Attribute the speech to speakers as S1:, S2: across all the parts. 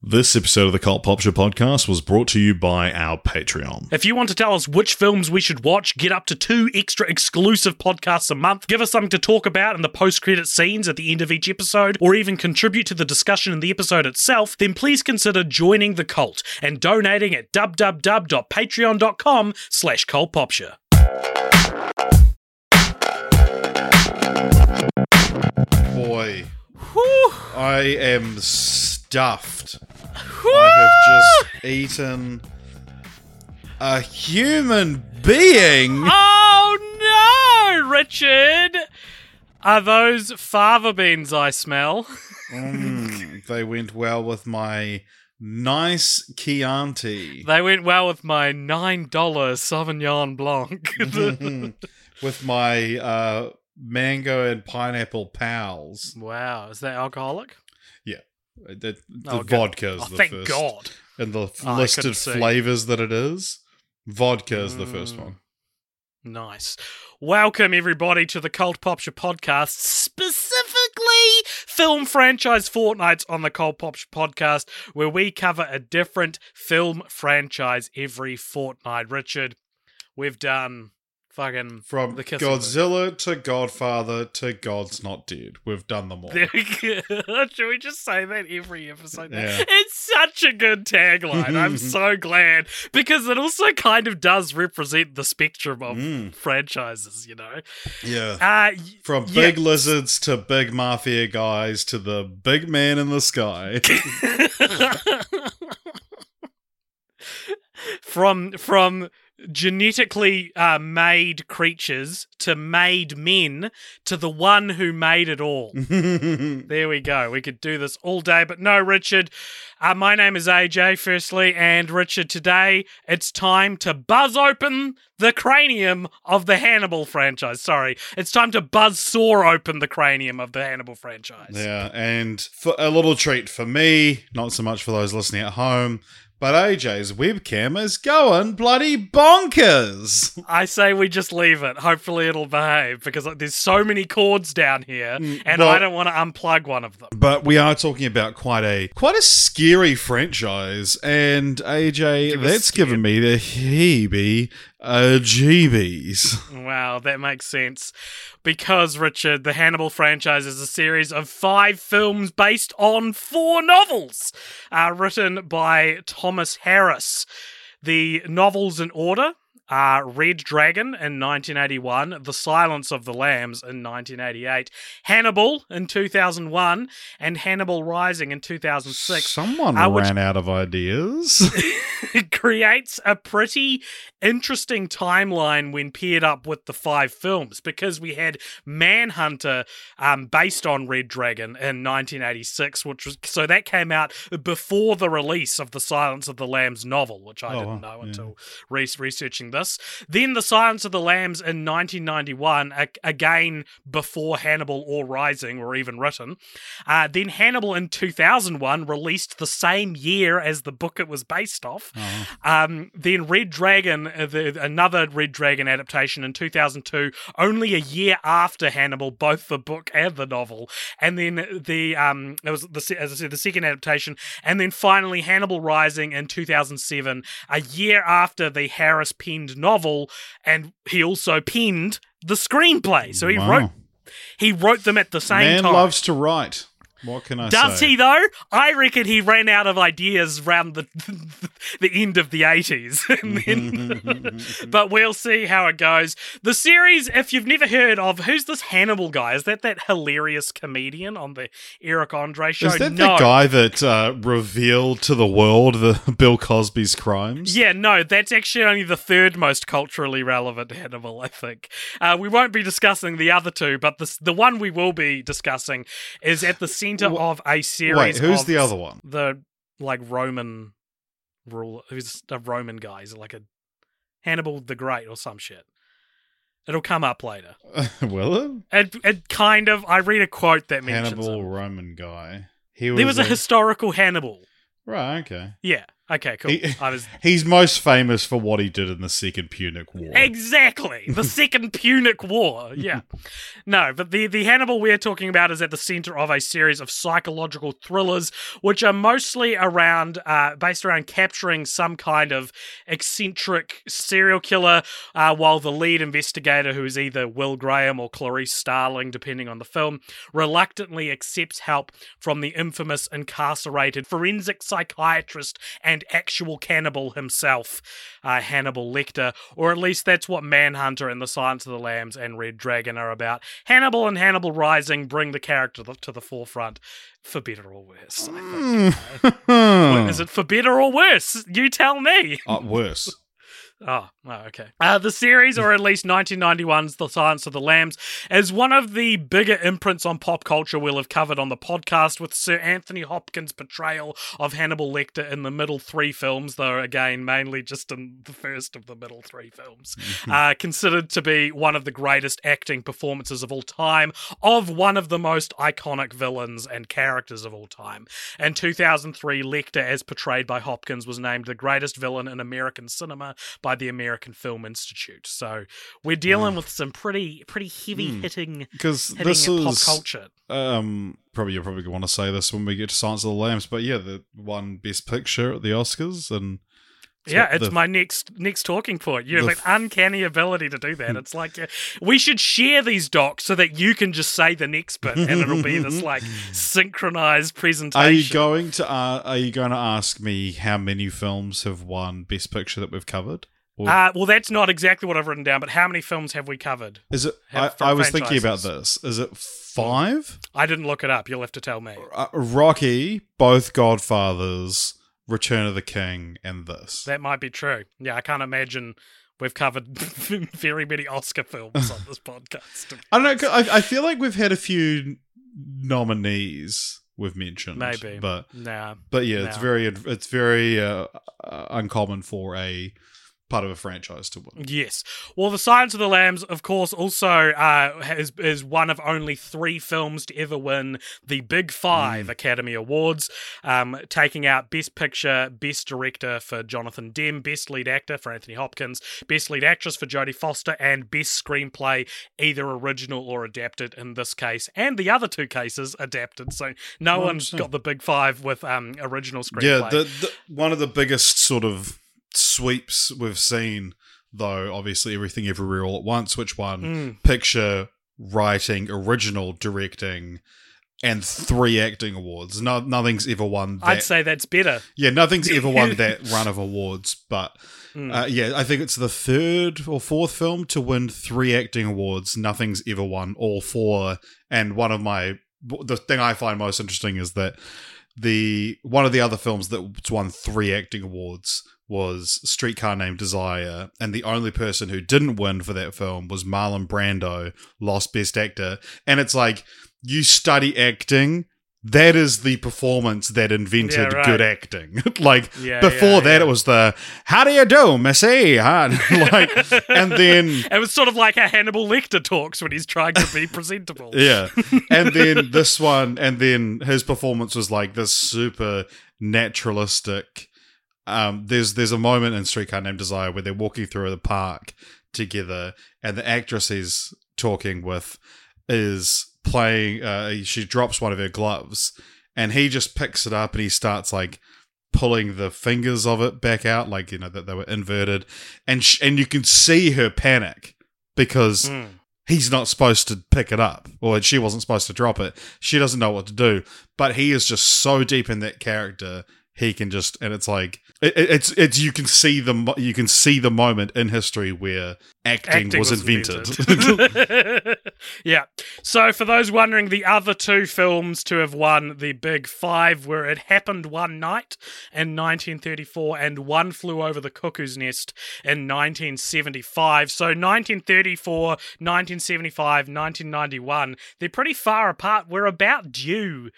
S1: This episode of the Cult Popture podcast was brought to you by our Patreon.
S2: If you want to tell us which films we should watch, get up to two extra exclusive podcasts a month, give us something to talk about in the post credit scenes at the end of each episode, or even contribute to the discussion in the episode itself, then please consider joining the cult and donating at www.patreon.com slash cultpopture.
S1: Boy, I am stuffed. I have just eaten a human being.
S2: Oh no, Richard! Are those fava beans I smell?
S1: Mm, they went well with my nice Chianti.
S2: They went well with my $9 Sauvignon Blanc.
S1: with my uh, mango and pineapple pals.
S2: wow, is that alcoholic?
S1: Yeah. The, the
S2: Oh,
S1: vodka is
S2: Oh,
S1: the
S2: thank
S1: first.
S2: God.
S1: And the
S2: Oh, I
S1: list of flavors that it is, vodka is the first
S2: Mm.
S1: one.
S2: Nice. Welcome, everybody, to the Cult Popture podcast, specifically film franchise fortnights on the Cult Popture podcast, where we cover a different film franchise every fortnight. Richard, we've done fucking
S1: From
S2: the Kissing
S1: Godzilla to Godfather to God's Not Dead. We've done them all.
S2: We. Should we just say that every episode?
S1: Yeah.
S2: It's such a good tagline. I'm so glad because it also kind of does represent the spectrum of
S1: Mm.
S2: franchises, you know.
S1: Yeah.
S2: Uh,
S1: From
S2: yeah.
S1: big lizards to big mafia guys to the big man in the sky.
S2: from from genetically uh, made creatures to made men to the one who made it all. There we go. We could do this all day, but no, Richard. Uh, my name is AJ, firstly, and Richard, today it's time to buzz open the cranium of the Hannibal franchise. Sorry, it's time to buzz saw open the cranium of the Hannibal franchise.
S1: yeah, and for a little treat for me, not so much for those listening at home, but AJ's webcam is going bloody bonkers.
S2: I say we just leave it. Hopefully, it'll behave because like, there's so many cords down here, and
S1: Mm, well-
S2: I don't want to unplug one of them.
S1: But we are talking about quite a quite a scary franchise, and AJ, that's
S2: scared.
S1: given me the heebie uh, jeebies.
S2: Wow, that makes sense. Because, Richard, the Hannibal franchise is a series of five films based on four novels, uh, written by Thomas Harris. The novels in order are Red Dragon in 1981, The Silence of the Lambs in 1988, Hannibal in 2001, and Hannibal Rising in 2006.
S1: Someone
S2: Uh,
S1: ran out of ideas.
S2: it creates a pretty interesting timeline when paired up with the five films because we had Manhunter um, based on Red Dragon in 1986, which was so that came out before the release of the Silence of the Lambs novel, which I
S1: Oh,
S2: didn't know
S1: yeah.
S2: until re- researching this. Then the Silence of the Lambs in 1991, a- again before Hannibal or Rising were even written. Uh, then Hannibal in 2001 released the same year as the book it was based off. Um, then Red Dragon, uh, the, another Red Dragon adaptation in 2002, only a year after Hannibal, both the book and the novel. And then the um, it was the as I said the second adaptation, and then finally Hannibal Rising in 2007, a year after the Harris penned novel, and he also penned the screenplay. So he
S1: Wow.
S2: wrote he wrote them at the same
S1: Man
S2: time.
S1: loves to write. What can I
S2: Does
S1: say?
S2: he though? I reckon he ran out of ideas around the the end of the 80s. then, but we'll see how it goes. The series, if you've never heard of, who's this Hannibal guy? Is that that hilarious comedian on the Eric Andre show?
S1: Is that
S2: no.
S1: the guy that uh, revealed to the world the Bill Cosby's crimes?
S2: Yeah, no, that's actually only the third most culturally relevant Hannibal, I think. Uh, we won't be discussing the other two, but the, the one we will be discussing is at the center
S1: Wh-
S2: of a series.
S1: Wait, who's
S2: of
S1: the other one?
S2: The like Roman rule, who's a Roman guy? Is like a Hannibal the Great or some shit? It'll come up later.
S1: Will
S2: It, it it kind of. I read a quote that mentions
S1: Hannibal
S2: him.
S1: Roman guy. He was,
S2: There was a historical Hannibal.
S1: right. Okay.
S2: Yeah. Okay. Cool.
S1: He-
S2: I was
S1: He's most famous for what he did in the Second Punic War.
S2: Exactly. The Second Punic War. Yeah. No, but the, the Hannibal we're talking about is at the center of a series of psychological thrillers, which are mostly around, uh, based around capturing some kind of eccentric serial killer, uh, while the lead investigator, who is either Will Graham or Clarice Starling, depending on the film, reluctantly accepts help from the infamous incarcerated forensic psychiatrist and actual cannibal himself, uh, Hannibal Lecter, or at least that's what Manhunter and The Silence of the Lambs and Red Dragon are about. Hannibal and Hannibal Rising bring the character to the, forefront, for better or worse. Think.
S1: Hmm.
S2: Is it for better or worse? You tell me.
S1: Uh, worse.
S2: Oh, oh, okay. Uh, the series, or at least 1991's The Silence of the Lambs, is one of the bigger imprints on pop culture we'll have covered on the podcast, with Sir Anthony Hopkins' portrayal of Hannibal Lecter in the middle three films, though again, mainly just in the first of the middle three films. uh, considered to be one of the greatest acting performances of all time, of one of the most iconic villains and characters of all time. In 2003, Lecter, as portrayed by Hopkins, was named the greatest villain in American cinema by the American Film Institute. So we're dealing with some pretty pretty heavy hitting
S1: Because this
S2: pop
S1: is
S2: culture.
S1: um probably you're probably gonna want to say this when we get to Silence of the Lambs, but yeah, the one Best Picture at the Oscars and
S2: yeah, it's
S1: the-
S2: my next next talking point. You have an uncanny ability to do that. It's like uh, we should share these docs so that you can just say the next bit, and it'll be this like synchronized presentation.
S1: Are you going to uh, are you going to ask me how many films have won Best Picture that we've covered? Or
S2: Uh, well, that's not exactly what I've written down, but how many films have we covered?
S1: is it? I, I was thinking about this. Is it five?
S2: I didn't look it up. You'll have to tell me.
S1: Uh, Rocky, both Godfathers, Return of the King, and this.
S2: That might be true. Yeah, I can't imagine we've covered very many Oscar films on this podcast.
S1: I don't know. I, I feel like we've had a few nominees we've mentioned,
S2: Maybe.
S1: but
S2: Nah.
S1: but yeah, it's very it's very uh, uh, uncommon for a part of a franchise to win.
S2: Yes. Well, The Silence of the Lambs, of course, also uh, is, is one of only three films to ever win the Big Five Academy Awards, um, taking out Best Picture, Best Director for Jonathan Demme, Best Lead Actor for Anthony Hopkins, Best Lead Actress for Jodie Foster, and Best Screenplay, either original or adapted in this case, and the other two cases adapted. So no
S1: I
S2: one's
S1: understand.
S2: got the Big Five with um, original screenplay.
S1: Yeah, the, the one of the biggest sort of sweeps we've seen, though. Obviously, everything everywhere all at once, which won
S2: Mm.
S1: picture, writing, original, directing, and three acting awards. No, nothing's ever won. That.
S2: I'd say that's better.
S1: Yeah, nothing's ever won that run of awards, but
S2: Mm.
S1: uh, yeah, I think it's the third or fourth film to win three acting awards. Nothing's ever won all four, and one of my the thing I find most interesting is that the one of the other films that's won three acting awards was Streetcar Named Desire, and the only person who didn't win for that film was Marlon Brando, lost Best Actor, and it's like you study acting. That is the performance that invented
S2: Yeah, right.
S1: good acting. like
S2: Yeah,
S1: before
S2: yeah,
S1: that, it was the "How do you do, Missy?" Huh? like, and then
S2: It was sort of like how Hannibal Lecter talks when he's trying to be presentable.
S1: yeah, and then this one, and then his performance was like this super naturalistic. Um, there's there's a moment in Streetcar Named Desire where they're walking through the park together, and the actress he's talking with is playing. Uh, she drops one of her gloves, and he just picks it up and he starts like pulling the fingers of it back out, like you know that they were inverted, and sh- and you can see her panic because
S2: Mm.
S1: he's not supposed to pick it up or she wasn't supposed to drop it she doesn't know what to do but he is just so deep in that character he can just and it's like it, it- it's it's you can see the you can see the moment in history where acting,
S2: Acting
S1: was, invented.
S2: invented. yeah. So, for those wondering, the other two films to have won the Big Five were It Happened One Night in 1934 and One Flew Over the Cuckoo's Nest in 1975. So, 1934, 1975, 1991, they're pretty far apart. We're about due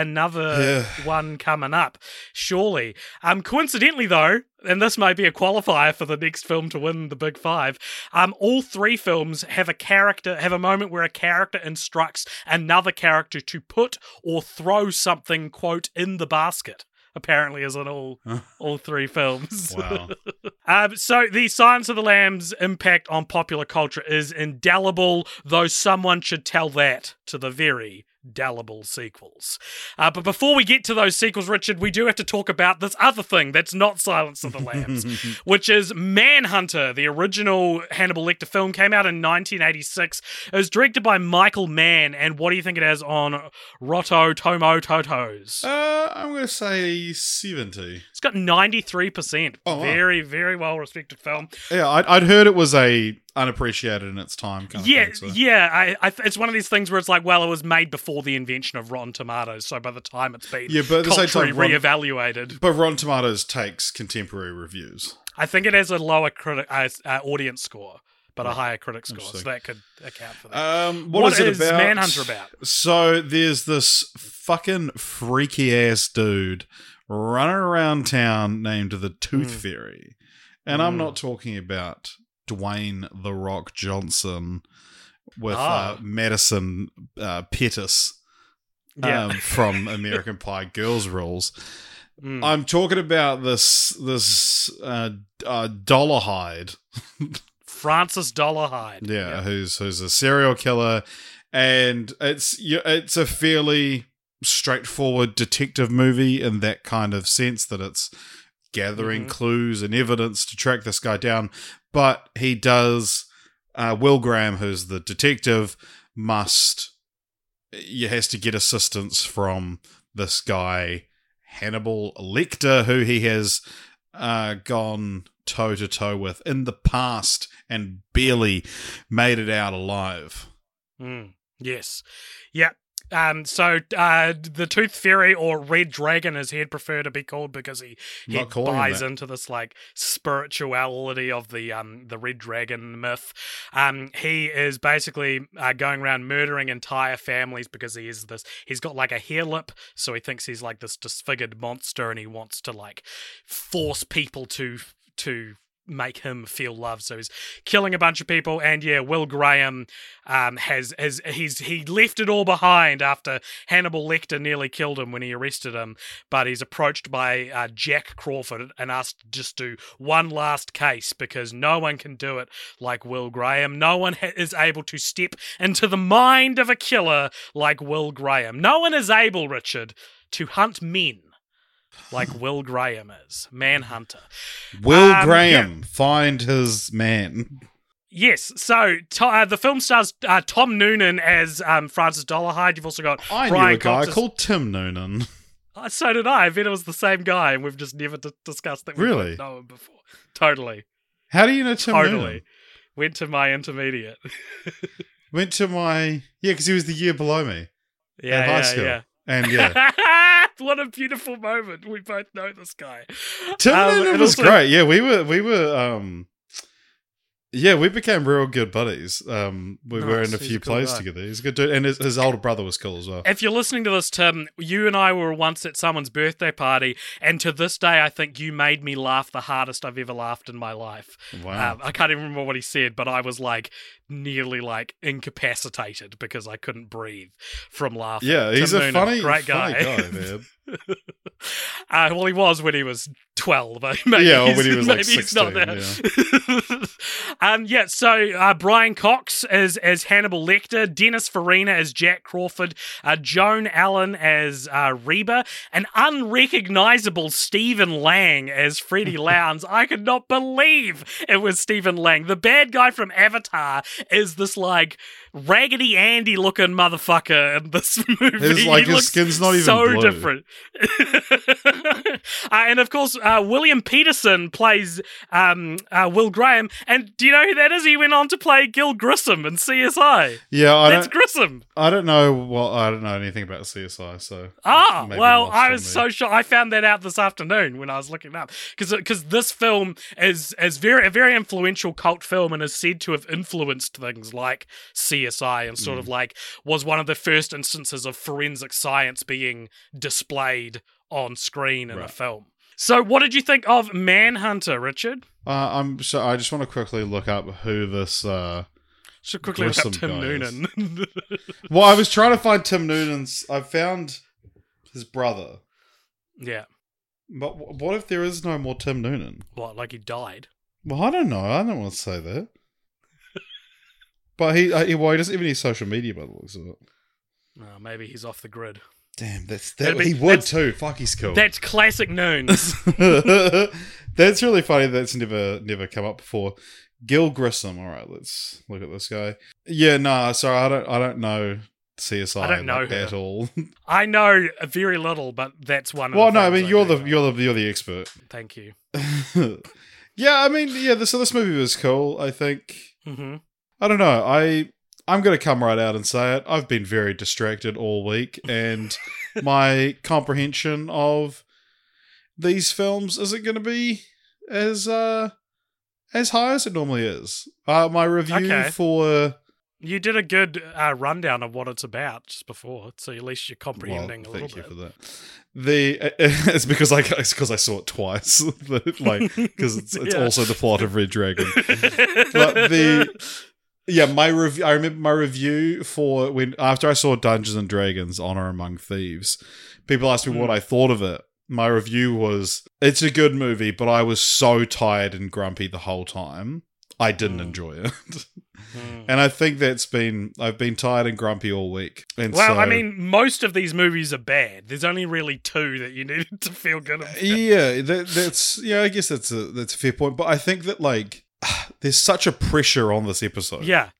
S2: another
S1: Yeah.
S2: one coming up, surely. Um, coincidentally, though, and this might be a qualifier for the next film to win the Big Five. Um, all three films have a character, have a moment where a character instructs another character to put or throw something, quote, in the basket. Apparently, is in all all three films.
S1: wow.
S2: Um, so the Silence of the Lambs' impact on popular culture is indelible, though someone should tell that to the very delible sequels. Uh, but before we get to those sequels, Richard, we do have to talk about this other thing that's not Silence of the Lambs, which is Manhunter. The original Hannibal Lecter film came out in 1986. It was directed by Michael Mann, and what do you think it has on Roto Tomo Totos?
S1: Uh, I'm going to say 70.
S2: It's got 93%.
S1: Oh, wow.
S2: Very, very well respected film.
S1: Yeah, I'd, I'd heard it was a unappreciated in its time kind of
S2: yeah,
S1: thing. So.
S2: yeah. I, I, it's one of these things where it's like, well, it was made before the invention of Rotten Tomatoes, so by the time it's been
S1: Yeah, but at the same
S2: culturally
S1: time, Rotten-
S2: reevaluated,
S1: But Rotten Tomatoes takes contemporary reviews.
S2: I think it has a lower critic uh, uh, audience score, but a higher critic score, so that could account for that.
S1: Um,
S2: What
S1: what is,
S2: is
S1: it about?
S2: Manhunter about?
S1: So there's this fucking freaky ass dude running around town named the Tooth
S2: Mm.
S1: Fairy, and I'm not talking about Dwayne the Rock Johnson with
S2: Ah.
S1: uh, Madison uh, Pettis
S2: yeah,
S1: um, from American Pie Girls Rules.
S2: Mm.
S1: I'm talking about this this uh, uh, Dollarhyde.
S2: Francis Dollarhyde.
S1: Yeah, who's who's a serial killer, and it's it's a fairly straightforward detective movie in that kind of sense that it's gathering
S2: Mhm.
S1: clues and evidence to track this guy down, but he does. Uh, Will Graham, who's the detective, must he has to get assistance from this guy Hannibal Lecter, who he has uh, gone toe to toe with in the past and barely made it out alive.
S2: Mm, yes. Yeah. Um, so uh, the Tooth Fairy or Red Dragon, as he'd prefer to be called, because he, he
S1: Not calling him
S2: buys into this like spirituality of the um the Red Dragon myth. Um, he is basically uh, going around murdering entire families because he is this. He's got like a hare lip, so he thinks he's like this disfigured monster, and he wants to like force people to to make him feel love. So he's killing a bunch of people, and yeah, Will Graham um, has has he's he left it all behind after Hannibal Lecter nearly killed him when he arrested him. But he's approached by uh, Jack Crawford and asked to just do one last case because no one can do it like Will Graham. No one ha- is able to step into the mind of a killer like Will Graham. No one is able, Richard, to hunt men. Like Will Graham is, Manhunter.
S1: Will
S2: Um,
S1: Graham find his man.
S2: Yes, so to, uh, the film stars uh, Tom Noonan as um, Francis Dollarhyde. You've also got
S1: I
S2: Brian
S1: knew a guy
S2: Cox as-
S1: called Tim Noonan.
S2: Uh, so did I. I bet it was the same guy, and we've just never d- discussed that. We
S1: Really?
S2: know him before. Totally,
S1: How do you know Tim
S2: totally.
S1: Noonan?
S2: Went to my intermediate.
S1: Went to my yeah, because he was the year below me
S2: yeah,
S1: in high
S2: yeah,
S1: school,
S2: yeah.
S1: and yeah,
S2: what a beautiful moment. We both know this guy.
S1: Tim
S2: Um,
S1: was
S2: also-
S1: great. Yeah, we were we were um yeah, we became real good buddies. Um we were in a few
S2: a cool
S1: plays
S2: guy.
S1: together. He's a good dude. And his, his older brother was cool as well.
S2: If you're listening to this, Tim, you and I were once at someone's birthday party, and to this day, I think you made me laugh the hardest I've ever laughed in my life.
S1: Wow.
S2: Um, I can't even remember what he said, but I was like nearly like incapacitated because I couldn't breathe from laughing.
S1: yeah, he's
S2: Tim
S1: a
S2: Noonan,
S1: funny,
S2: great
S1: funny
S2: guy.
S1: guy, man.
S2: uh, well, he was when he was twelve. Maybe
S1: Yeah, or when he was, like,
S2: maybe he's not
S1: 16,
S2: there. um, yeah. So uh, Brian Cox as as Hannibal Lecter, Dennis Farina as Jack Crawford, uh, Joan Allen as uh, Reba, an unrecognizable Stephen Lang as Freddie Lounds. I could not believe it was Stephen Lang. The bad guy from Avatar is this like Raggedy Andy looking motherfucker in this movie.
S1: His, like,
S2: He
S1: his skin's not even
S2: so
S1: blue.
S2: different. uh, and of course, uh, William Petersen plays um, uh, Will Graham. And do you know who that is? He went on to play Gil Grissom in CSI.
S1: Yeah, I
S2: That's. Grissom.
S1: I don't know. Well, I don't know anything about CSI, so
S2: Ah, well, I was so sure. I found that out this afternoon when I was looking up because because this film is is very a very influential cult film and is said to have influenced things like CSI and sort
S1: Mm.
S2: of like was one of the first instances of forensic science being displayed on screen in a film. So, what did you think of Manhunter, Richard?
S1: Uh, I'm so. I just want to quickly look up who this. Uh,
S2: Should quickly look up Tim. Noonan.
S1: well, I was trying to find Tim Noonan's. I found his brother.
S2: yeah,
S1: But wh- what if there is no more Tim Noonan?
S2: what? Like he died?
S1: Well, I don't know. I don't want to say that. But he, uh, he, well, he doesn't even use social media by the looks of it.
S2: Oh, maybe he's off the grid.
S1: Damn, that's
S2: That'd be-
S1: He would
S2: that's-
S1: too. Fuck, he's cool.
S2: That's classic Noons.
S1: that's really funny. That's never never come up before. Gil Grissom. All right, let's look at this guy. Yeah, nah. Sorry, I don't. I don't know CSI
S2: I don't know
S1: like,
S2: her.
S1: at all.
S2: I know very little, but that's one. Of
S1: well,
S2: the
S1: no. I
S2: things
S1: mean, you're
S2: do
S1: the
S2: know.
S1: you're the you're the expert.
S2: Thank you.
S1: yeah, I mean, yeah. This, so this movie was cool. I think.
S2: hmm
S1: I don't know. I I'm gonna come right out and say it. I've been very distracted all week, and my comprehension of these films isn't going to be as uh as high as it normally is. Uh, my review
S2: Okay.
S1: for
S2: You did a good uh, rundown of what it's about just before, so at least you're
S1: well,
S2: comprehending a
S1: thank
S2: little
S1: you
S2: bit.
S1: for that. The it's because I it's because I saw it twice, like because it's it's
S2: Yeah.
S1: also the plot of Red Dragon. but the yeah my review i remember my review for when after i saw dungeons and dragons honor among thieves people asked me what
S2: Mm.
S1: i thought of it my review was it's a good movie but i was so tired and grumpy the whole time i didn't
S2: Mm.
S1: enjoy it
S2: Mm.
S1: and i think that's been i've been tired and grumpy all week and
S2: Well,
S1: so,
S2: I mean, most of these movies are bad. There's only really two that you needed to feel good about.
S1: yeah that, that's yeah i guess that's a that's a fair point but i think that like there's such a pressure on this episode
S2: Yeah,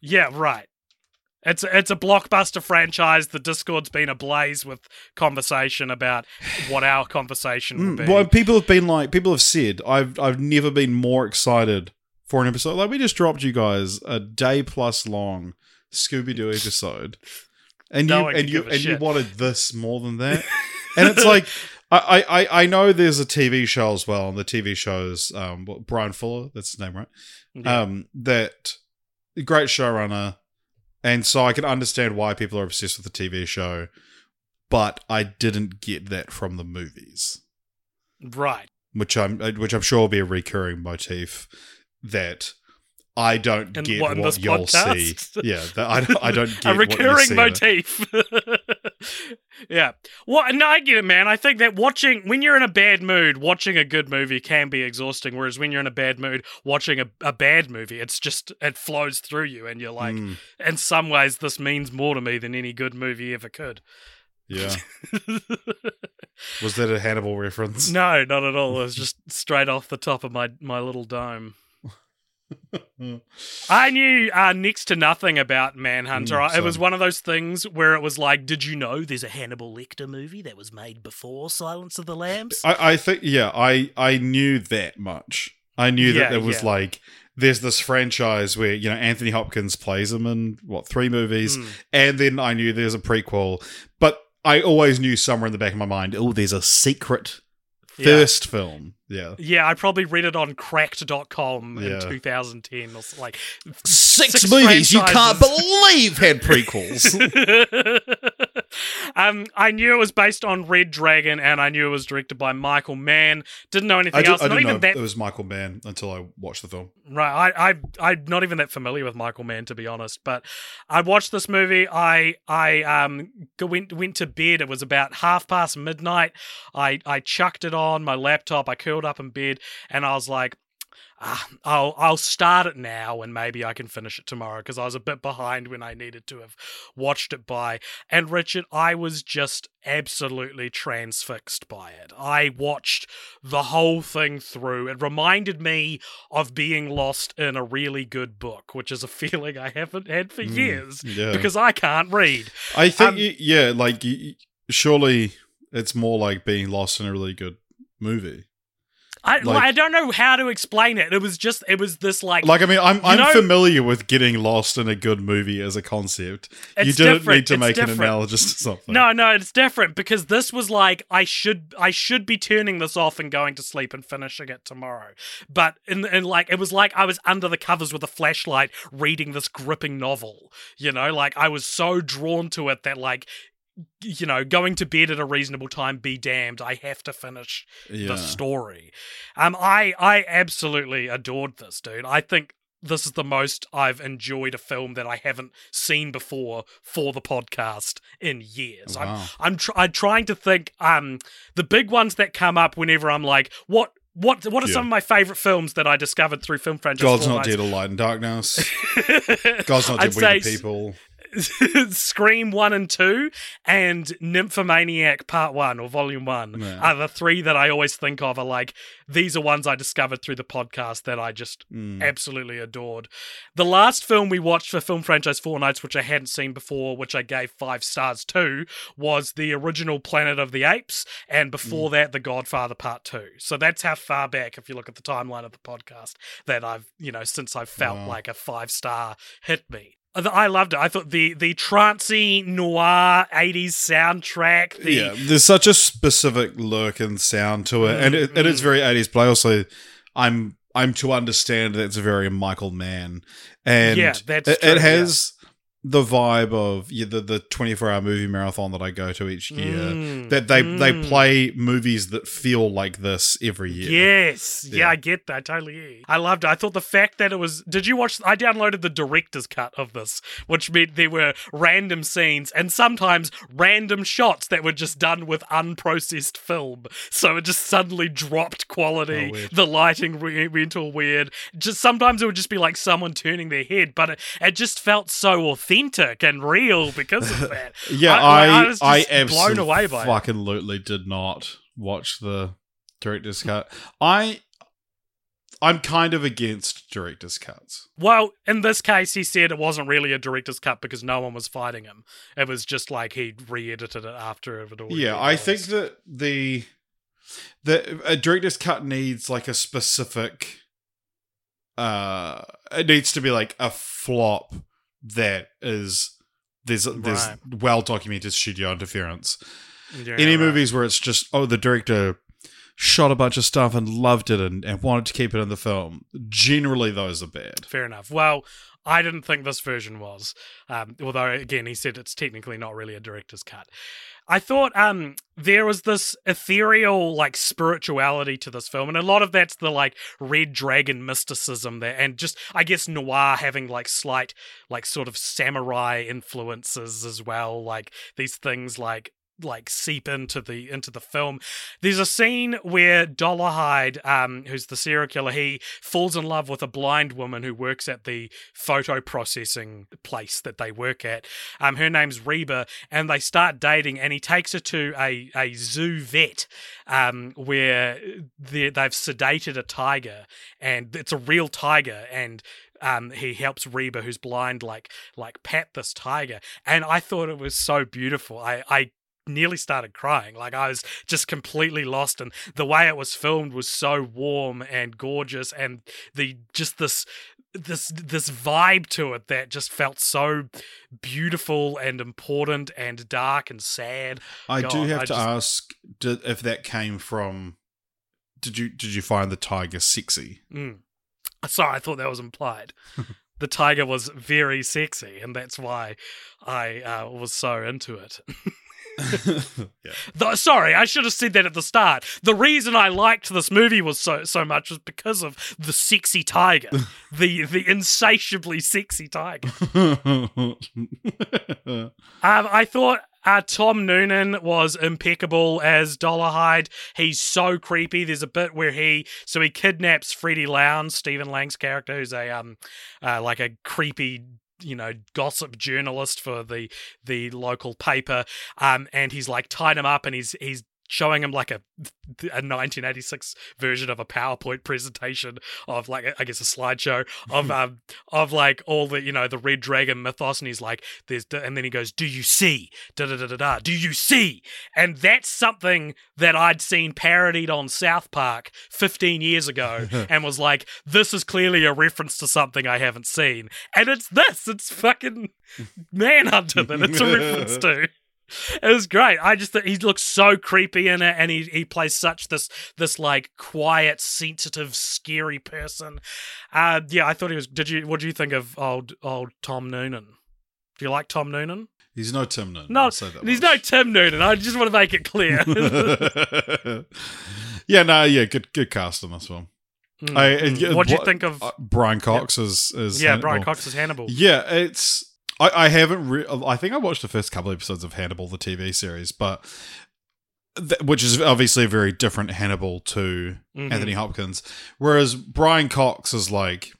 S2: yeah, right. It's a, it's a blockbuster franchise. The Discord's been ablaze with conversation about what our conversation will
S1: Mm,
S2: be.
S1: well, people have been like, people have said, I've I've never been more excited for an episode. Like we just dropped you guys a day plus long Scooby Doo episode, and
S2: No
S1: you and you and you wanted this more than that, and it's like. I, I, I know there's a TV show as well, and the TV show's um Bryan Fuller, that's his name, right?
S2: Yeah.
S1: Um, that great showrunner, and so I can understand why people are obsessed with the TV show, but I didn't get that from the movies
S2: right.
S1: which I'm uh, which I'm sure will be a recurring motif that I don't
S2: In
S1: get
S2: what,
S1: what, you'll
S2: podcast?
S1: see. Yeah, I don't, I don't get
S2: a recurring motif. yeah. Well, no, I get it, man. I think that watching when you're in a bad mood, watching a good movie can be exhausting. Whereas when you're in a bad mood, watching a, a bad movie, it's just it flows through you, and you're like,
S1: Mm,
S2: in some ways, this means more to me than any good movie ever could.
S1: yeah, was that a Hannibal reference?
S2: no, not at all. It was just straight off the top of my my little dome. I knew uh, next to nothing about Manhunter.
S1: Mm,
S2: it was one of those things where it was like, did you know there's a Hannibal Lecter movie that was made before Silence of the Lambs?
S1: I, I think yeah, I I knew that much. I knew
S2: Yeah,
S1: that there was
S2: yeah.
S1: like there's this franchise where you know Anthony Hopkins plays him in what three movies,
S2: Mm.
S1: and then I knew there's a prequel, but I always knew somewhere in the back of my mind, oh, there's a secret
S2: Yeah.
S1: first film. Yeah.
S2: Yeah, I probably read it on cracked.com in 2010 or like
S1: Six,
S2: Six
S1: movies you can't believe had prequels.
S2: um, I knew it was based on Red Dragon, and I knew it was directed by Michael Mann. Didn't know anything
S1: did,
S2: else.
S1: I
S2: not
S1: didn't
S2: even
S1: know
S2: that
S1: it was Michael Mann until I watched the film.
S2: Right, I, I, I'm not even that familiar with Michael Mann to be honest. But I watched this movie. I, I um went went to bed. It was about half past midnight. I, I chucked it on my laptop. I curled up in bed, and I was like, ah, I'll, I'll start it now, and maybe I can finish it tomorrow because I was a bit behind when I needed to have watched it by. And Richard, I was just absolutely transfixed by it. I watched the whole thing through. It reminded me of being lost in a really good book, which is a feeling I haven't had for
S1: Mm,
S2: years
S1: yeah.
S2: because I can't read.
S1: I think,
S2: um,
S1: yeah, like surely It's more like being lost in a really good movie.
S2: I
S1: Like-
S2: I don't know how to explain it. It was just it was this like,
S1: Like I mean, I'm I'm
S2: know-
S1: familiar with getting lost in a good movie as a concept. you didn't need to make an
S2: different.
S1: analogous to something.
S2: No, no, it's different because this was like I should I should be turning this off and going to sleep and finishing it tomorrow. But in in like it was like I was under the covers with a flashlight reading this gripping novel. You know, like I was so drawn to it that like you know, going to bed at a reasonable time be damned, I have to finish
S1: yeah.
S2: the story. Um I I absolutely adored this, dude. I think this is the most I've enjoyed a film that I haven't seen before for the podcast in years. I'm I'm tr- I'm trying to think um the big ones that come up whenever I'm like what what what are
S1: Yeah.
S2: some of my favorite films that I discovered through film franchise?
S1: God's not dead or light and darkness. God's not dead we the
S2: say-
S1: people.
S2: Scream 1 and 2 and Nymphomaniac Part 1 or Volume 1
S1: Yeah.
S2: are the three that I always think of are like these are ones I discovered through the podcast that I just
S1: Mm.
S2: absolutely adored. The last film we watched for Film Franchise Fortnights, which I hadn't seen before, which I gave five stars to, was the original Planet of the Apes, and
S1: Mm.
S2: before that, The Godfather Part Two. So that's how far back, if you look at the timeline of the podcast, that I've you know since I've felt
S1: Wow.
S2: like a five star hit me. I loved it. I thought the the trancey noir '80s soundtrack. The,
S1: yeah, there's such a specific look and sound to it, and it, it is
S2: Mm.
S1: very 80s. But I also, I'm I'm to understand that it's a very Michael Mann, and
S2: Yeah, that's
S1: it,
S2: true,
S1: it has the vibe of yeah, the the 24 hour movie marathon that I go to each year.
S2: Mm,
S1: That they they
S2: mm.
S1: play movies that feel like this every year.
S2: Yes. Yeah.
S1: Yeah.
S2: I get that. Totally. I loved it. I thought the fact that it was. Did you watch? I downloaded the director's cut of this, which meant there were random scenes and sometimes random shots that were just done with unprocessed film. So it just suddenly dropped quality.
S1: Oh,
S2: the lighting re- went all weird. Just sometimes it would just be like someone turning their head, but it, it just felt so authentic and real because of that.
S1: Yeah,
S2: I-
S1: I
S2: I
S1: I,
S2: was just blown away by it.
S1: fucking did not watch the director's cut. I I'm kind of against director's cuts.
S2: Well, in this case, he said it wasn't really a director's cut because no one was fighting him. It was just like he re-edited it after it already.
S1: Yeah, I think that the the a director's cut needs like a specific uh it needs to be like a flop that is there's there's well documented studio interference.
S2: Yeah,
S1: any
S2: right.
S1: movies where it's just oh the director shot a bunch of stuff and loved it and, and wanted to keep it in the film generally those are bad
S2: Fair enough. Well, I didn't think this version was, um, although again he said it's technically not really a director's cut. I thought um, there was this ethereal like spirituality to this film, and a lot of that's the like red dragon mysticism there, and just I guess noir having like slight like sort of samurai influences as well, like these things like like seep into the into the film. There's a scene where Dollarhyde, um, who's the serial killer, he falls in love with a blind woman who works at the photo processing place that they work at. Um, her name's Reba, and they start dating, and he takes her to a a zoo vet, um, where they- they've sedated a tiger, and it's a real tiger, and um, he helps Reba, who's blind, like like pat this tiger, and I thought it was so beautiful. I I nearly started crying. Like I was just completely lost, and the way it was filmed was so warm and gorgeous, and the just this this this vibe to it that just felt so beautiful and important and dark and sad.
S1: i do have
S2: I
S1: to
S2: just-
S1: ask did, if that came from did you did you find the tiger sexy
S2: Mm. Sorry, I thought that was implied. the tiger was very sexy, and that's why I uh, was so into it.
S1: yeah
S2: The, sorry, I should have said that at the start. The reason I liked this movie was so so much was because of the sexy tiger, the the insatiably sexy tiger. Um, I thought uh, Tom Noonan was impeccable as Dollarhyde. He's so creepy. There's a bit where he so he kidnaps Freddie Lounds, Stephen Lang's character, who's a um uh, like a creepy you know gossip journalist for the the local paper um and he's like tied him up and he's he's showing him like a a 1986 version of a PowerPoint presentation of like I guess a slideshow of um of like all the you know the Red Dragon mythos, and he's like there's and then he goes, "Do you see? Da da da da da. Do you see?" And that's something that I'd seen parodied on South Park 15 years ago, and was like, "This is clearly a reference to something I haven't seen," and it's this. It's fucking Manhunter that it's a reference to. It was great. I just thought he looks so creepy in it, and he he plays such this this like quiet, sensitive, scary person. Uh, yeah, I thought he was. Did you? What do you think of old old Tom Noonan? Do you like Tom Noonan?
S1: He's no Tim Noonan.
S2: No,
S1: I'll say that
S2: he's
S1: much.
S2: no Tim Noonan. I just want to make it clear.
S1: yeah, no, yeah, good, good cast in this one.
S2: Mm,
S1: I-
S2: mm.
S1: uh,
S2: what do you think of?
S1: Uh, Brian Cox is is
S2: yeah,
S1: Hannibal.
S2: Brian Cox is Hannibal.
S1: Yeah, it's I, I haven't. Re- I think I watched the first couple episodes of Hannibal, the TV series, but th- which is obviously a very different Hannibal to
S2: Mhm.
S1: Anthony Hopkins. Whereas Brian Cox is like,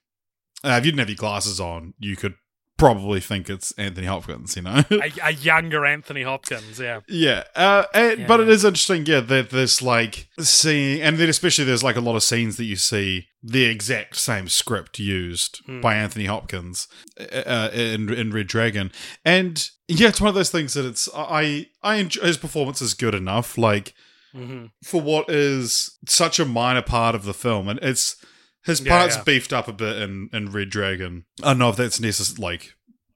S1: uh, if you didn't have your glasses on, you could probably think it's Anthony Hopkins. You know.
S2: a, a younger Anthony Hopkins. Yeah.
S1: Yeah, uh, and, but it is interesting, yeah, that there's like seeing, and then especially there's like a lot of scenes that you see the exact same script used
S2: Hmm.
S1: by Anthony Hopkins uh, in in Red Dragon, and yeah, it's one of those things that it's I I enjoy his performance is good enough, like
S2: hmm
S1: for what is such a minor part of the film, and it's his
S2: Yeah,
S1: parts
S2: yeah.
S1: beefed up a bit in in Red Dragon. I don't know if that's necessarily like.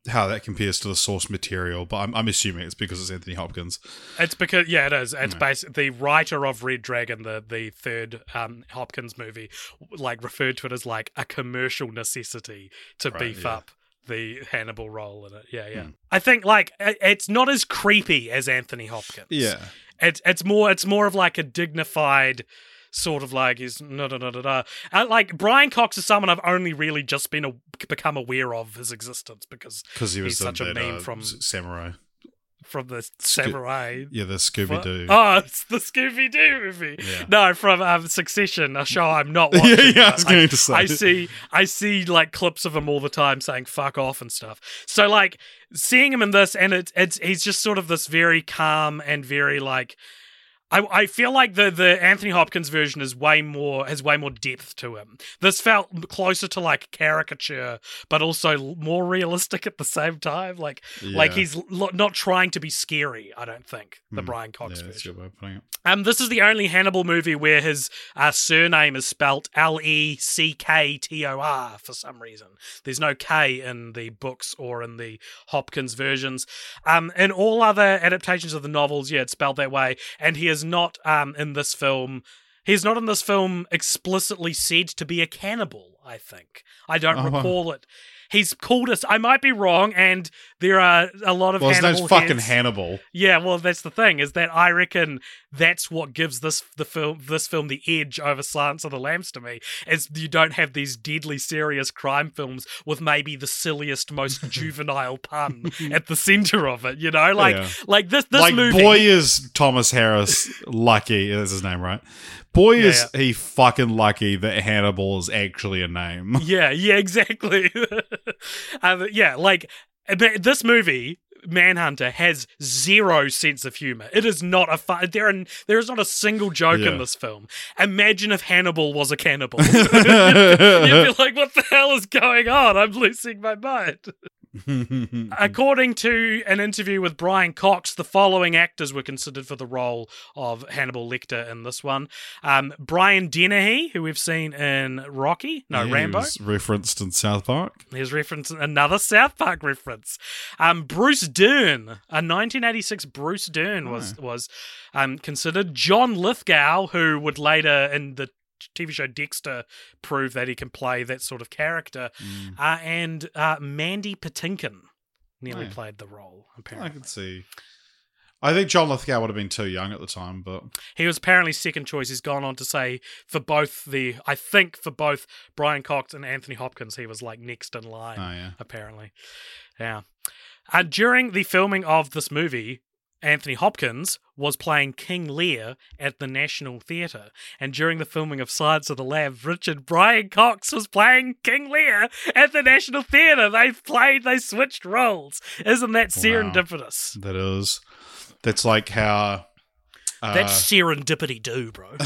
S1: How that compares to the source material, but I'm, I'm assuming it's because it's Anthony Hopkins.
S2: It's because yeah, it is. It's
S1: Yeah.
S2: based the writer of Red Dragon, the the third um, Hopkins movie, like referred to it as like a commercial necessity to
S1: Right,
S2: beef
S1: yeah.
S2: up the Hannibal role in it. Yeah, yeah.
S1: Hmm.
S2: I think like it's not as creepy as Anthony Hopkins.
S1: Yeah,
S2: it's it's more it's more of like a dignified sort of like he's no no no no no. Uh, like Brian Cox is someone I've only really just been a, become aware of his existence because
S1: because he was
S2: He's such a
S1: that,
S2: meme
S1: uh,
S2: from-
S1: Samurai.
S2: from the Samurai.
S1: Yeah, the Scooby Doo.
S2: Oh, it's the Scooby Doo movie.
S1: Yeah.
S2: No, from um, Succession, a show I'm not
S1: yeah,
S2: watching.
S1: yeah, I
S2: but
S1: was going to say.
S2: I see, I see like clips of him all the time saying "fuck off" and stuff. So like seeing him in this, and it's it's he's just sort of this very calm and very like. I, I feel like the, the Anthony Hopkins version is way more has way more depth to him. This felt closer to like caricature, but also more realistic at the same time. Like like he's lo- not trying to be scary. I don't think the
S1: Hmm.
S2: Brian Cox
S1: Yeah,
S2: version.
S1: good way of putting it.
S2: Um, this is the only Hannibal movie where his uh, surname is spelt L E C K T O R for some reason. There's no K in the books or in the Hopkins versions. Um, in all other adaptations of the novels, yeah, it's spelled that way. And he is not um, in this film. He's not in this film explicitly said to be a cannibal, I think. I don't
S1: Oh, wow.
S2: recall it. He's called us. I might be wrong, and there are a lot of
S1: Well, his
S2: Hannibal
S1: name's fucking Hannibal.
S2: yeah, well, that's the thing is that I reckon that's what gives this the film this film the edge over Silence of the Lambs to me. Is you don't have these deadly serious crime films with maybe the silliest, most juvenile pun at the center of it. You know, like
S1: Yeah.
S2: like this this
S1: like,
S2: movie.
S1: boy is Thomas Harris lucky. That's his name, right? Boy
S2: Yeah,
S1: is he fucking lucky that Hannibal is actually a name.
S2: Yeah, yeah, exactly. um, yeah, like Uh, but this movie. Manhunter has zero sense of humor. It is not a fun. There, are, there is not a single joke
S1: Yeah.
S2: in this film. Imagine if Hannibal was a cannibal. You'd be like, "What the hell is going on? I'm losing my mind." According to an interview with Brian Cox, the following actors were considered for the role of Hannibal Lecter in this one: um, Brian Dennehy, who we've seen in Rocky, no
S1: He
S2: Rambo.
S1: referenced in South Park.
S2: He's referenced another South Park reference. Um, Bruce Dern, a 1986 Bruce Dern was was um, considered. John Lithgow, who would later in the TV show Dexter prove that he can play that sort of character,
S1: Mm.
S2: uh, and uh, Mandy Patinkin nearly
S1: Oh, yeah.
S2: played the role. Apparently.
S1: I can see. I think John Lithgow would have been too young at the time, but
S2: he was apparently second choice. He's gone on to say for both the, I think for both Brian Cox and Anthony Hopkins, he was like next in line.
S1: oh yeah,
S2: apparently. Yeah. Uh, during the filming of this movie, Anthony Hopkins was playing King Lear at the National Theatre. And during the filming of Science of the Lab, Richard Brian Cox was playing King Lear at the National Theatre. They played, they switched roles. Isn't that
S1: Wow.
S2: serendipitous?
S1: that is. That's like how Uh,
S2: That's serendipity do, bro.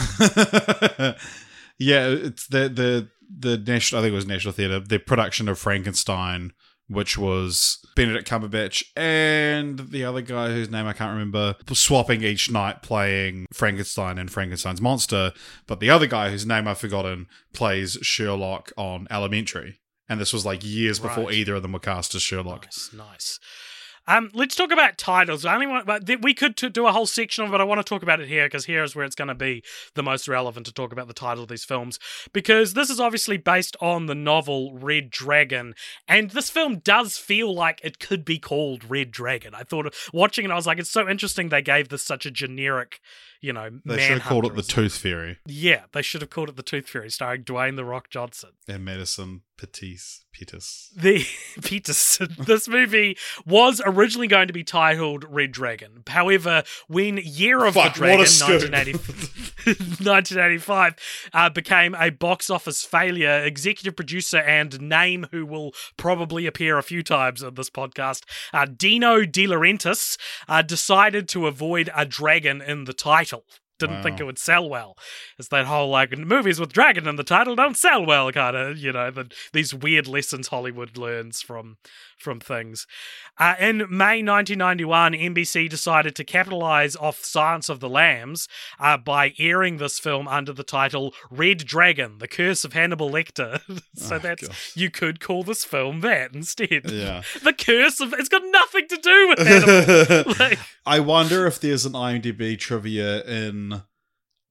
S1: yeah, it's the the the national. I think it was National Theatre. The production of Frankenstein, which was Benedict Cumberbatch and the other guy whose name I can't remember, swapping each night playing Frankenstein and Frankenstein's monster. But the other guy whose name I've forgotten plays Sherlock on Elementary. And this was like years before either of them were cast as Sherlock.
S2: Nice, nice. Um, let's talk about titles. I only want, but we could t- do a whole section of it. But I want to talk about it here because here is where it's going to be the most relevant to talk about the title of these films because this is obviously based on the novel Red Dragon, and this film does feel like it could be called Red Dragon. I thought watching it, I was like, it's so interesting they gave this such a generic, you know,
S1: They should have called it the Tooth Fairy
S2: Yeah, they should have called it the Tooth Fairy, starring Dwayne the Rock Johnson.
S1: and Madison Pettis. Pettis.
S2: The Peterson. This movie was originally going to be titled Red Dragon. However, when Year of
S1: Fuck,
S2: the Dragon,
S1: a
S2: 1980 1985, uh, became a box office failure, executive producer and name who will probably appear a few times on this podcast, uh, Dino De Laurentiis, uh, decided to avoid a dragon in the title vital didn't think it would sell well. It's that whole like movies with dragon in the title don't sell well kind of, you know, the, these weird lessons Hollywood learns from from things. Uh, in May 1991, NBC decided to capitalize off Silence of the Lambs uh, by airing this film under the title Red Dragon: The Curse of Hannibal Lecter. so
S1: Oh,
S2: that's
S1: gosh.
S2: you could call this film that instead.
S1: Yeah.
S2: The curse of it's got nothing to do with Hannibal. like,
S1: I wonder if there's an IMDb trivia in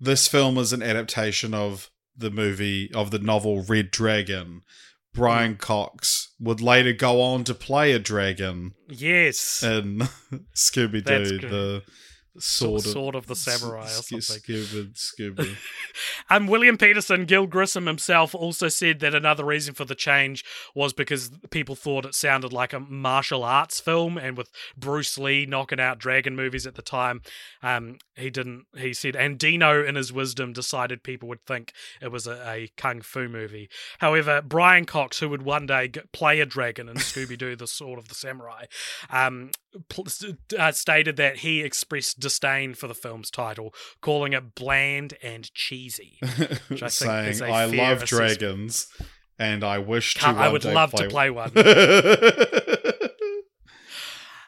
S1: this film is an adaptation of the movie of the novel Red Dragon. Brian mm. Cox would later go on to play a dragon
S2: yes.
S1: in Scooby Doo, the sword,
S2: Sword of the Samurai or something.
S1: Scooby, Scooby.
S2: Um, William Petersen, Gil Grissom himself, also said that another reason for the change was because people thought it sounded like a martial arts film, and with Bruce Lee knocking out dragon movies at the time, um, he didn't. He said, and Dino, in his wisdom, decided people would think it was a, a kung fu movie. However, Brian Cox, who would one day play a dragon in Scooby Doo: The Sword of the Samurai, um, pl- uh, stated that he expressed disdain for the film's title, calling it bland and cheesy. I think is
S1: saying, "I love
S2: assessment.
S1: dragons, and I wish to."
S2: Can't- I would love to play one.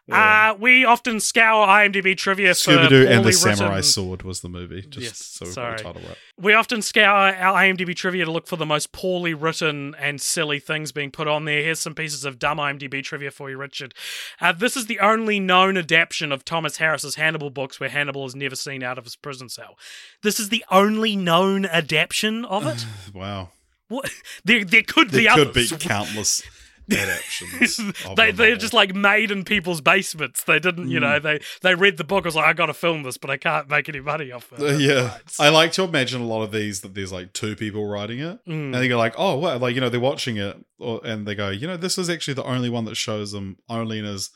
S1: Yeah.
S2: Uh, we often scour IMDb trivia for
S1: Scooby Doo and the Samurai
S2: written-
S1: Sword was the movie. Just
S2: Yes,
S1: so we
S2: sorry.
S1: title.
S2: We often scour our IMDb trivia to look for the most poorly written and silly things being put on there. Here's some pieces of dumb IMDb trivia for you, Richard. Uh, this is the only known adaptation of Thomas Harris's Hannibal books where Hannibal is never seen out of his prison cell. This is the only known adaptation of it.
S1: Wow.
S2: what? There, there could
S1: There
S2: be
S1: could
S2: others.
S1: be countless adaptations.
S2: they they're just like made in people's basements. They didn't, you
S1: Mm.
S2: know, they they read the book. I was like, I got to film this, but I can't make any money off it.
S1: Uh, yeah,
S2: Right.
S1: I like to imagine a lot of these that there's like two people writing it,
S2: Mm.
S1: and they go like, "Oh, what?" Like you know, they're watching it, or, and they go, "You know, this is actually the only one that shows them only in his."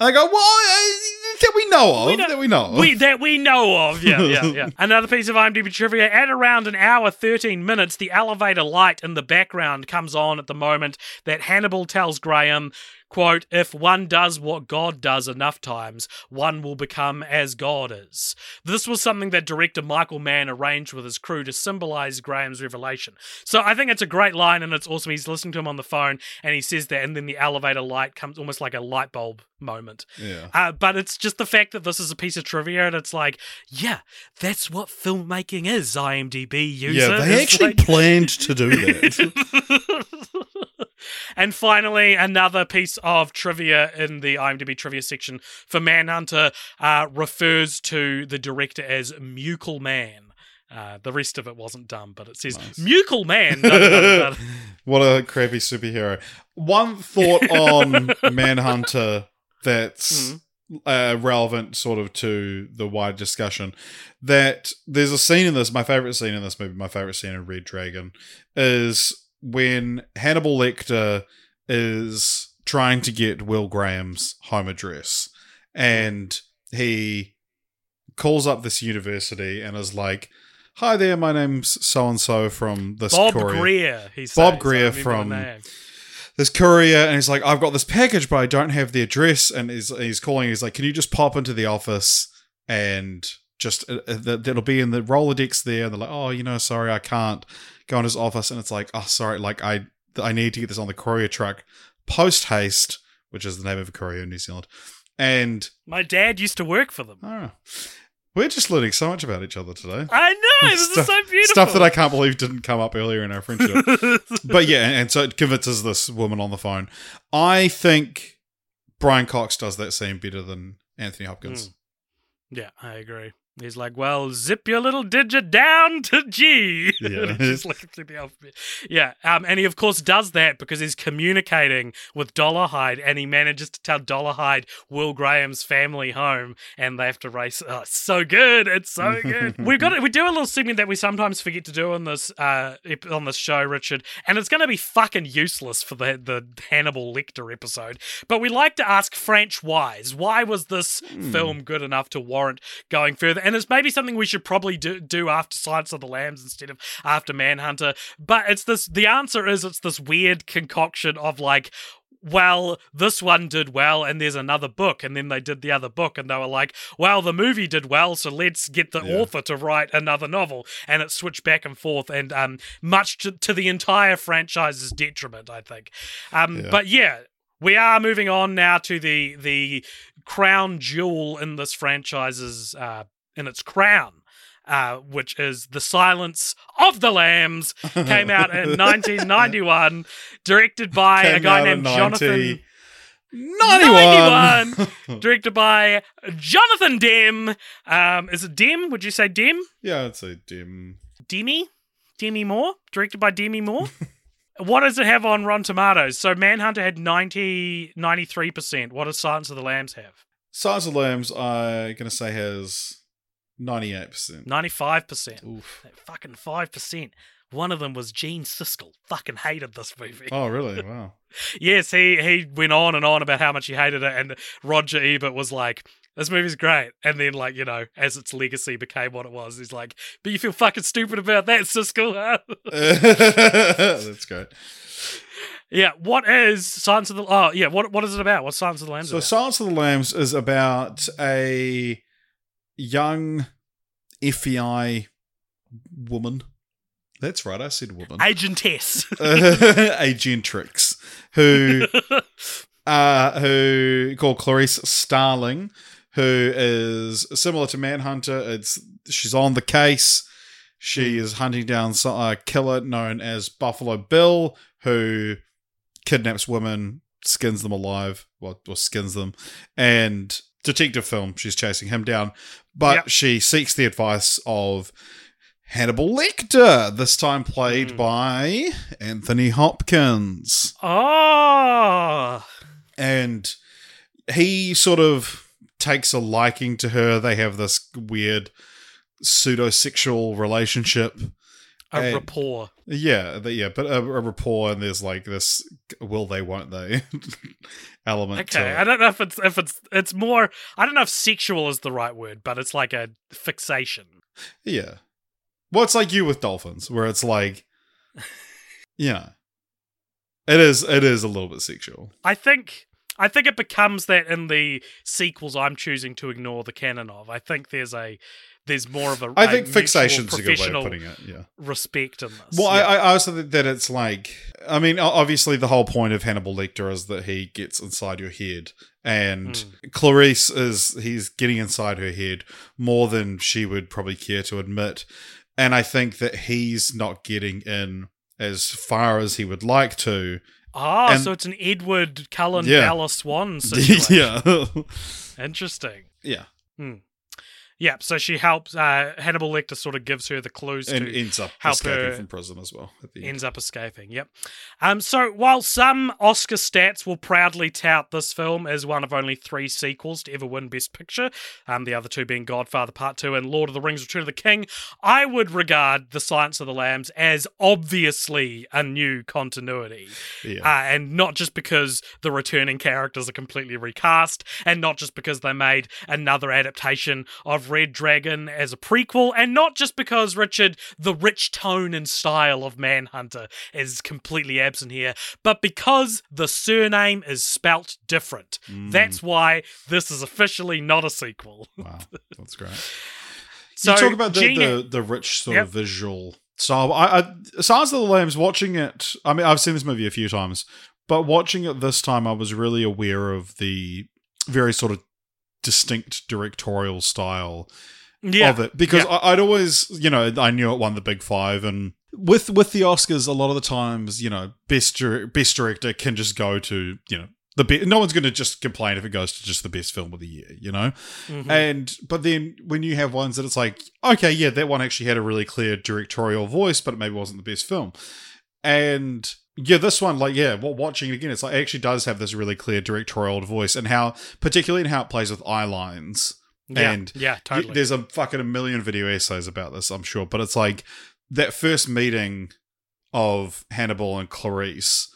S1: And I go, "Well, uh, that we know of,
S2: We
S1: that we know of."
S2: we that we know of. Yeah, yeah, yeah. Another piece of IMDb trivia: at around an hour thirteen minutes, the elevator light in the background comes on at the moment that Hannibal tells Graham. Quote, if one does what God does enough times, one will become as God is. This was something that director Michael Mann arranged with his crew to symbolize Graham's revelation. So I think it's a great line and it's awesome. He's listening to him on the phone and he says that, and then the elevator light comes almost like a light bulb moment.
S1: yeah,
S2: Uh, but it's just the fact that this is a piece of trivia, and it's like, yeah, that's what filmmaking is. IMDb user.
S1: yeah, they actually
S2: like-
S1: planned to do that.
S2: and finally, another piece of trivia in the IMDb trivia section for Manhunter uh, refers to the director as Mucal Man. Uh, the rest of it wasn't dumb, but it says
S1: Nice.
S2: Mucal Man.
S1: What a crappy superhero. One thought on Manhunter that's uh, relevant sort of to the wide discussion that there's a scene in this, my favorite scene in this movie, my favorite scene in Red Dragon, is when Hannibal Lecter is trying to get Will Graham's home address and he calls up this university and is like, Hi there, my name's so and so from this
S2: Bob
S1: courier."
S2: Greer. He
S1: Bob
S2: says.
S1: Greer from- this courier and he's like, I've got this package, but I don't have the address. And he's, he's calling, he's like, Can you just pop into the office and just uh, uh, that that'll be in the Rolodex there, and they're like, oh, you know, sorry, I can't go in his office, and it's like, oh, sorry, like I I need to get this on the courier truck post haste, which is the name of a courier in New Zealand, and
S2: My dad used to work for them.
S1: oh, we're just learning so much about each other today.
S2: I know this
S1: Stuff-
S2: is so beautiful.
S1: Stuff that I can't believe didn't come up earlier in our friendship. but yeah, and, and so it convinces this woman on the phone. I think Brian Cox does that scene better than Anthony Hopkins.
S2: Mm. Yeah, I agree. He's like, well, zip your little digit down to G.
S1: Yeah.
S2: And just looking through the alphabet. Yeah, um, and he of course does that because he's communicating with Dollarhyde, and he manages to tell Dollarhyde Will Graham's family home, and they have to race. Oh, it's so good! It's so good. We've got we do a little segment that we sometimes forget to do on this uh on this show, Richard, and it's going to be fucking useless for the the Hannibal Lecter episode. But we like to ask French whys. Why was this film good enough to warrant going further? And it's maybe something we should probably do, do after Silence of the Lambs instead of after Manhunter. But it's this. The answer is it's this weird concoction of like. Well, this one did well, and there's another book, and then they did the other book, and they were like, "Well, the movie did well, so let's get the
S1: Yeah.
S2: author to write another novel." And it switched back and forth, and um, much to, to the entire franchise's detriment, I think. Um,
S1: Yeah.
S2: But yeah, we are moving on now to the the crown jewel in this franchise's uh, in its crown. Uh, which is The Silence of the Lambs, came out in 1991, directed by a guy named Jonathan
S1: 91.
S2: 91. directed by Jonathan Demme. Um, is it Dem? Would you say Dem?
S1: yeah, it's a dim.
S2: Demi? Demi Moore? Directed by Demi Moore? what does it have on Rotten Tomatoes? So Manhunter had 90, 93%. What does Silence of the Lambs have?
S1: Silence of the Lambs, I'm going to say has 98%.
S2: 95%.
S1: Oof.
S2: That fucking 5%. One of them was Gene Siskel. Fucking hated this movie.
S1: Oh, really? Wow.
S2: Yes, he he went on and on about how much he hated it, and Roger Ebert was like, "This movie's great." And then, like you know, as its legacy became what it was, he's like, "But you feel fucking stupid about that, Siskel." huh?"
S1: That's great.
S2: yeah. What is Silence of the? Oh, yeah. What what is it about? What's Silence of the Lambs
S1: So,
S2: about?
S1: Silence of the Lambs is about a young FBI woman. That's right, I said woman.
S2: Agentess.
S1: a gentrix who uh who called Clarice Starling, who is similar to Manhunter. It's she's on the case. She is hunting down a killer known as Buffalo Bill, who kidnaps women, skins them alive, well, or skins them, and detective film. She's chasing him down, but
S2: Yep.
S1: she seeks the advice of Hannibal Lecter, this time played
S2: Mm.
S1: by Anthony Hopkins.
S2: oh.
S1: And he sort of takes a liking to her. They have this weird pseudo sexual relationship.
S2: A
S1: Hey.
S2: rapport.
S1: Yeah, the, yeah, but a, a rapport, and there's like this will they, won't they element to
S2: Okay. I don't know if it's if it's it's more. I don't know if sexual is the right word, but it's like a fixation.
S1: Yeah. Well, it's like you with dolphins, where it's like, yeah, it is. It is a little bit sexual.
S2: I think I think it becomes that in the sequels I'm choosing to ignore the canon of. I think there's a there's more of a
S1: I think fixation's a good way of putting it. Yeah.
S2: respect in this.
S1: Well,
S2: yeah.
S1: I, I also think that it's like, I mean, obviously the whole point of Hannibal Lecter is that he gets inside your head, and
S2: Mm.
S1: Clarice is he's getting inside her head more than she would probably care to admit, and I think that he's not getting in as far as he would like to.
S2: ah,
S1: and-
S2: so it's an Edward Cullen
S1: Yeah.
S2: Bella Swan situation.
S1: yeah,
S2: Interesting.
S1: yeah,
S2: Yeah, so she helps uh, Hannibal Lecter sort of gives her the clues
S1: and
S2: to
S1: ends up
S2: help
S1: escaping
S2: her-
S1: from prison as well. At the end.
S2: ends up escaping. Yep. Um. So while some Oscar stats will proudly tout this film as one of only three sequels to ever win Best Picture, um, the other two being Godfather Part Two and Lord of the Rings: Return of the King, I would regard The Silence of the Lambs as obviously a new continuity,
S1: yeah,
S2: uh, and not just because the returning characters are completely recast, and not just because they made another adaptation of Red Dragon as a prequel, and not just because Richard, the rich tone and style of Manhunter is completely absent here, but because the surname is spelt different.
S1: Mm.
S2: That's why this is officially not a sequel.
S1: wow, that's great.
S2: So
S1: you talk about the,
S2: Gene-
S1: the, the rich sort
S2: Yep.
S1: of visual style. I, I Silence of the Lambs, watching it, I mean, I've seen this movie a few times, but watching it this time, I was really aware of the very sort of distinct directorial style
S2: yeah,
S1: of it because
S2: Yeah.
S1: I, I'd always, you know, I knew it won the big five, and with with the Oscars, a lot of the times, you know, best dir- best director can just go to, you know, the be- no one's going to just complain if it goes to just the best film of the year, you know.
S2: Mhm.
S1: And but then when you have ones that it's like, okay, yeah, that one actually had a really clear directorial voice, but it maybe wasn't the best film. And yeah, this one, like, yeah, well, watching it again, it's like it actually does have this really clear directorial voice, and how, particularly in how it plays with eye lines.
S2: yeah,
S1: and
S2: yeah, totally.
S1: there's a fucking a million video essays about this, I'm sure, but it's like that first meeting of Hannibal and Clarice.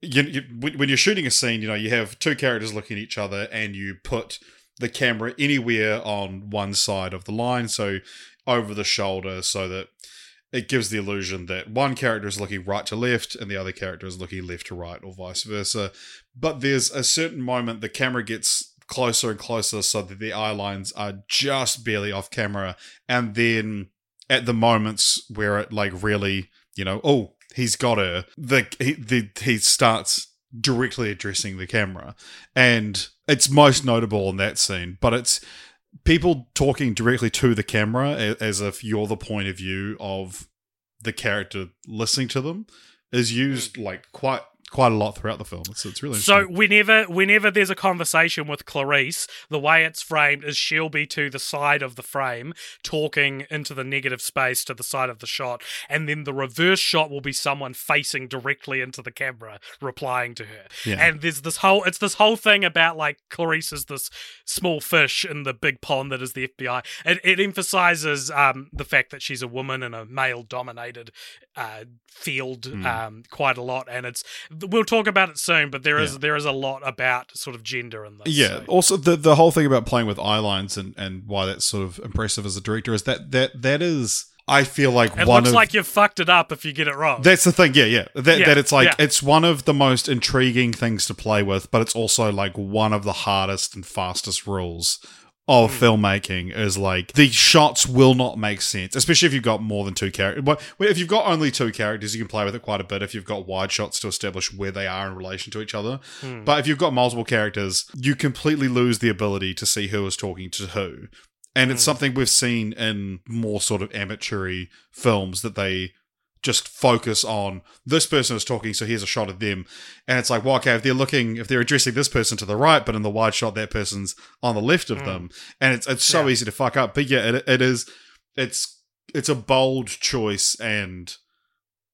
S1: You, you, when you're shooting a scene, you know you have two characters looking at each other, and you put the camera anywhere on one side of the line, so over the shoulder, so that it gives the illusion that one character is looking right to left and the other character is looking left to right, or vice versa. But there's a certain moment the camera gets closer and closer so that the eye lines are just barely off camera, and then at the moments where it like really, you know, oh, he's got her, the he the, he starts directly addressing the camera, and it's most notable in that scene. But it's people talking directly to the camera as if you're the point of view of the character listening to them is used mm. like quite quite a lot throughout the film. It's, it's really
S2: So whenever whenever there's a conversation with Clarice, the way it's framed is she'll be to the side of the frame, talking into the negative space to the side of the shot, and then the reverse shot will be someone facing directly into the camera, replying to her.
S1: Yeah.
S2: And there's this whole it's this whole thing about like Clarice is this small fish in the big pond that is the FBI. It, it emphasizes um, the fact that she's a woman in a male dominated uh, field
S1: Hmm.
S2: um, quite a lot, and it's we'll talk about it soon. But there is
S1: Yeah.
S2: there is a lot about sort of gender in this.
S1: Yeah.
S2: so-
S1: Also, the the whole thing about playing with eye lines and and why that's sort of impressive as a director is that that that is I feel like
S2: It
S1: one
S2: looks
S1: of
S2: like you've fucked it up if you get it wrong.
S1: that's the thing. Yeah, yeah. That
S2: Yeah,
S1: that it's like
S2: yeah.
S1: it's one of the most intriguing things to play with, but it's also like one of the hardest and fastest rules of
S2: Hmm.
S1: filmmaking is like the shots will not make sense, especially if you've got more than two characters. Well, if you've got only two characters, you can play with it quite a bit. If you've got wide shots to establish where they are in relation to each other,
S2: Hmm.
S1: but if you've got multiple characters, you completely lose the ability to see who is talking to who. And it's
S2: Mm.
S1: something we've seen in more sort of amateur films that they just focus on this person is talking, so here's a shot of them. And it's like, well, okay, if they're looking, if they're addressing this person to the right, but in the wide shot, that person's on the left of
S2: Mm.
S1: them. And it's it's so
S2: Yeah.
S1: easy to fuck up. But yeah, it, it is, it's, it's a bold choice and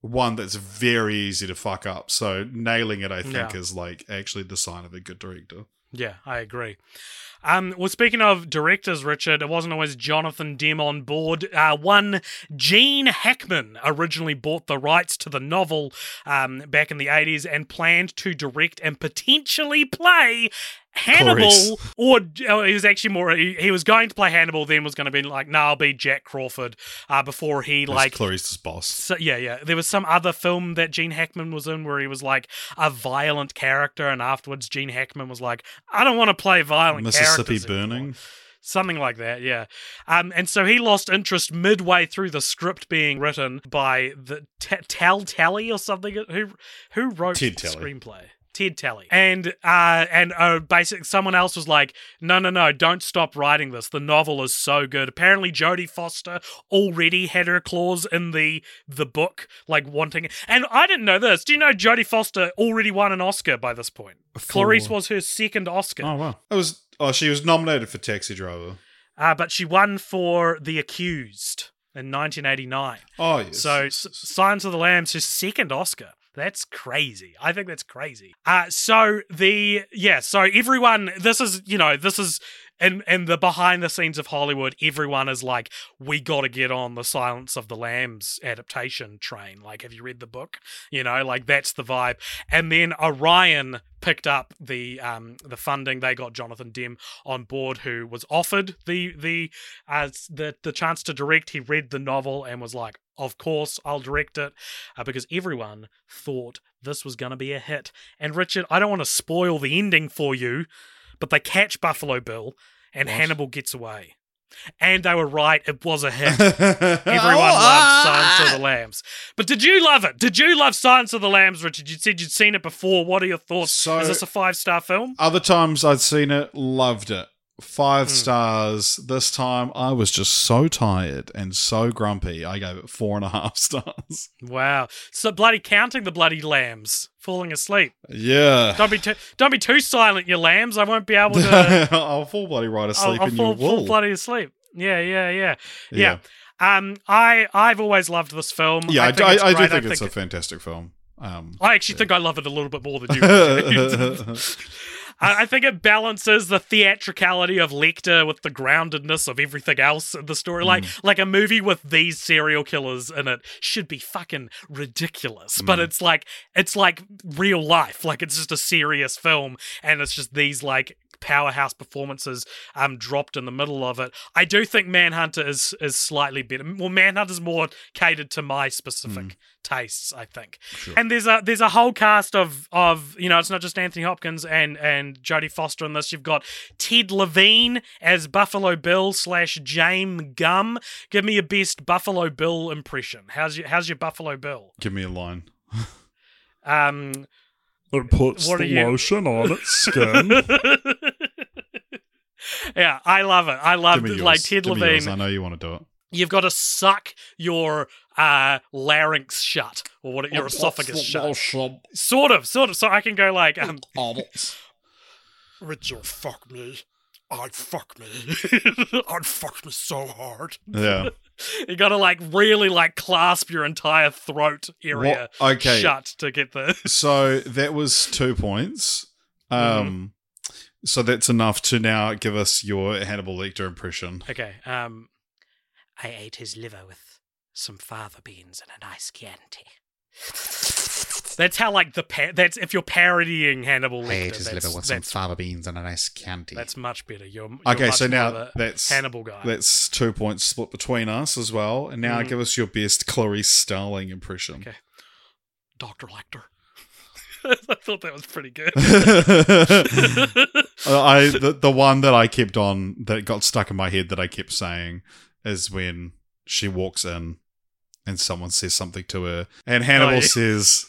S1: one that's very easy to fuck up. So nailing it, I think,
S2: Yeah.
S1: is like actually the sign of a good director.
S2: Yeah, I agree. Um, well, speaking of directors, Richard, it wasn't always Jonathan Demme on board. Uh, one Gene Hackman originally bought the rights to the novel um, back in the 80s and planned to direct and potentially play Hannibal.
S1: Clarice.
S2: Or oh, he was actually more, he, he was going to play Hannibal, then was going to be like, no, I'll be Jack Crawford uh, before he,
S1: Like Clarice's boss.
S2: so, yeah, yeah. There was some other film that Gene Hackman was in where he was like a violent character, and afterwards Gene Hackman was like, "I don't want to play violent
S1: Mississippi
S2: characters anymore."
S1: Burning.
S2: something like that." Yeah. Um, and so he lost interest midway through the script being written by the T- Tal Tally or something. Who who wrote
S1: Ted
S2: the
S1: Tally.
S2: screenplay? Ted Tally. And uh and uh basically someone else was like, no no no, don't stop writing this. The novel is so good. Apparently Jodie Foster already had her clause in the the book, like wanting and I didn't know this. Do you know Jodie Foster already won an Oscar by this point? Clarice was her second Oscar.
S1: Oh wow! It was. Oh, she was nominated for Taxi Driver.
S2: Uh, but she won for The Accused in 1989.
S1: Oh yes.
S2: So,
S1: yes,
S2: S-
S1: yes.
S2: Of the Lambs, his second Oscar. That's crazy. I think that's crazy. Uh, so the yeah, so everyone, this is you know this is in in the behind the scenes of Hollywood. Everyone is like, we got to get on the Silence of the Lambs adaptation train. Like, have you read the book? You know, like that's the vibe. And then Orion picked up the um the funding. They got Jonathan Demme on board, who was offered the the uh, the the chance to direct. He read the novel and was like, "Of course, I'll direct it," uh, because everyone thought this was going to be a hit. And Richard, I don't want to spoil the ending for you, but they catch Buffalo Bill, and
S1: What?
S2: Hannibal gets away. and they were right. It was a hit.
S1: Everyone
S2: Everyone loved ah! Silence of the Lambs. But did you love it? Did you love Silence of the Lambs, Richard? You said you'd seen it before. What are your thoughts?
S1: So-
S2: Is this a five star film?
S1: Other times I'd seen it, loved it. Five
S2: Hmm.
S1: stars. This time I was just so tired and so grumpy. I gave it four and a half stars.
S2: Wow. So bloody counting the bloody lambs, falling asleep.
S1: Yeah.
S2: Don't be too don't be too silent, you lambs. I won't be able to
S1: I'll fall bloody right
S2: I'll,
S1: asleep
S2: I'll
S1: in
S2: fall,
S1: your
S2: fall bloody asleep. Yeah, yeah, yeah. Yeah. Um I I've always loved this film.
S1: Yeah, I,
S2: I, think
S1: I,
S2: it's
S1: I do think it's a fantastic film. Um,
S2: I actually think I love it a little bit more than you. I I think it balances the theatricality of Lecter with the groundedness of everything else in the story. Like,
S1: Mm.
S2: like a movie with these serial killers in it should be fucking ridiculous, but
S1: Mm.
S2: it's like it's like real life. Like it's just a serious film, and it's just these like powerhouse performances um dropped in the middle of it. I do think Manhunter is is slightly better. Well, Manhunter's more catered to my specific tastes, I think. And there's a there's a whole cast of of you know it's not just Anthony Hopkins and and Jodie Foster in this. You've got Ted Levine as Buffalo Bill slash James Gumb. Give me your best Buffalo Bill impression. How's your how's your Buffalo Bill?
S1: Give me a line.
S2: Um,
S3: It puts the
S2: are you-
S3: lotion on its skin.
S2: yeah, I love it. I love
S1: Give me yours.
S2: like Ted
S1: Give me yours. I know you want to do it.
S2: You've got to suck your uh larynx shut or what your esophagus shut. Sort of, sort of. So I can go like um
S3: Richard, fuck me. I'd fuck me. I'd fuck me so hard.
S1: Yeah.
S2: You got to like really like clasp your entire throat area
S1: What- okay.
S2: shut to get the.
S1: So that was two points.
S2: Mm-hmm.
S1: Um, so that's enough to now give us your Hannibal Lecter impression.
S2: Okay. Um, I ate his liver with some fava beans and a nice Chianti. That's how like the pa- that's if you're parodying Hannibal Lecter. with some
S1: fava beans and a nice Chianti.
S2: that's much better. You're, you're
S1: okay,
S2: much
S1: so now that's
S2: Hannibal guy.
S1: that's two points split between us as well. And now
S2: Mm.
S1: give us your best Clarice Starling impression.
S2: Okay. Doctor Lecter. I thought that was pretty good.
S1: I the, the one that I kept on that got stuck in my head that I kept saying is when she walks in and someone says something to her and Hannibal
S2: Oh, yeah.
S1: says,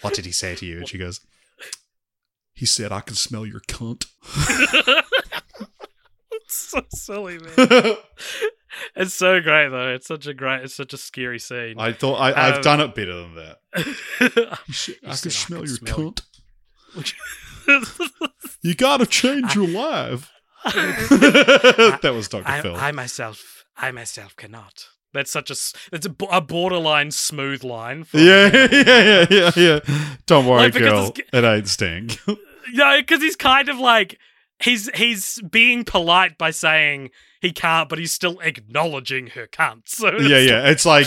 S1: "What did he say to you?" And she goes, "He said I can smell your cunt."
S2: It's so silly, man. It's so great though. It's such a great. It's such a scary scene.
S1: I thought I, I've
S2: Um,
S1: done it better than that. He said, I
S2: said
S1: can
S2: I
S1: smell your
S2: smell
S1: cunt. You gotta change your life. that was Doctor Phil.
S2: I myself, I myself cannot. That's such a. s- It's a, bo- a borderline smooth line. from-
S1: yeah, yeah, yeah, yeah, yeah. Don't worry,
S2: Like,
S1: girl. It ain't Sting.
S2: No, because he's kind of like he's he's being polite by saying he can't, but he's still acknowledging her cunt. So
S1: yeah, yeah. It's like,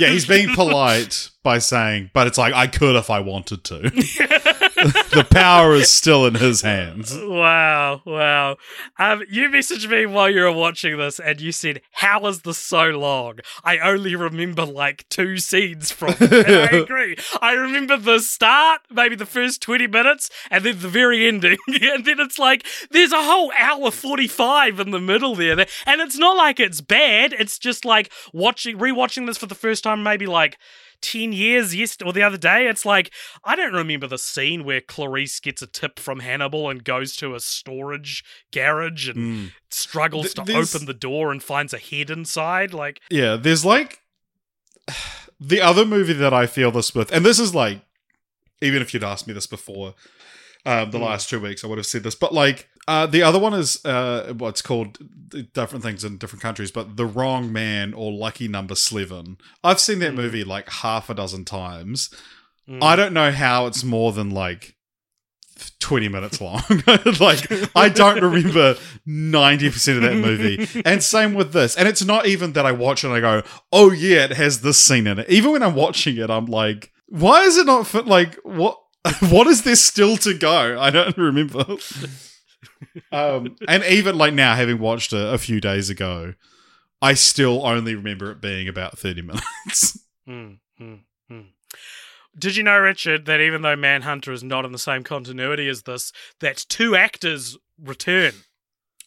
S1: yeah, he's being polite by saying, but it's like, I could if I wanted to. the power is still in his hands.
S2: Wow, wow. Um, you messaged me while you were watching this, and you said, "How is this so long?" I only remember like two scenes from it. And I agree. I remember the start, maybe the first twenty minutes, and then the very ending, and then it's like there's a whole hour forty-five in the middle there, and it's not like it's bad. It's just like watching, rewatching this for the first time, maybe like. 10 years yes or the other day it's like i don't remember the scene where clarice gets a tip from hannibal and goes to a storage garage and
S1: Mm.
S2: struggles
S1: Th-
S2: to open the door and finds a head inside like
S1: Yeah, there's like the other movie that I feel this with, and this is like, even if you'd asked me this before um, the
S2: Hmm.
S1: last two weeks, I would have said this. But like, uh, the other one is uh, what's called different things in different countries, but The Wrong Man or Lucky Number Slevin. I've seen that
S2: Hmm.
S1: movie like half a dozen times.
S2: mm.
S1: I don't know how it's more than like 20 minutes long. like, I don't remember 90% of that movie. And same with this. And it's not even that I watch it and I go, oh, yeah, it has this scene in it. Even when I'm watching it, I'm like, why is it not fit? Like, what? What is this still to go? I don't remember. um, and even like now, having watched it a few days ago, I still only remember it being about 30 minutes.
S2: Mm, mm, mm. Did you know, Richard, that even though Manhunter is not in the same continuity as this, that two actors return?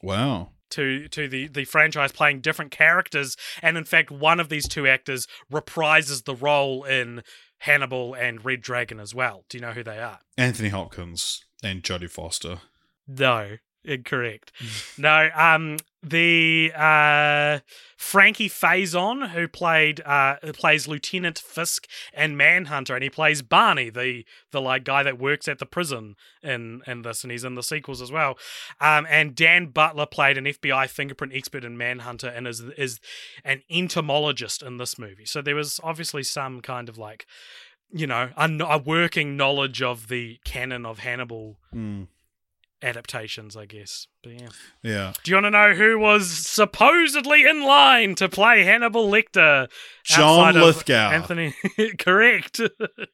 S1: wow.
S2: to to the the franchise playing different characters and in fact one of these two actors reprises the role in Hannibal and Red Dragon as well. Do you know who they are?
S1: Anthony Hopkins and Jodie Foster.
S2: No, incorrect. no, um, the uh, Frankie Faison, who played uh, who plays Lieutenant Fisk and Manhunter, and he plays Barney, the the like guy that works at the prison in in this, and he's in the sequels as well. Um, and Dan Butler played an FBI fingerprint expert in Manhunter, and is is an entomologist in this movie. So there was obviously some kind of like. You know, a, a working knowledge of the canon of Hannibal
S1: Hmm.
S2: Adaptations, I guess. But yeah.
S1: Yeah.
S2: Do you want to know who was supposedly in line to play Hannibal Lecter?
S1: John Lithgow.
S2: Anthony, correct.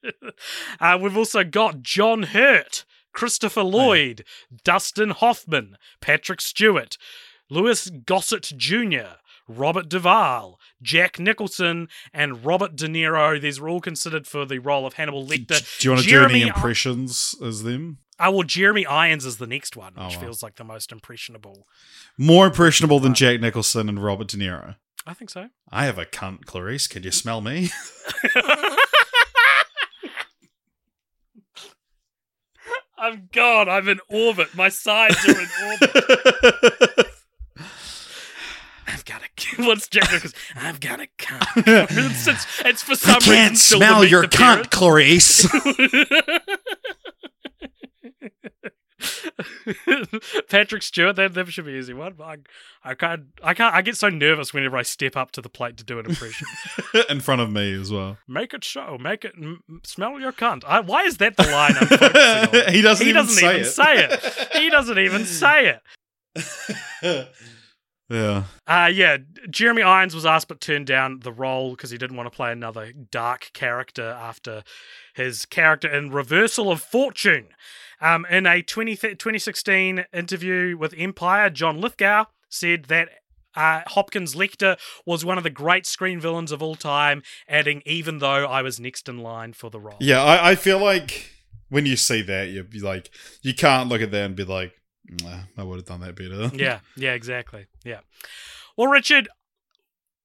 S2: uh, we've also got John Hurt, Christopher Lloyd, Dustin Hoffman, Patrick Stewart, Louis Gossett Jr., Robert Duvall, Jack Nicholson, and Robert De Niro. These were all considered for the role of Hannibal Lecter.
S1: do you want to do any impressions as them?
S2: Oh, well, Jeremy Irons is the next one,
S1: oh,
S2: which
S1: wow.
S2: feels like the most impressionable.
S1: More impressionable than uh, Jack Nicholson and Robert De Niro.
S2: I think so.
S1: I have a cunt, Clarice. Can you smell me?
S2: I'm gone. I'm in orbit. My sides are in orbit. I've got a. What's Jack Nicholson? I've got a cunt. it's, it's, it's for some reason still the Meet the Parents.
S1: Clarice.
S2: Patrick Stewart, that, that should be an easy one. I, I can't, I can't, I get so nervous whenever I step up to the plate to do an impression.
S1: In front of me as well.
S2: make it show, make it m- smell your cunt. I, why is that the line I'm
S1: he doesn't
S2: He
S1: even,
S2: doesn't
S1: say,
S2: even
S1: it.
S2: say it. He doesn't even say it.
S1: yeah.
S2: Uh, yeah, Jeremy Irons was asked but turned down the role because he didn't want to play another dark character after his character in Reversal of Fortune. Um, in a 20, 2016 interview with Empire, John Lithgow said that uh, Hopkins Lecter was one of the great screen villains of all time, adding, even though I was next in line for the role.
S1: Yeah, I, I feel like when you see that, you'd be like, you can't look at that and be like, nah, I would have done that better.
S2: yeah, yeah, exactly. Yeah. Well, Richard,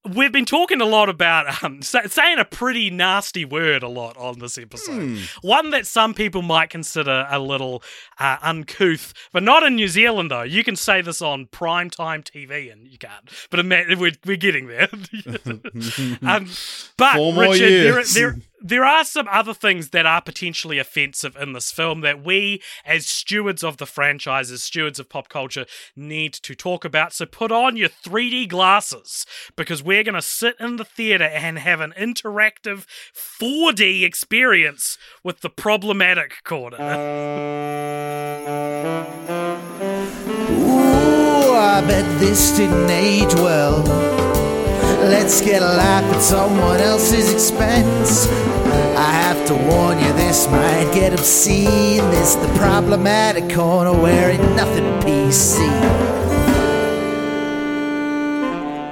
S2: we've been talking a lot about um, sa- saying a pretty nasty word a lot on this episode.
S1: Hmm.
S2: One that some people might consider a little uh, uncouth, but not in New Zealand though. You can say this on primetime TV, and you can't. But ima- we're we're getting there. um, but
S1: Four
S2: Richard, there, there there are some other things that are potentially offensive in this film that we, as stewards of the franchise, as stewards of pop culture, need to talk about. So put on your 3D glasses because we're going to sit in the theater and have an interactive 4D experience with the problematic corner.
S4: Ooh, I bet this didn't age well. Let's get a laugh at someone else's expense. I have to warn you, this might get obscene. This the problematic corner where ain't nothing PC.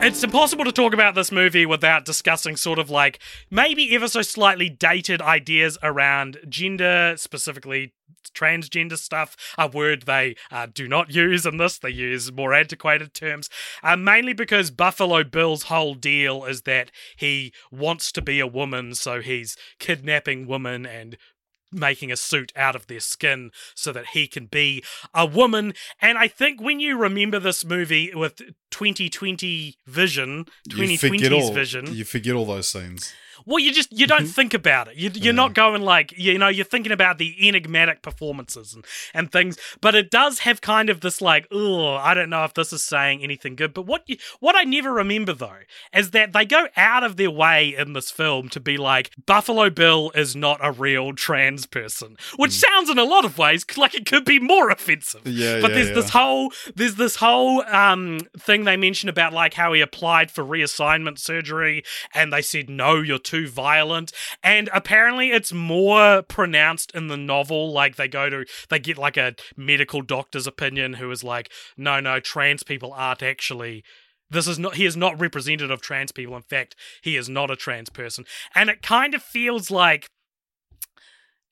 S2: It's impossible to talk about this movie without discussing sort of like maybe ever so slightly dated ideas around gender, specifically transgender stuff, a word they uh, do not use in this. They use more antiquated terms, uh, mainly because Buffalo Bill's whole deal is that he wants to be a woman, so he's kidnapping women and making a suit out of their skin so that he can be a woman. And I think when you remember this movie with 2020 vision,
S1: You
S2: 2020's
S1: all.
S2: vision,
S1: You forget all those scenes.
S2: Well, you just you don't mm-hmm. think about it. You, you're not mm. going like you know you're thinking about the enigmatic performances and, and things. But it does have kind of this like oh I don't know if this is saying anything good. But what you, what I never remember though is that they go out of their way in this film to be like Buffalo Bill is not a real trans person, which mm. sounds in a lot of ways like it could be more offensive.
S1: Yeah,
S2: but
S1: yeah,
S2: there's
S1: yeah.
S2: this whole there's this whole um thing they mention about like how he applied for reassignment surgery and they said no you're too violent. And apparently it's more pronounced in the novel like they go to they get like a medical doctor's opinion who is like no no trans people aren't actually this is not he is not representative of trans people. In fact he is not a trans person. And it kind of feels like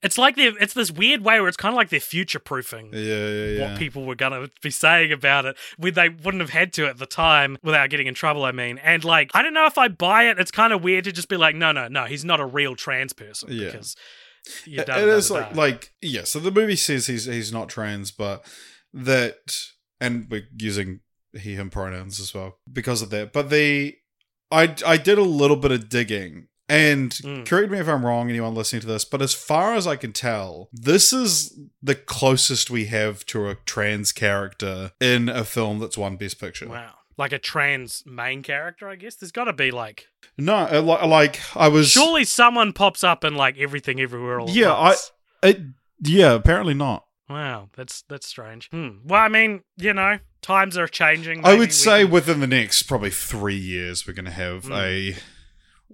S2: It's like they're it's this weird way where it's kind of like they're future proofing.
S1: Yeah, yeah, yeah.
S2: what people were gonna be saying about it when they wouldn't have had to at the time without getting in trouble. I mean, and like I don't know if I buy it. It's kind of weird to just be like, no, no, no, he's not a real trans person
S1: Yeah.
S2: because you
S1: It-
S2: don't
S1: it
S2: know
S1: like
S2: dark.
S1: like yeah. So the movie says he's he's not trans, but that and we're using he him pronouns as well because of that. But the I I did a little bit of digging. And
S2: Mm.
S1: correct me if I'm wrong, anyone listening to this, but as far as I can tell, this is the closest we have to a trans character in a film that's won Best Picture.
S2: wow, like a trans main character. I guess there's got to be like
S1: No, uh, like I was
S2: surely someone pops up in like everything everywhere all
S1: Yeah, I- It, yeah, apparently not.
S2: Wow, that's that's strange. Hmm. Well, I mean, you know, times are changing.
S1: I would say
S2: can-
S1: within the next probably three years, we're going to have
S2: Mm.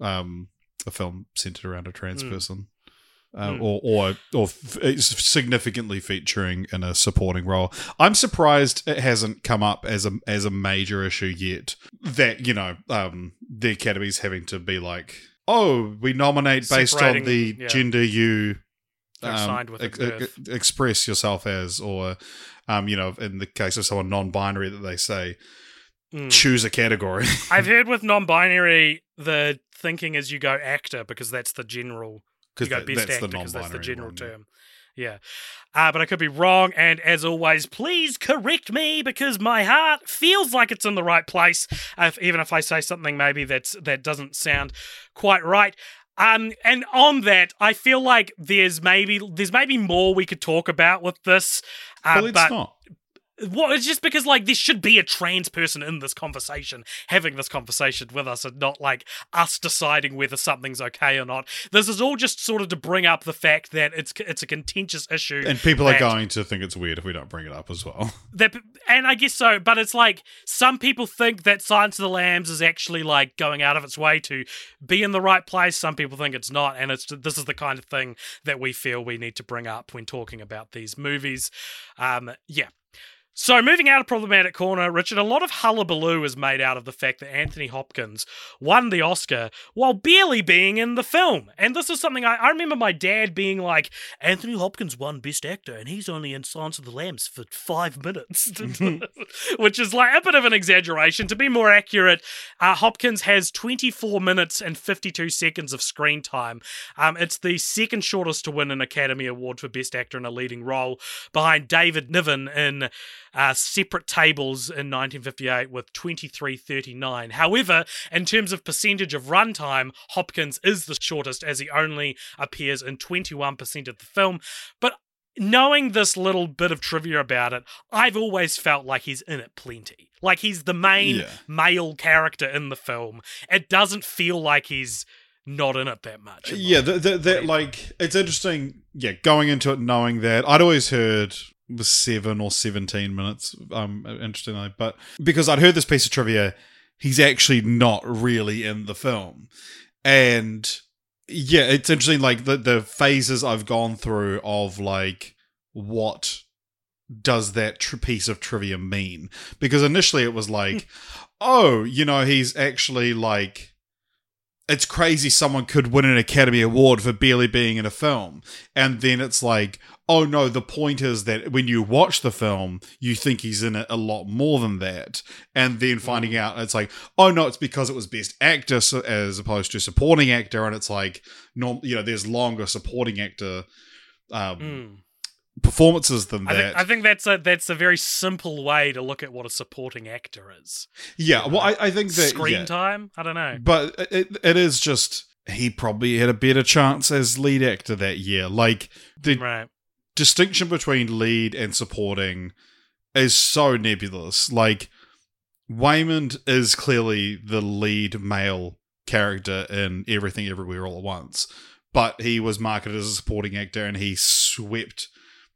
S1: a um a film centered around a trans
S2: Mm.
S1: person, um,
S2: Mm.
S1: or or or f- significantly featuring in a supporting role. I'm surprised it hasn't come up as a as a major issue yet. That you know, um, the Academy's having to be like, oh, we nominate based on the
S2: yeah.
S1: gender you um,
S2: with at
S1: ex- ex- express yourself as, or um, you know, in the case of someone non-binary, that they say
S2: Hmm.
S1: choose a category.
S2: I've heard with non-binary, the thinking is you go actor because that's the general. You go
S1: that-
S2: best actor because that's the general
S1: one, yeah.
S2: term. Yeah, uh, but I could be wrong. And as always, please correct me because my heart feels like it's in the right place. If, even if I say something maybe that's that doesn't sound quite right. Um, and on that, I feel like there's maybe there's maybe more we could talk about with this. Uh,
S1: well, it's
S2: but
S1: not.
S2: Well, it's just because like there should be a trans person in this conversation, having this conversation with us, and not like us deciding whether something's okay or not. This is all just sort of to bring up the fact that it's it's a contentious issue,
S1: And people are going to think it's weird if we don't bring it up as well.
S2: that, and I guess so. But it's like some people think that Silence of the Lambs is actually like going out of its way to be in the right place. Some people think it's not, and it's this is the kind of thing that we feel we need to bring up when talking about these movies. Um, yeah. So, moving out of problematic corner, Richard, a lot of hullabaloo is made out of the fact that Anthony Hopkins won the Oscar while barely being in the film. And this is something I, I remember my dad being like, Anthony Hopkins won Best Actor, and he's only in Silence of the Lambs for five minutes, which is like a bit of an exaggeration. To be more accurate, uh, Hopkins has 24 minutes and 52 seconds of screen time. Um, it's the second shortest to win an Academy Award for Best Actor in a leading role, behind David Niven in uh, Separate Tables in 1958 with 23.39. However, in terms of percentage of runtime, Hopkins is the shortest as he only appears in 21% of the film. But knowing this little bit of trivia about it, I've always felt like he's in it plenty. Like he's the main
S1: Yeah.
S2: male character in the film. It doesn't feel like he's not in it that much.
S1: yeah, that like it's interesting. Yeah, going into it knowing that I'd always heard was seven or seventeen minutes. Um, interestingly, but because I'd heard this piece of trivia, he's actually not really in the film, and yeah, it's interesting. Like the the phases I've gone through of like what does that tr- piece of trivia mean? Because initially it was like, oh, you know, he's actually like it's crazy someone could win an Academy Award for barely being in a film. And then it's like, oh no, the point is that when you watch the film, you think he's in it a lot more than that. And then finding out it's like, oh no, it's because it was best actor as opposed to supporting actor. And it's like, norm, you know, there's longer supporting actor um,
S2: Mm.
S1: Performances than
S2: I
S1: that.
S2: think, I think that's a that's a very simple way to look at what a supporting actor is.
S1: yeah, well, I, I think that
S2: Screen
S1: yeah.
S2: time? I don't know.
S1: But it, it is just he probably had a better chance as lead actor that year. Like the
S2: Right.
S1: distinction between lead and supporting is so nebulous. Like Waymond is clearly the lead male character in Everything Everywhere All at Once, but he was marketed as a supporting actor and he swept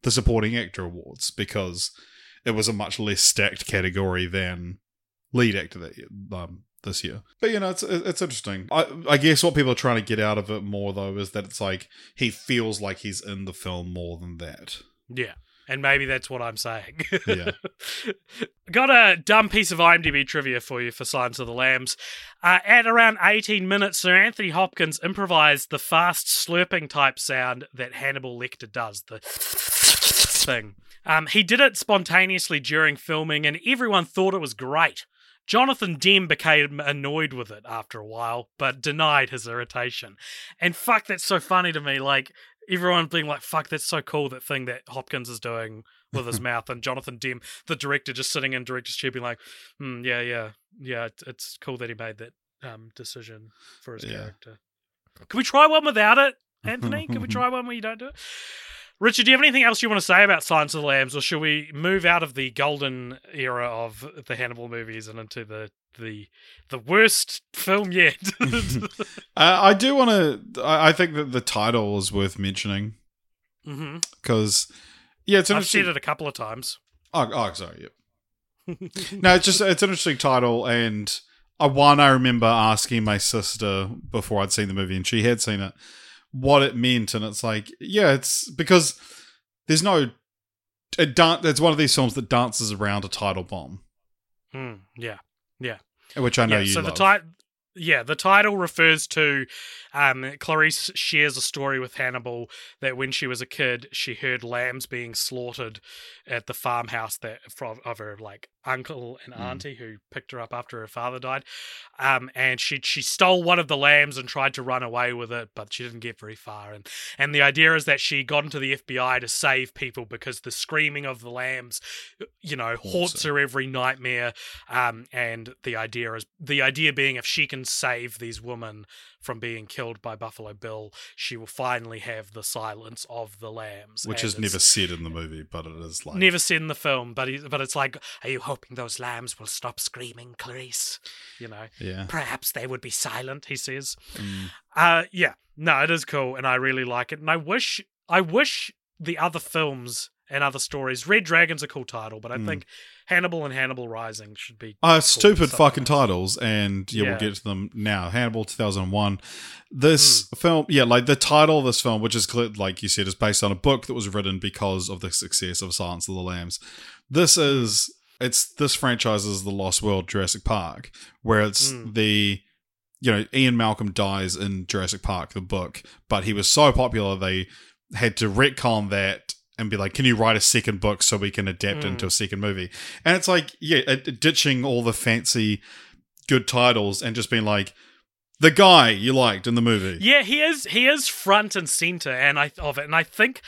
S1: the supporting actor awards because it was a much less stacked category than lead actor that um, this year. But you know, it's it's interesting. I I guess what people are trying to get out of it more though is that it's like he feels like he's in the film more than that.
S2: Yeah. And maybe that's what I'm saying.
S1: Yeah.
S2: Got a dumb piece of IMDb trivia for you for Silence of the Lambs. Uh, at around 18 minutes, Sir Anthony Hopkins improvised the fast slurping type sound that Hannibal Lecter does, the thing. Um, he did it spontaneously during filming, and everyone thought it was great. Jonathan Demme became annoyed with it after a while, but denied his irritation. And fuck, that's so funny to me. Like, everyone being like, fuck, that's so cool, that thing that Hopkins is doing with his mouth. And Jonathan Demme, the director, just sitting in director's chair being like, hmm, yeah, yeah, yeah, it's cool that he made that um, decision for his
S1: Yeah.
S2: character. Can we try one without it, Anthony? Can we try one where you don't do it? Richard, do you have anything else you want to say about Silence of the Lambs, or should we move out of the golden era of the Hannibal movies and into the the the worst film yet?
S1: Uh, I do want to. I I think that the title is worth mentioning because, yeah, it's
S2: I've
S1: interesting.
S2: said it a couple of times.
S1: Oh, oh, sorry. Yep. no, it's just it's an interesting title, and uh, one I remember asking my sister before I'd seen the movie, and she had seen it, what it meant, and it's like, yeah, it's because there's no. It dan- it's one of these films that dances around a title bomb,
S2: Hmm, yeah. Yeah.
S1: Which I know
S2: yeah,
S1: you
S2: so
S1: love.
S2: the title yeah the title refers to um, clarice shares a story with hannibal that when she was a kid she heard lambs being slaughtered at the farmhouse that from of her like uncle and
S1: Mm.
S2: auntie who picked her up after her father died um, and she she stole one of the lambs and tried to run away with it but she didn't get very far and and the idea is that she got into the fbi to save people because the screaming of the lambs you know haunts
S1: her.
S2: her every nightmare um, and the idea is the idea being if she can save these women from being killed by Buffalo Bill, she will finally have the silence of the lambs,
S1: which is never said in the movie, but it is like
S2: never said in the film. But he, but it's like, are you hoping those lambs will stop screaming, Clarice? You know,
S1: yeah.
S2: perhaps they would be silent. He says.
S1: Mm.
S2: Uh, yeah, no, it is cool, and I really like it. And I wish, I wish the other films and other stories. Red Dragon's a cool title, but I
S1: Mm.
S2: think Hannibal and Hannibal Rising should be.
S1: Uh,
S2: cool
S1: stupid fucking titles, and yeah,
S2: Yeah.
S1: we'll get to them now. Hannibal 2001. This
S2: Hmm.
S1: film, yeah, like the title of this film, which is like you said, is based on a book that was written because of the success of Silence of the Lambs. This is it's this franchise is the Lost World Jurassic Park, where it's
S2: Hmm.
S1: the you know Ian Malcolm dies in Jurassic Park, the book, but he was so popular they had to retcon that and be like, can you write a second book so we can adapt
S2: Mm.
S1: into a second movie? And it's like, yeah, ditching all the fancy good titles and just being like, the guy you liked in the movie.
S2: Yeah, he is. He is front and center, and I of it, and I think.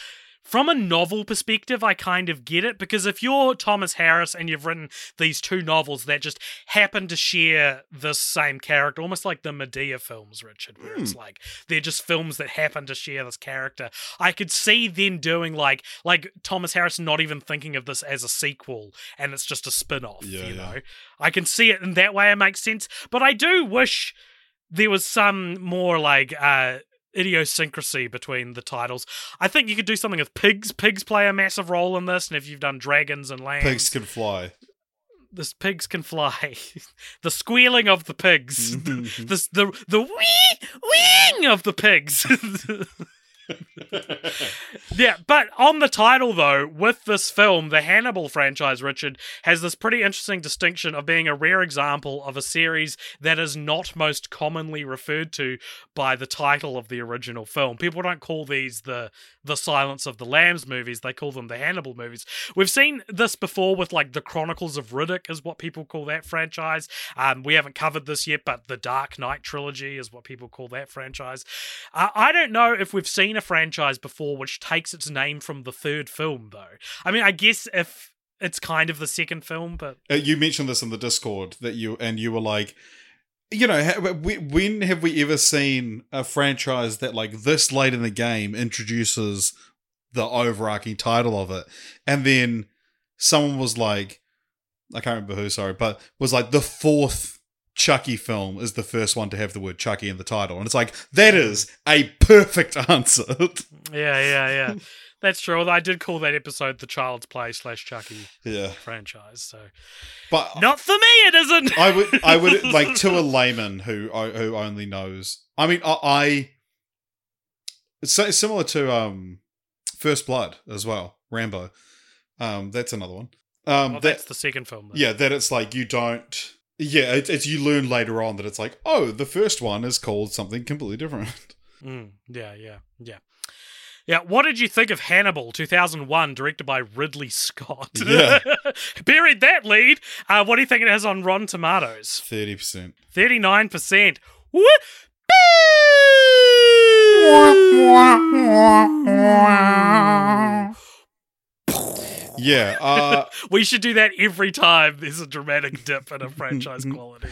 S2: From a novel perspective, I kind of get it because if you're Thomas Harris and you've written these two novels that just happen to share the same character, almost like the Madea films, Richard, where it's like they're just films that happen to share this character. I could see them doing like like Thomas Harris not even thinking of this as a sequel and it's just a spin-off,
S1: Yeah,
S2: you
S1: yeah.
S2: know. I can see it in that way it makes sense, but I do wish there was some more like uh idiosyncrasy between the titles. I think you could do something with pigs. Pigs play a massive role in this, and if you've done dragons and lambs,
S1: Pigs can fly.
S2: this pigs can fly. the squealing of the pigs.
S1: Mm-hmm.
S2: this the the wee wing of the pigs. yeah, but on the title though, with this film, the Hannibal franchise, Richard, has this pretty interesting distinction of being a rare example of a series that is not most commonly referred to by the title of the original film. People don't call these the the Silence of the Lambs movies, they call them the Hannibal movies. We've seen this before with like the Chronicles of Riddick is what people call that franchise. Um, we haven't covered this yet, but the Dark Knight trilogy is what people call that franchise. Uh, I don't know if we've seen a franchise before which takes its name from the third film, though. I mean, I guess if it's kind of the second film, but
S1: Uh, you mentioned this in the Discord that you and you were like, you know, when have we ever seen a franchise that like this late in the game introduces the overarching title of it, and then someone was like, I can't remember who, sorry, but was like the fourth Chucky film is the first one to have the word Chucky in the title, and it's like that is a perfect answer.
S2: yeah, yeah, yeah. That's true. Although I did call that episode the Child's Play slash Chucky
S1: yeah,
S2: franchise, so
S1: but
S2: not for me. It isn't.
S1: I would, I would like to a layman who who only knows. I mean, I, I it's similar to um, First Blood as well, Rambo. Um, that's another one. Um,
S2: Well,
S1: that-
S2: that's the second film. Then.
S1: yeah, that it's like you don't. Yeah, it, it's you learn later on that it's like, oh, the first one is called something completely different.
S2: Mm, yeah, yeah, yeah. Yeah, what did you think of Hannibal 2001, directed by Ridley Scott?
S1: Yeah.
S2: Buried that lead. Uh, what do you think it has on Rotten Tomatoes?
S1: Thirty percent.
S2: 39%. Woo!
S1: Yeah. Uh,
S2: We should do that every time there's a dramatic dip in a franchise quality.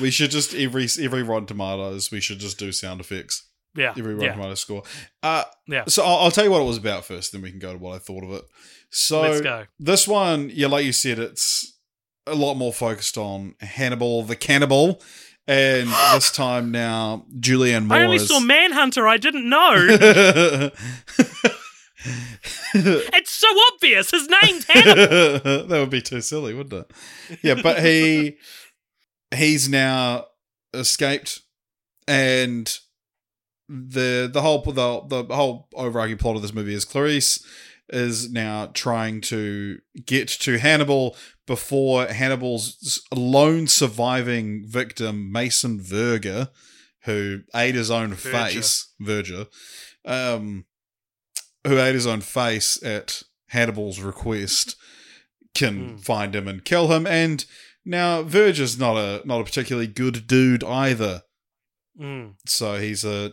S1: we should just every every Rotten Tomatoes. We should just do sound effects.
S2: Yeah.
S1: Every Rotten
S2: yeah.
S1: Tomatoes score. Uh,
S2: Yeah.
S1: So I'll, I'll tell you what it was about first, then we can go to what I thought of it. So this one, yeah, like you said, it's a lot more focused on Hannibal the cannibal, and this time now Julianne Moore.
S2: I only
S1: is-
S2: saw Manhunter. I didn't know. it's so obvious. His name's Hannibal.
S1: that would be too silly, wouldn't it? Yeah, but he he's now escaped, and the the whole the the whole overarching plot of this movie is Clarice is now trying to get to Hannibal before Hannibal's lone surviving victim Mason Verger, who ate his own
S2: Verger.
S1: face, Verger, um, who ate his own face at Hannibal's request, can
S2: Hmm.
S1: find him and kill him. And now Verger's not a not a particularly good dude either.
S2: Mm.
S1: So he's a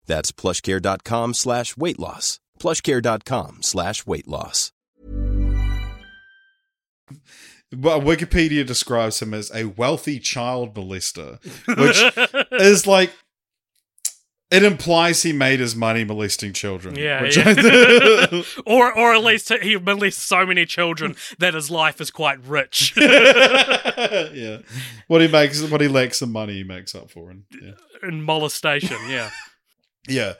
S5: That's plushcare.com slash weight loss. plushcare.com slash weight loss.
S1: Well, Wikipedia describes him as a wealthy child molester, which is like it implies he made his money molesting children.
S2: Yeah,
S1: which
S2: yeah.
S1: I-
S2: or or at least he molested so many children that his life is quite rich.
S1: yeah, what he makes, what he lacks in money, he makes up for. And yeah,
S2: in molestation, yeah.
S1: Yeah.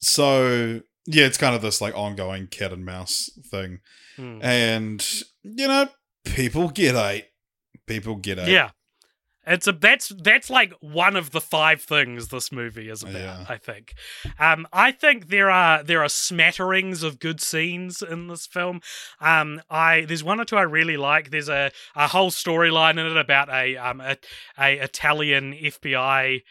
S1: So yeah, it's kind of this like ongoing cat and mouse thing,
S2: Hmm.
S1: and you know, people get ate. People get ate.
S2: Yeah. It's a that's that's like one of the five things this movie is about.
S1: Yeah.
S2: I think, um, I think there are there are smatterings of good scenes in this film. Um, I there's one or two I really like. There's a, a whole storyline in it about a um a, a Italian FBI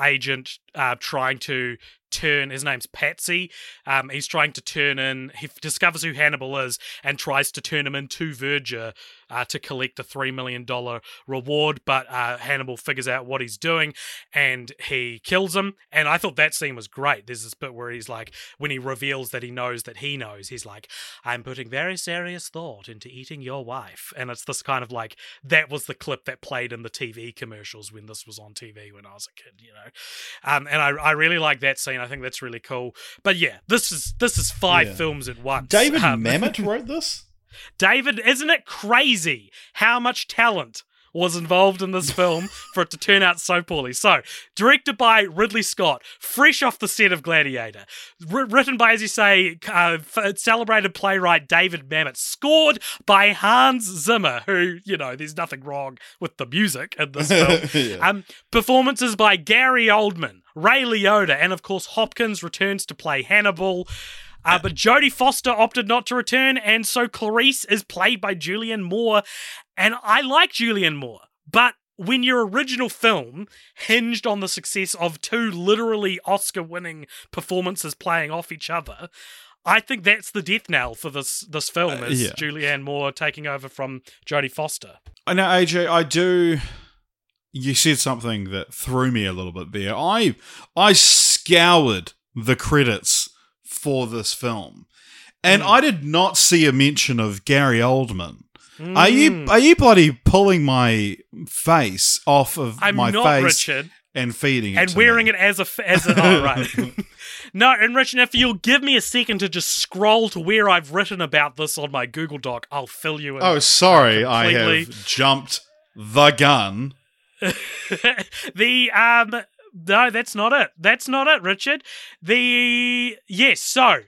S2: agent uh, trying to turn his name's Patsy. Um, he's trying to turn in. He discovers who Hannibal is and tries to turn him into Verger uh, to collect a three million dollar reward. But uh, Hannibal figures out what he's doing and he kills him. And I thought that scene was great. There's this bit where he's like, when he reveals that he knows that he knows, he's like, "I'm putting very serious thought into eating your wife." And it's this kind of like that was the clip that played in the TV commercials when this was on TV when I was a kid, you know. Um, and I, I really like that scene. I think that's really cool. But yeah, this is this is five
S1: Yeah.
S2: films at once.
S1: David
S2: Um,
S1: Mamet wrote this.
S2: David, isn't it crazy how much talent was involved in this film for it to turn out so poorly? So, directed by Ridley Scott, fresh off the set of Gladiator, wr- written by, as you say, uh, f- celebrated playwright David Mamet, scored by Hans Zimmer, who, you know, there's nothing wrong with the music in this film.
S1: Yeah.
S2: Um, performances by Gary Oldman, Ray Liotta, and of course Hopkins returns to play Hannibal. Uh, but Jodie Foster opted not to return, and so Clarice is played by Julianne Moore. And I like Julianne Moore, but when your original film hinged on the success of two literally Oscar winning performances playing off each other, I think that's the death knell for this this film
S1: Uh,
S2: is
S1: yeah.
S2: Julianne Moore taking over from Jodie Foster.
S1: I know, AJ. I do. You said something that threw me a little bit there. I I scoured the credits for this film, and I did not see a mention of Gary Oldman. Are you
S2: Mm.
S1: are you bloody pulling my face off of
S2: I'm
S1: my
S2: not
S1: face
S2: Richard.
S1: and feeding it
S2: and wearing
S1: me?
S2: it as a as a oh right No, and Richard, if you'll give me a second to just scroll to where I've written about this on my Google Doc, I'll fill you in.
S1: Oh, sorry, I have jumped the gun.
S2: the um no, that's not it. That's not it, Richard. The yes, so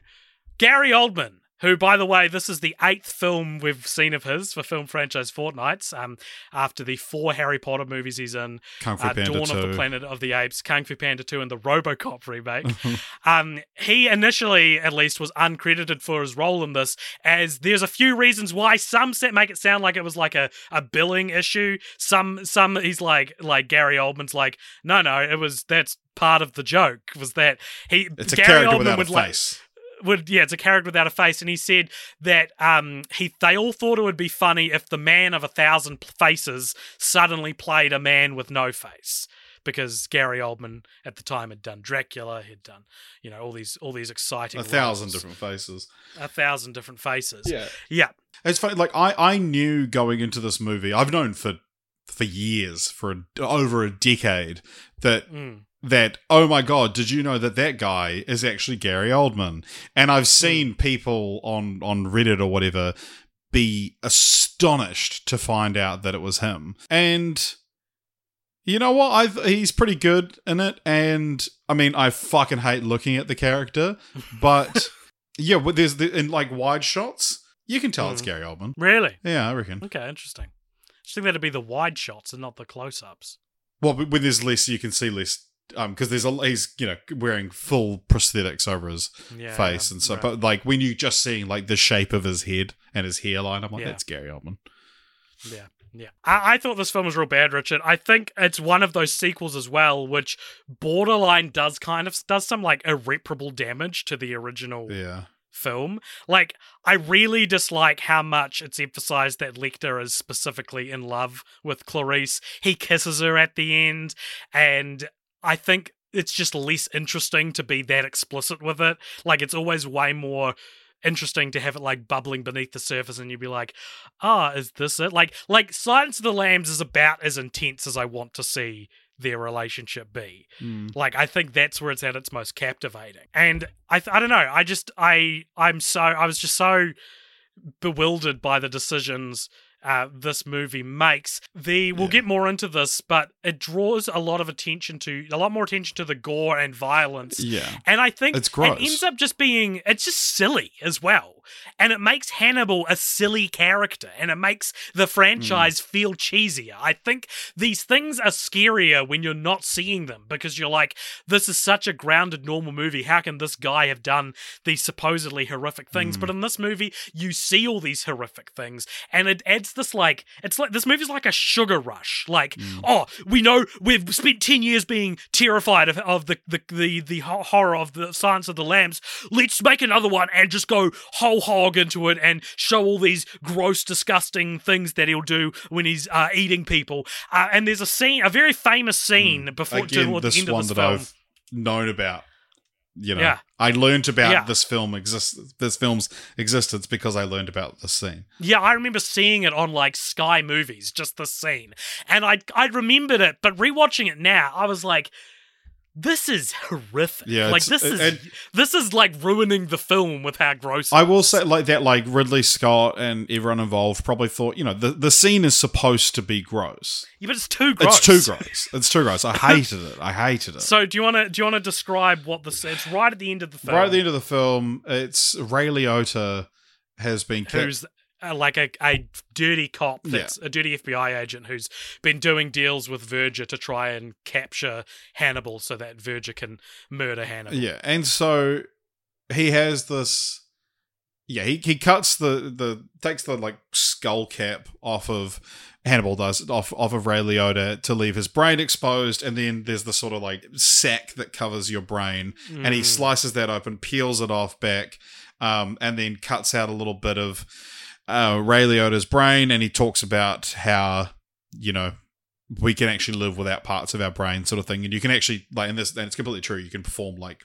S2: Gary Oldman, who by the way, this is the eighth film we've seen of his for film franchise fortnights. Um, after the four Harry Potter movies he's in,
S1: Kung Fu
S2: uh,
S1: Panda
S2: Dawn of the Planet of the Apes, Kung Fu Panda 2, and the RoboCop remake. um, he initially, at least, was uncredited for his role in this, as there's a few reasons why. Some set make it sound like it was like a, a billing issue. Some, some he's like like Gary Oldman's like, no, no, it was that's part of the joke was that he
S1: It's a
S2: Gary
S1: character
S2: Oldman would like-
S1: face.
S2: Would yeah, it's a character without a face, and he said that um he they all thought it would be funny if the man of a thousand faces suddenly played a man with no face. Because Gary Oldman at the time had done Dracula, he'd done, you know, all these all these exciting
S1: A thousand
S2: roles.
S1: different faces.
S2: a thousand different faces.
S1: Yeah.
S2: Yeah.
S1: It's funny. Like I, I knew going into this movie. I've known for for years, for a, over a decade, that
S2: Mm.
S1: that oh my god, did you know that that guy is actually Gary Oldman? And I've seen people on on Reddit or whatever be astonished to find out that it was him. And you know what? I he's pretty good in it. And I mean, I fucking hate looking at the character, but yeah, but there's the in like wide shots, you can tell it's
S2: Mm.
S1: Gary Oldman.
S2: Really?
S1: Yeah, I reckon.
S2: Okay, interesting. Just think that'd be the wide shots and not the close ups.
S1: Well, but when there's less, you can see less. Um, because there's a he's you know wearing full prosthetics over his
S2: Yeah.
S1: face and so,
S2: right.
S1: but like when you just seeing like the shape of his head and his hairline, I'm like,
S2: Yeah.
S1: that's Gary Oldman.
S2: Yeah, yeah. I, I thought this film was real bad, Richard. I think it's one of those sequels as well, which borderline does kind of does some like irreparable damage to the original
S1: Yeah,
S2: film. Like, I really dislike how much it's emphasized that Lecter is specifically in love with Clarice. He kisses her at the end, and I think it's just less interesting to be that explicit with it. Like, it's always way more interesting to have it like bubbling beneath the surface and you'd be like ah is this it like like silence of the lambs is about as intense as i want to see their relationship be mm. like I think that's where it's at its most captivating. And I th- I don't know, I just I I'm so I was just so bewildered by the decisions uh, this movie makes. The we'll get more into this, but it draws a lot of attention to a lot more attention to the gore and violence.
S1: yeah.
S2: And I think
S1: It's gross.
S2: it ends up just being it's just silly as well. And it makes Hannibal a silly character and it makes the franchise
S1: Hmm.
S2: feel cheesier. I think these things are scarier when you're not seeing them because you're like, this is such a grounded normal movie. How can this guy have done these supposedly horrific things?
S1: Hmm.
S2: But in this movie, you see all these horrific things and it adds this like it's like this movie's like a sugar rush. Like,
S1: Hmm.
S2: oh, we know we've spent 10 years being terrified of, of the, the, the, the horror of the Silence of the Lambs. Let's make another one and just go whole hog into it and show all these gross, disgusting things that he'll do when he's uh, eating people. Uh, and there's a scene, a very famous scene before
S1: Hmm. Again,
S2: toward the
S1: this
S2: end of
S1: one
S2: this
S1: that
S2: film.
S1: I've known about. You know,
S2: Yeah.
S1: I learned about
S2: Yeah.
S1: this film exist this film's existence because I learned about this scene.
S2: Yeah, I remember seeing it on like Sky Movies, just the scene, and I I remembered it, but rewatching it now, I was like, this is horrific.
S1: Yeah,
S2: like this is
S1: and-
S2: this is like ruining the film with how gross.
S1: I will say like that like Ridley Scott and everyone involved probably thought, you know, the, the scene is supposed to be gross.
S2: yeah, but it's too gross.
S1: It's too gross. It's too gross. I hated it. I hated it.
S2: So do you want to do you want to describe what this? It's right at the end of the film.
S1: right at the end of the film, it's Ray Liotta has been
S2: who's uh, like a, a dirty cop that's a dirty FBI agent who's been doing deals with Verger to try and capture Hannibal so that Verger can murder Hannibal.
S1: Yeah, and so he has this. Yeah, he, he cuts the the takes the like skull cap off of Hannibal does off off of Ray Liotta to leave his brain exposed, and then there's the sort of like sack that covers your brain, and he
S2: Mm.
S1: slices that open, peels it off back, um, and then cuts out a little bit of uh, Ray Liotta's brain, and he talks about how you know we can actually live without parts of our brain, sort of thing, and you can actually like, and this, and it's completely true. You can perform like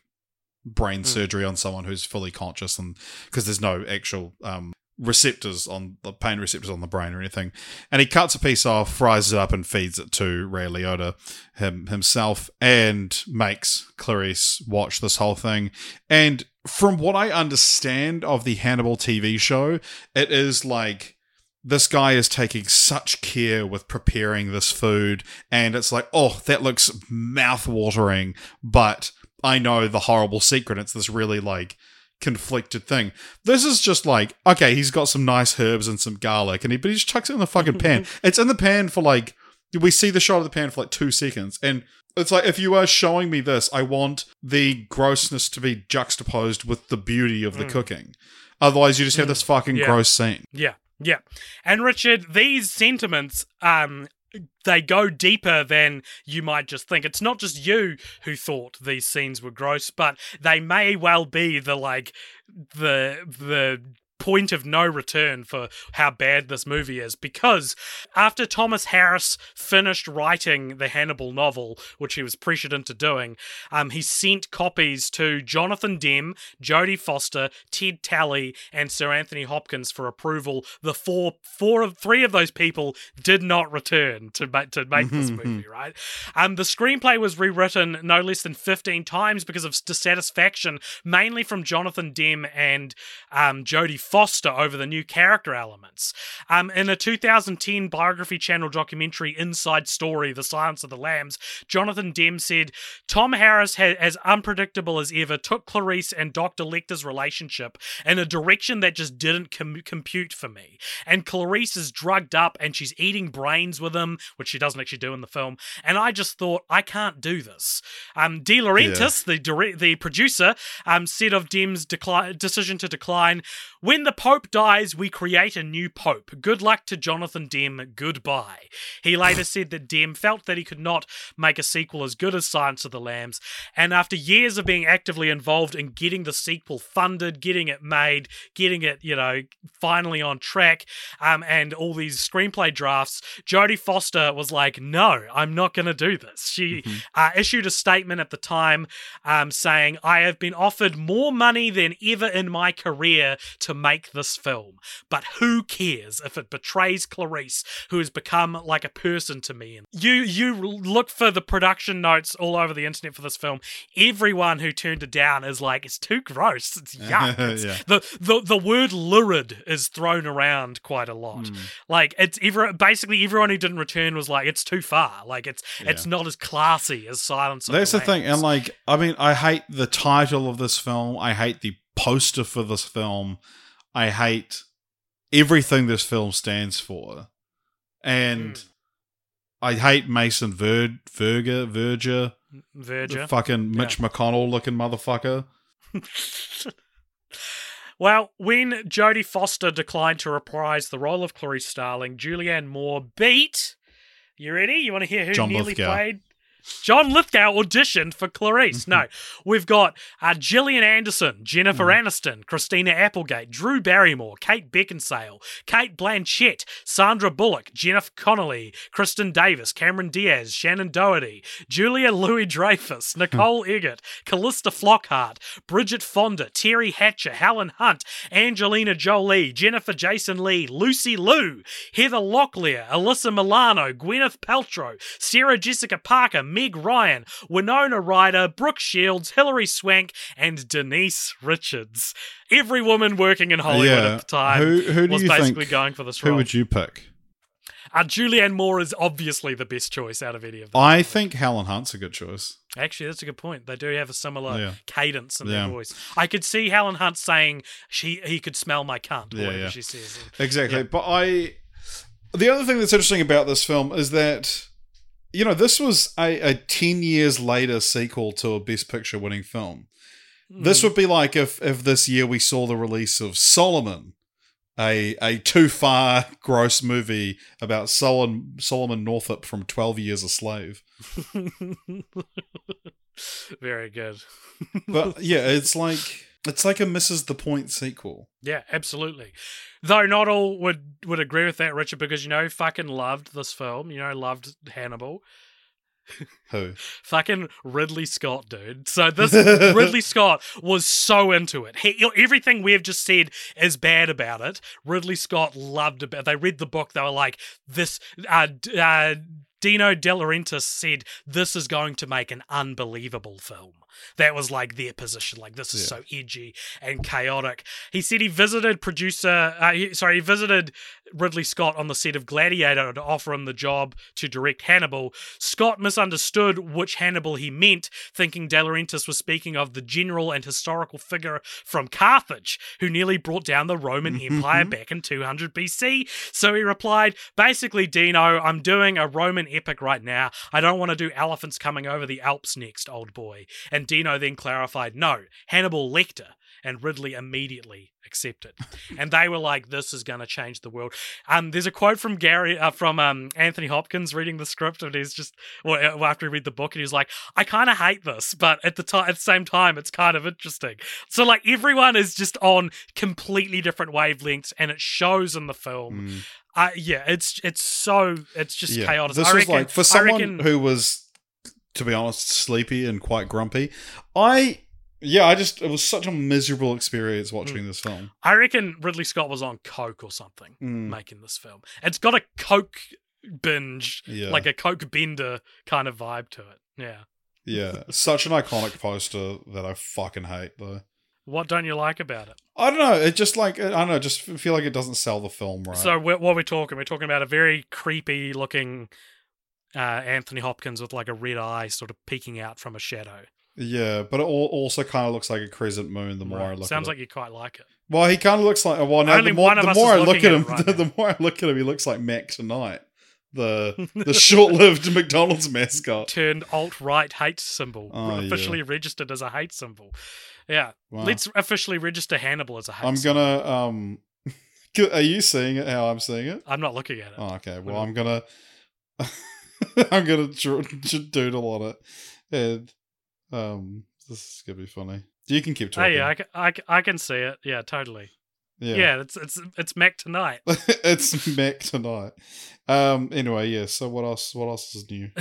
S1: brain
S2: Mm.
S1: surgery on someone who's fully conscious, and because there's no actual um, receptors on the pain receptors on the brain or anything. And he cuts a piece off, fries it up, and feeds it to Ray Liotta him, himself, and makes Clarice watch this whole thing. And from what I understand of the Hannibal TV show, it is like this guy is taking such care with preparing this food, and it's like, oh, that looks mouth-watering, but I know the horrible secret. It's this really like conflicted thing. This is just like, okay, he's got some nice herbs and some garlic, and he but he just chucks it in the fucking pan. It's in the pan for like we see the shot of the pan for like two seconds, and it's like if you are showing me this, I want the grossness to be juxtaposed with the beauty of the cooking. Otherwise, you just have this fucking
S2: Yeah.
S1: gross scene.
S2: Yeah, yeah. And Richard, these sentiments, um, they go deeper than you might just think. It's not just you who thought these scenes were gross, but they may well be the like the the point of no return for how bad this movie is because after Thomas Harris finished writing the Hannibal novel, which he was pressured into doing, um, he sent copies to Jonathan Demme, Jodie Foster, Ted Tally, and Sir Anthony Hopkins for approval. The four, four of three of those people did not return to make to make this movie. Right? Um, the screenplay was rewritten no less than fifteen times because of dissatisfaction, mainly from Jonathan Demme and um, Jodie Foster over the new character elements. Um, in a 2010 biography channel documentary, Inside Story: The Silence of the Lambs, Jonathan Demme said Tom Harris, ha- as unpredictable as ever, took Clarice and Dr. Lecter's relationship in a direction that just didn't com- compute for me. And Clarice is drugged up and she's eating brains with him, which she doesn't actually do in the film. And I just thought, I can't do this. Um, De Laurentiis, the direct, the producer, um, said of Demme's decli- decision to decline, "When the Pope dies, we create a new Pope. Good luck to Jonathan Demme. Goodbye." He later said that Demme felt that he could not make a sequel as good as Silence of the Lambs, and after years of being actively involved in getting the sequel funded, getting it made, getting it, you know, finally on track, um, and all these screenplay drafts, Jodie Foster was like, "No, I'm not going to do this." She uh, issued a statement at the time um, saying, I have been offered more money than ever in my career to make this film. But who cares if it betrays Clarice, who has become like a person to me? You you look for the production notes all over the internet for this film. Everyone who turned it down is like, it's too gross. It's yuck. It's-
S1: Yeah.
S2: the, the the word lurid is thrown around quite a lot.
S1: Hmm.
S2: Like it's every, basically everyone who didn't return was like, it's too far. Like it's it's not as classy as Silence. of
S1: That's the thing, and like, I mean, I hate the title of this film. I hate the poster for this film. I hate everything this film stands for, and hmm. I hate Mason Ver- Verger, Verger,
S2: Verger.
S1: fucking Mitch McConnell looking motherfucker.
S2: Well, when Jodie Foster declined to reprise the role of Clarice Starling, Julianne Moore beat. You ready? You want to hear who
S1: John
S2: nearly
S1: Lithgow.
S2: played? John Lithgow auditioned for Clarice. No, we've got uh, Gillian Anderson, Jennifer Aniston, Christina Applegate, Drew Barrymore, Kate Beckinsale, Cate Blanchett, Sandra Bullock, Jennifer Connelly, Kristin Davis, Cameron Diaz, Shannen Doherty, Julia Louis Dreyfus, Nicole Eggert, Calista Flockhart, Bridget Fonda, Teri Hatcher, Helen Hunt, Angelina Jolie, Jennifer Jason Lee, Lucy Liu, Heather Locklear, Alyssa Milano, Gwyneth Paltrow, Sarah Jessica Parker, Meg Ryan, Winona Ryder, Brooke Shields, Hilary Swank, and Denise Richards. Every woman working in Hollywood
S1: Yeah.
S2: at the time
S1: Who- who
S2: was basically
S1: think-
S2: going for this role.
S1: Who would you pick?
S2: Uh, Julianne Moore is obviously the best choice out of any of them.
S1: I think Helen Hunt's a good choice.
S2: Actually, that's a good point. They do have a similar
S1: Yeah.
S2: cadence in their voice. I could see Helen Hunt saying she he could smell my cunt,
S1: Yeah,
S2: whatever
S1: yeah.
S2: she says.
S1: Exactly.
S2: Yeah.
S1: But I. The other thing that's interesting about this film is that, you know, this was a, a 10 years later sequel to a Best Picture winning film. This hmm. would be like if, if this year we saw the release of Solomon, a, a too far gross movie about Solomon, Solomon Northup from 12 Years a Slave.
S2: Very good.
S1: But yeah, it's like. It's like a misses the point sequel.
S2: Yeah, absolutely. Though not all would would agree with that, Richard, because you know, fucking loved this film. You know, loved Hannibal.
S1: Who?
S2: Fucking Ridley Scott, dude. So this Ridley Scott was so into it. He, everything we've just said is bad about it. Ridley Scott loved it. They read the book. They were like, "This." Uh, uh, Dino De Laurentiis said this is going to make an unbelievable film. That was like their position. Like this is
S1: Yeah.
S2: so edgy and chaotic. He said he visited producer. Uh, he, sorry, he visited Ridley Scott on the set of Gladiator to offer him the job to direct Hannibal. Scott misunderstood which Hannibal he meant, thinking De Laurentiis was speaking of the general and historical figure from Carthage who nearly brought down the Roman Empire back in 200 BC. So he replied, basically, Dino, I'm doing a Roman epic right now. I don't want to do elephants coming over the Alps next, old boy. And Dino then clarified, no, Hannibal Lecter. And Ridley immediately accepted, and they were like, "This is going to change the world." Um, there's a quote from Gary, uh, from um, Anthony Hopkins reading the script, and he's just, well, uh, after he read the book, and he's like, "I kind of hate this, but at the time, at the same time, it's kind of interesting." So like everyone is just on completely different wavelengths, and it shows in the film. Uh, yeah, it's it's so it's just
S1: Yeah.
S2: chaotic.
S1: This
S2: I
S1: was
S2: reckon,
S1: like for someone
S2: reckon-
S1: who was, to be honest, sleepy and quite grumpy. I yeah, I just it was such a miserable experience watching
S2: Mm.
S1: this film.
S2: I reckon Ridley Scott was on coke or something
S1: Mm.
S2: making this film. It's got a coke binge,
S1: Yeah,
S2: like a coke bender kind of vibe to it. Yeah.
S1: yeah, such an iconic poster that I fucking hate though.
S2: What don't you like about it?
S1: I don't know. It just like I don't know. Just feel like it doesn't sell the film right.
S2: So wh- what we're talking, we're talking about a very creepy looking uh, Anthony Hopkins with like a red eye sort of peeking out from a shadow.
S1: yeah, but it al- also kind of looks like a crescent moon. The more I
S2: Right.
S1: look,
S2: Sounds like you quite like it.
S1: well, he kind of looks like well. Now,
S2: Only
S1: the more, the more I look at him,
S2: right
S1: the,
S2: now.
S1: more I look at him, he looks like Mac tonight, the the short-lived McDonald's mascot.
S2: Turned alt right hate symbol,
S1: Oh, yeah.
S2: officially registered as a hate symbol. Yeah,
S1: Wow.
S2: let's officially register Hannibal as a hate.
S1: I'm gonna um. Are you seeing it how I'm seeing it?
S2: I'm not looking at it.
S1: Oh, okay. Well, I'm gonna. I'm gonna doodle on it, and um, this is gonna be funny. You can keep
S2: Oh
S1: talking.
S2: yeah, I, I, I can see it. Yeah, totally.
S1: Yeah.
S2: Yeah, it's it's it's Mac tonight.
S1: it's Mac tonight. Um. Anyway, yeah. So what else? What else is new?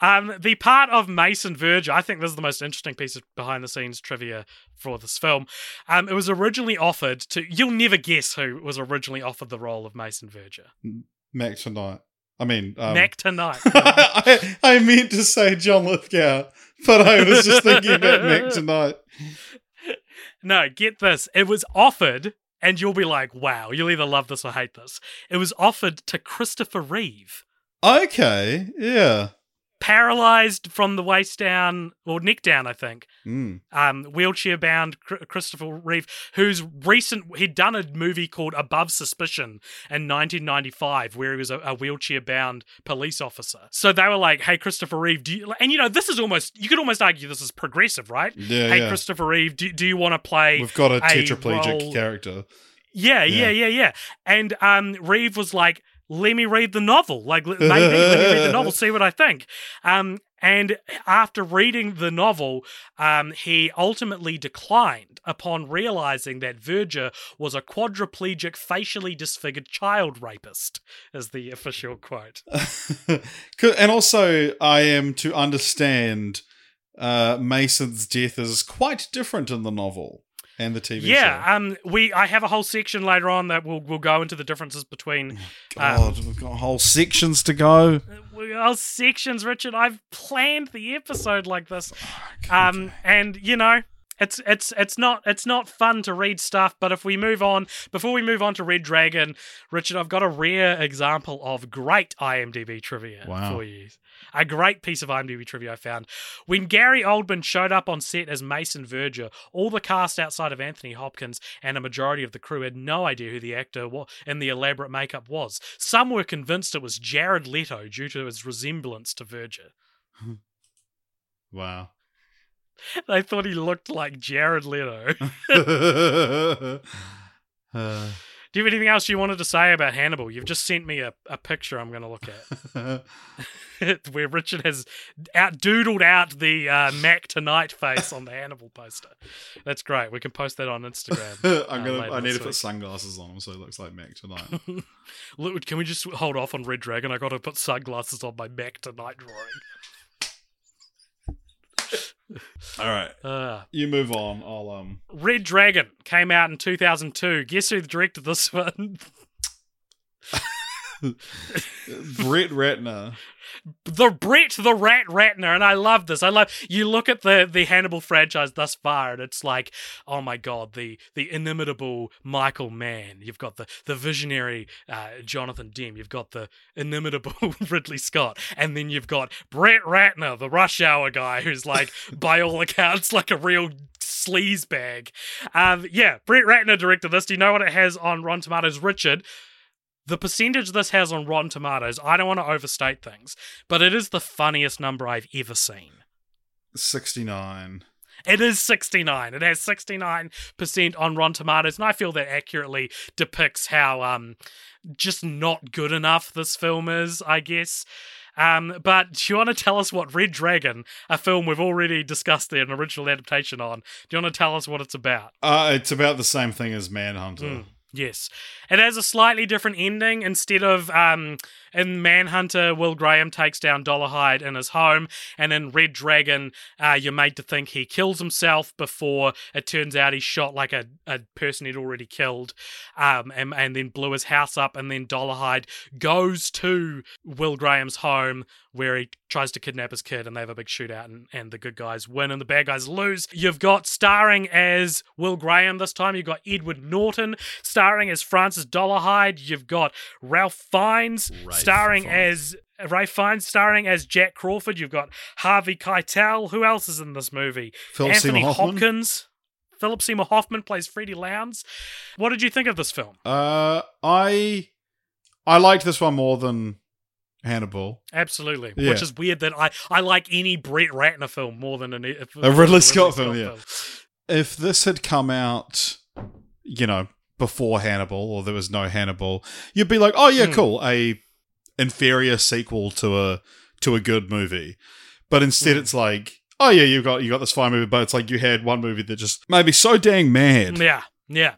S2: um, the part of Mason Verger, I think this is the most interesting piece of behind the scenes trivia for this film. Um, it was originally offered to. You'll never guess who was originally offered the role of Mason Verger.
S1: Mac tonight. I mean, um,
S2: Mac tonight.
S1: I, I meant to say John Lithgow, but I was just thinking about Mac tonight.
S2: No, get this. It was offered, and you'll be like, wow, you'll either love this or hate this. It was offered to Christopher Reeve.
S1: Okay. Yeah.
S2: Paralyzed from the waist down, or neck down, I think.
S1: Mm.
S2: um, wheelchair bound Christopher Reeve, who's recent he'd done a movie called Above Suspicion in 1995, where he was a, a wheelchair bound police officer. So they were like, "Hey, Christopher Reeve, do you?" And you know, this is almost you could almost argue this is progressive, right?
S1: Yeah.
S2: hey,
S1: yeah.
S2: Christopher Reeve, do, do you want to play?
S1: We've got a
S2: a
S1: tetraplegic
S2: role-
S1: character.
S2: Yeah,
S1: Yeah.
S2: yeah, yeah, yeah. And um, Reeve was like, "Let me read the novel. Like, maybe let me read the novel, see what I think." Um, and after reading the novel, um, he ultimately declined upon realizing that Verger was a quadriplegic, facially disfigured child rapist, is the official quote.
S1: And also, I am to understand uh, Mason's death is quite different in the novel and the TV
S2: yeah,
S1: show.
S2: um, we I have a whole section later on that will will go into the differences between
S1: God, we've got whole sections to go.
S2: well, sections, Richard. I've planned the episode like this, um, and you know, it's it's it's not it's not fun to read stuff. But if we move on, before we move on to Red Dragon, Richard, I've got a rare example of great IMDb trivia
S1: Wow.
S2: for you. A great piece of IMDb trivia I found. When Gary Oldman showed up on set as Mason Verger, all the cast outside of Anthony Hopkins and a majority of the crew had no idea who the actor in the elaborate makeup was. Some were convinced it was Jared Leto due to his resemblance to Verger.
S1: Wow.
S2: They thought he looked like Jared Leto.
S1: uh,
S2: Do you have anything else you wanted to say about Hannibal? You've just sent me a, a picture I'm going to look at where Richard has out doodled out the uh, Mac Tonight face on the Hannibal poster. That's great. We can post that on Instagram.
S1: I'm
S2: uh,
S1: gonna. I need to put sunglasses on him so it looks like Mac tonight.
S2: Look, Can we just hold off on Red Dragon? I got to put sunglasses on my Mac Tonight drawing.
S1: All right,
S2: Uh,
S1: you move on. I'll um.
S2: Red Dragon came out in 2002. Guess who directed this one?
S1: Brett Ratner.
S2: the Brett the Rat Ratner, and I love this. I love you look at the the Hannibal franchise thus far, and it's like, oh my god, the the inimitable Michael Mann. You've got the the visionary uh, Jonathan Demme. You've got the inimitable Ridley Scott, and then you've got Brett Ratner, the Rush Hour guy, who's like, by all accounts, like a real sleaze bag. Um, yeah, Brett Ratner directed this. Do you know what it has on Rotten Tomatoes? Richard, the percentage this has on Rotten Tomatoes, I don't want to overstate things, but it is the funniest number I've ever seen.
S1: Sixty nine.
S2: It is 69. It has 69% on Rotten Tomatoes, and I feel that accurately depicts how um just not good enough this film is, I guess. Um, but do you want to tell us what Red Dragon, a film we've already discussed an original adaptation on, do you want to tell us what it's about?
S1: Uh, it's about the same thing as Manhunter.
S2: Mm. Yes. It has a slightly different ending. Instead of um, in Manhunter, Will Graham takes down Dollarhyde in his home, and in Red Dragon, uh, you're made to think he kills himself before it turns out he shot like a, a person he'd already killed, um, and, and then blew his house up, and then Dollarhyde goes to Will Graham's home where he tries to kidnap his kid, and they have a big shootout, and, and the good guys win and the bad guys lose. You've got starring as Will Graham this time, you've got Edward Norton starring as Francis Dollarhyde, you've got Ralph Fiennes
S1: Ralph
S2: starring
S1: Fiennes.
S2: as Ray Fiennes starring as Jack Crawford. You've got Harvey Keitel. Who else is in this movie?
S1: Philip
S2: Anthony
S1: Seymour Hoffman.
S2: Hopkins. Philip Seymour Hoffman plays Freddie Lounds. What did you think of this film?
S1: Uh, I I liked this one more than Hannibal.
S2: Absolutely,
S1: Yeah.
S2: which is weird that I, I like any Brett Ratner film more than an,
S1: A Ridley Scott film, yeah. If this had come out, you know, before Hannibal, or there was no Hannibal, you'd be like, "Oh yeah,
S2: Hmm.
S1: cool, a inferior sequel to a to a good movie." But instead,
S2: Hmm.
S1: it's like, "Oh yeah, you got you got this fine movie," but it's like you had one movie that just made me so dang mad.
S2: Yeah, yeah.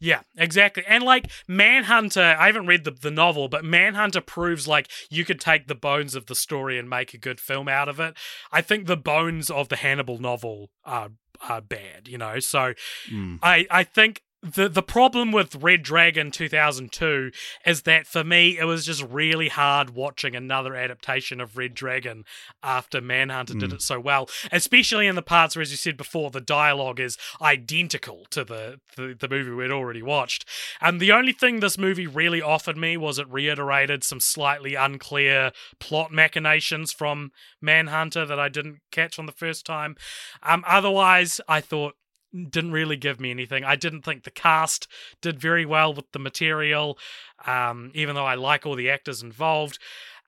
S2: Yeah, exactly. And like Manhunter, I haven't read the, the novel, but Manhunter proves like you could take the bones of the story and make a good film out of it. I think the bones of the Hannibal novel are are bad, you know. So
S1: Mm.
S2: I I think the the problem with Red Dragon 2002 is that for me it was just really hard watching another adaptation of Red Dragon after Manhunter did
S1: Mm.
S2: it so well, especially in the parts where, as you said before, the dialogue is identical to the the, the movie we'd already watched. And the only thing this movie really offered me was it reiterated some slightly unclear plot machinations from Manhunter that I didn't catch on the first time. Um, otherwise, I thought didn't really give me anything. I didn't think the cast did very well with the material, um, even though I like all the actors involved.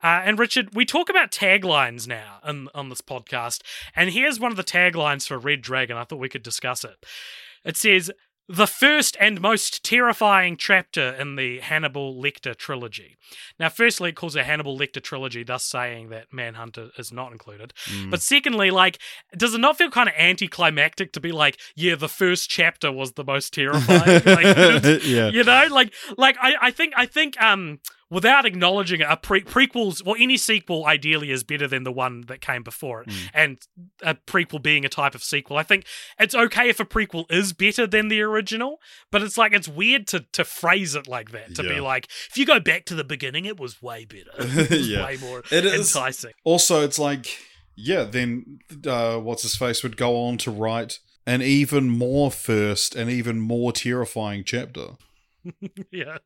S2: Uh, and Richard, we talk about taglines now on, on this podcast, and here's one of the taglines for Red Dragon. I thought we could discuss it. It says, the first and most terrifying chapter in the Hannibal Lecter trilogy. Now, firstly, it calls it a Hannibal Lecter trilogy, thus saying that Manhunter is not included.
S1: Mm.
S2: But secondly, like, does it not feel kind of anticlimactic to be like, yeah, the first chapter was the most terrifying? like,
S1: yeah.
S2: you know, like, like I, I think, I think, um, without acknowledging it, a pre- prequels, well, any sequel ideally is better than the one that came before it,
S1: Mm.
S2: and a prequel being a type of sequel. I think it's okay if a prequel is better than the original, but it's like it's weird to to phrase it like that to be like, if you go back to the beginning, it was way better, it was
S1: Yeah.
S2: way more
S1: It is-
S2: enticing.
S1: Also, it's like, yeah, then uh, what's his face would go on to write an even more first and even more terrifying chapter.
S2: yeah.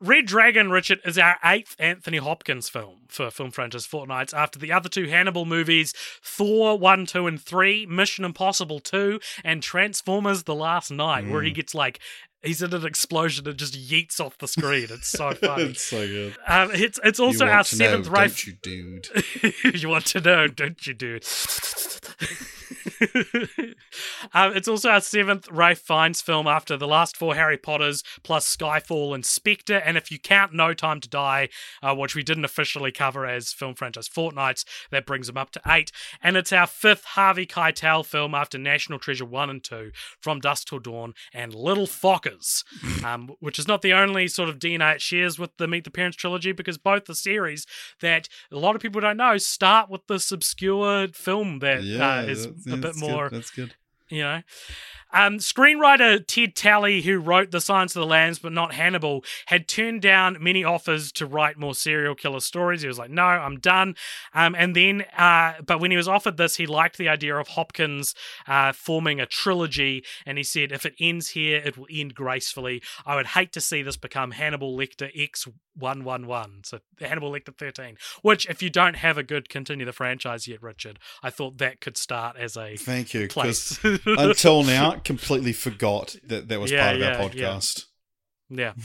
S2: Red Dragon, Richard, is our eighth Anthony Hopkins film for Film Franchise Fortnights after the other two Hannibal movies Thor 1, 2, and 3, Mission Impossible 2, and Transformers The Last Knight, where he
S1: Mm.
S2: gets like. He's in an explosion and just yeets off the screen. It's so funny.
S1: it's so good.
S2: um, it's it's also our
S1: to know,
S2: seventh race.
S1: don't you, dude?
S2: you want to know, don't you, dude? um, it's also our seventh Rafe Fiennes film after the last four Harry Potters, plus Skyfall and Spectre. And if you count No Time to Die, uh, which we didn't officially cover as film franchise fortnights, that brings them up to eight. And it's our fifth Harvey Keitel film after National Treasure 1 and 2, From Dusk Till Dawn, and Little Fockers, um, which is not the only sort of DNA it shares with the Meet the Parents trilogy, because both the series that a lot of people don't know start with this obscure film that uh, is a bit
S1: that's good,
S2: more
S1: That's good.
S2: you know. Um, screenwriter Ted Tally, who wrote The Silence of the Lambs but not Hannibal, had turned down many offers to write more serial killer stories. He was like, "No, I'm done." Um, and then, uh, but when he was offered this, he liked the idea of Hopkins uh, forming a trilogy, and he said, "If it ends here, it will end gracefully. I would hate to see this become Hannibal Lecter X one one one, so Hannibal Lecter thirteen. Which, if you don't have a good continue the franchise yet, Richard, I thought that could start as a
S1: Thank you.
S2: Place.
S1: until now, completely forgot that that was
S2: Yeah,
S1: part of
S2: yeah,
S1: our podcast.
S2: Yeah.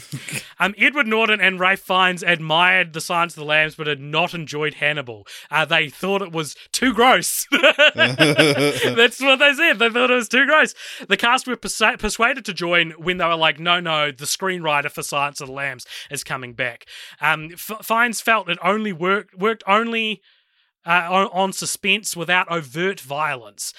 S2: Um, Edward Norton and Rafe Fiennes admired The Silence of the Lambs but had not enjoyed Hannibal. Uh, they thought it was too gross. That's what they said. They thought it was too gross. The cast were persu- persuaded to join when they were like, no, no, the screenwriter for Silence of the Lambs is coming back. Um, F- Fiennes felt it only worked, worked only uh, on, on suspense without overt violence.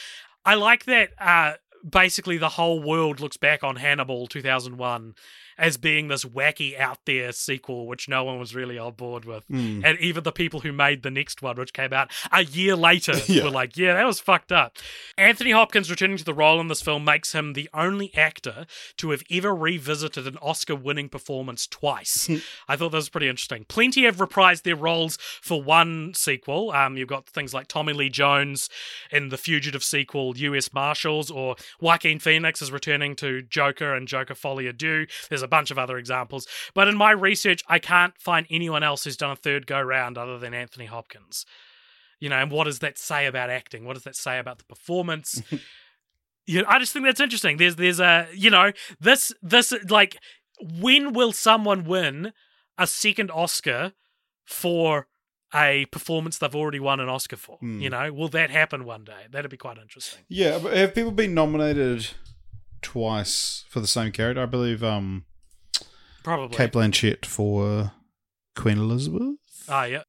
S2: I like that uh, basically the whole world looks back on Hannibal 2001 as being this wacky out there sequel which no one was really on board with.
S1: Hmm.
S2: And even the people who made the next one, which came out a year later,
S1: Yeah.
S2: were like, yeah, that was fucked up. Anthony Hopkins returning to the role in this film makes him the only actor to have ever revisited an Oscar winning performance twice. I thought that was pretty interesting. Plenty have reprised their roles for one sequel. Um, you've got things like Tommy Lee Jones in the Fugitive sequel, U.S. Marshals, or Joaquin Phoenix is returning to Joker and Joker Folie à Deux. There's a bunch of other examples. But in my research, I can't find anyone else who's done a third go round other than Anthony Hopkins. You know, and what does that say about acting? What does that say about the performance? you know, I just think that's interesting. There's there's a you know, this this like when will someone win a second Oscar for a performance they've already won an Oscar for?
S1: Hmm.
S2: You know, will that happen one day? That'd be quite interesting.
S1: Yeah, have people been nominated twice for the same character? I believe um,
S2: Probably.
S1: Cate Blanchett for Queen Elizabeth.
S2: Ah, yeah.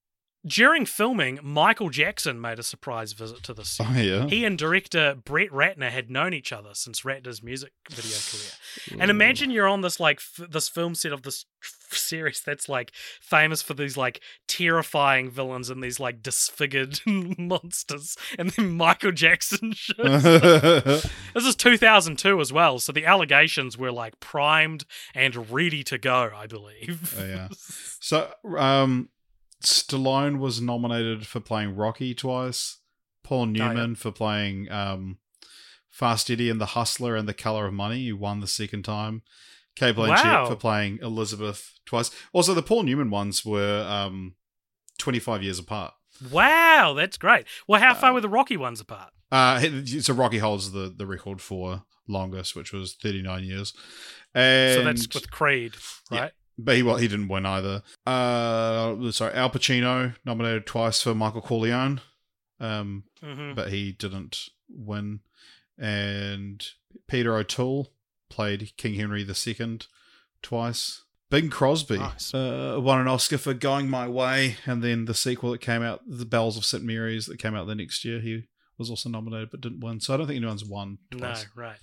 S2: During filming, Michael Jackson made a surprise visit to the set.
S1: Oh yeah.
S2: He and director Brett Ratner had known each other since Ratner's music video career. And imagine you're on this like f- this film set of this f- series that's like famous for these like terrifying villains and these like disfigured monsters, and then Michael Jackson shows. This is 2002 as well, so the allegations were like primed and ready to go, I believe.
S1: Oh, yeah. So, um, Stallone was nominated for playing Rocky twice. Paul Newman for playing um, Fast Eddie and the Hustler and The Color of Money. He won the second time. Cate Blanchett
S2: Wow.
S1: for playing Elizabeth twice. Also, the Paul Newman ones were um, 25 years apart.
S2: Wow, that's great. Well, how far were the Rocky ones apart?
S1: Uh, so Rocky holds the, the record for longest, which was 39 years. And
S2: so that's with Creed, right?
S1: But he well, he didn't win either. Uh, sorry, Al Pacino nominated twice for Michael Corleone, um,
S2: hmm
S1: but he didn't win. And Peter O'Toole played King Henry II twice. Bing Crosby
S2: Nice.
S1: uh, won an Oscar for Going My Way, and then the sequel that came out, The Bells of St Mary's, that came out the next year. He was also nominated but didn't win. So I don't think anyone's won
S2: No,
S1: twice.
S2: right.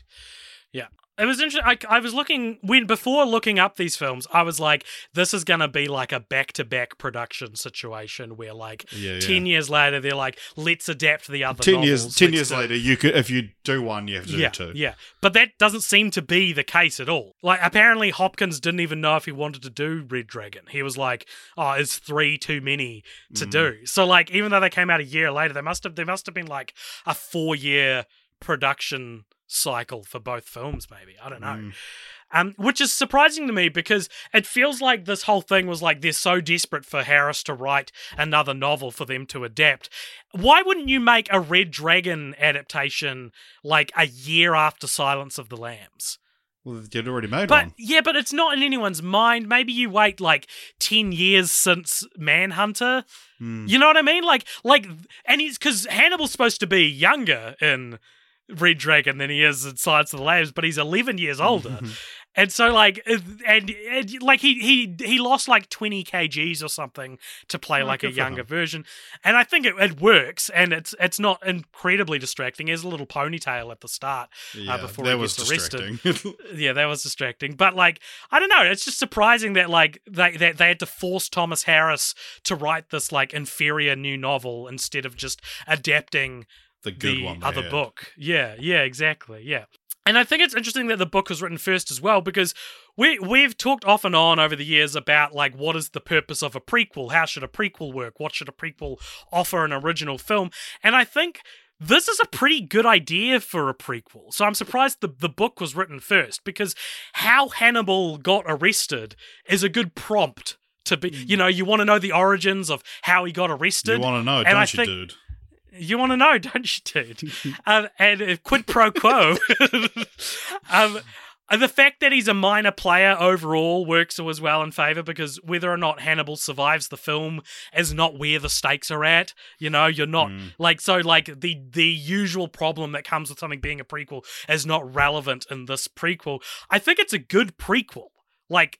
S2: Yeah. It was interesting. I, I was looking when before looking up these films, I was like, this is going to be like a back to back production situation where, like,
S1: Yeah, yeah.
S2: 10 years later, they're like, let's adapt the other
S1: Ten years. Ten years
S2: do-
S1: later, you could if you do one, you have to
S2: yeah,
S1: do two.
S2: yeah, but that doesn't seem to be the case at all. Like, apparently, Hopkins didn't even know if he wanted to do Red Dragon. He was like, "Oh, is three too many to
S1: Mm.
S2: do?" So, like, even though they came out a year later, they must have there must have been like a four year production cycle for both films. Maybe I don't know.
S1: Mm.
S2: Um, which is surprising to me because it feels like this whole thing was like they're so desperate for Harris to write another novel for them to adapt. Why wouldn't you make a Red Dragon adaptation like a year after Silence of the Lambs?
S1: Well, you'd already made
S2: But
S1: one.
S2: yeah, but it's not in anyone's mind. Maybe you wait like ten years since Manhunter.
S1: Hmm.
S2: You know what I mean? Like, like, and he's because Hannibal's supposed to be younger in Red Dragon than he is in Silence of the Lambs, but he's eleven years older. And so, like, uh, and, and like he he he lost like twenty kgs or something to play
S1: Oh,
S2: like a younger version, and I think it, it works, and it's it's not incredibly distracting. He has a little ponytail at the start,
S1: yeah,
S2: before
S1: that
S2: he
S1: was
S2: gets arrested.
S1: distracting.
S2: yeah, that was distracting. But like, I don't know. It's just surprising that like they that they had to force Thomas Harris to write this like inferior new novel instead of just adapting
S1: the good
S2: the
S1: one.
S2: other
S1: had.
S2: book. Yeah, yeah, exactly. Yeah. And I think it's interesting that the book was written first as well because we we've talked off and on over the years about like what is the purpose of a prequel? How should a prequel work? What should a prequel offer an original film? And I think this is a pretty good idea for a prequel. So I'm surprised the, the book was written first because how Hannibal got arrested is a good prompt to be mm. you know, you want to know the origins of how he got arrested.
S1: You want to know,
S2: And
S1: don't
S2: I
S1: you,
S2: think-
S1: dude?
S2: You want to know, don't you, dude? um, and quid pro quo. um, the fact that he's a minor player overall works as well in favor because whether or not Hannibal survives the film is not where the stakes are at. You know, you're not
S1: Mm.
S2: like so like the the usual problem that comes with something being a prequel is not relevant in this prequel. I think it's a good prequel, like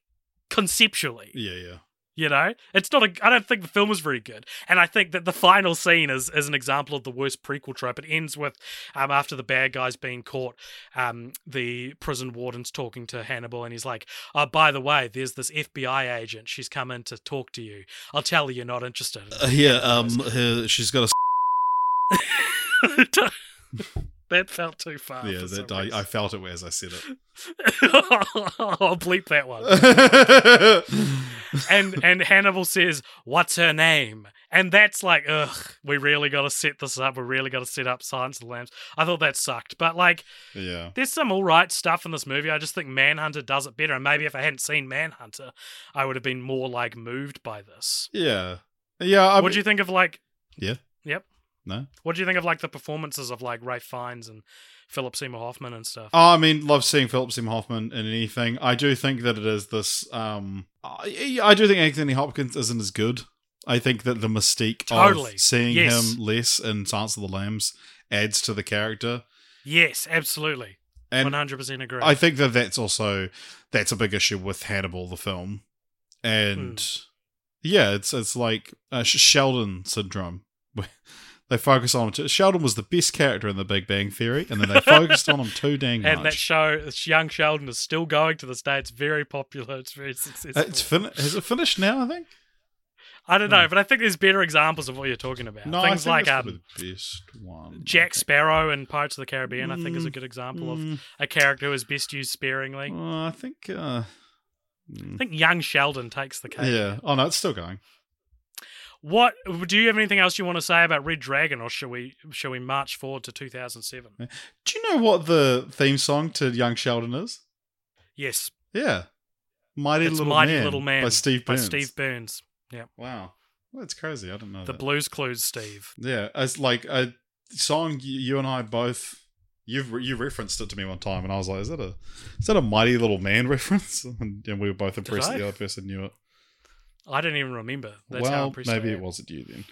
S2: conceptually.
S1: Yeah, yeah.
S2: You know, it's not a. I don't think the film was very good, and I think that the final scene is is an example of the worst prequel trope. It ends with, um, after the bad guys being caught, um, the prison warden's talking to Hannibal, and he's like, "Oh, by the way, there's this FBI agent. She's come in to talk to you. I'll tell you, you're not interested."
S1: Uh, yeah, um, her, she's got a.
S2: that felt too far.
S1: yeah, that I, I felt it as I said
S2: reason. I'll bleep that one. and and Hannibal says, "What's her name?" And that's like, ugh, we really got to set this up. We really got to set up Silence of the Lambs. I thought that sucked, but like,
S1: yeah.
S2: there's some all right stuff in this movie. I just think Manhunter does it better. And maybe if I hadn't seen Manhunter, I would have been more like moved by this.
S1: Yeah. Yeah. I
S2: what do you think of like?
S1: Yeah.
S2: Yep.
S1: No.
S2: What do you think of like the performances of like Ralph Fiennes and Philip Seymour Hoffman and stuff?
S1: Oh, I mean, love seeing Philip Seymour Hoffman in anything. I do think that it is this. Um, I, I do think Anthony Hopkins isn't as good. I think that the mystique
S2: Totally.
S1: of seeing
S2: Yes.
S1: him less in Silence of the Lambs adds to the character.
S2: Yes, absolutely.
S1: And
S2: hundred percent agree.
S1: I think that that's also that's a big issue with Hannibal the film, and
S2: Hmm.
S1: yeah, it's it's like uh, Sh- Sheldon syndrome. They focus on him. Too. Sheldon was the best character in The Big Bang Theory, and then they focused on him too dang much.
S2: and that show, young Sheldon, is still going to this day. It's very popular. It's very successful.
S1: Uh, it's fin- has it finished now? I think.
S2: I don't know, but I think there's better examples of what you're talking about.
S1: No,
S2: Things
S1: I think
S2: like um,
S1: the best one.
S2: Jack Sparrow in Pirates of the Caribbean. I think is a
S1: Mm,
S2: good example of
S1: Mm,
S2: a character who is best used sparingly.
S1: I think. Uh, mm,
S2: I think young Sheldon takes the cake.
S1: yeah. Oh no, it's still going.
S2: What do you have anything else you want to say about Red Dragon, or shall we shall we march forward to 2007?
S1: Do you know what the theme song to Young Sheldon is?
S2: Yes,
S1: Yeah, Mighty
S2: it's
S1: Little
S2: Mighty
S1: Man
S2: Little Man
S1: by Steve
S2: by
S1: Burns.
S2: Steve Burns. Yeah,
S1: Wow, well, that's crazy. I don't know
S2: the
S1: that.
S2: Blues Clues, Steve.
S1: Yeah, it's like a song you and I both you've you referenced it to me one time, and I was like, "Is that a is that a Mighty Little Man reference?" And, and we were both impressed that the other person knew it.
S2: I don't even remember. That's
S1: well, maybe it wasn't you then.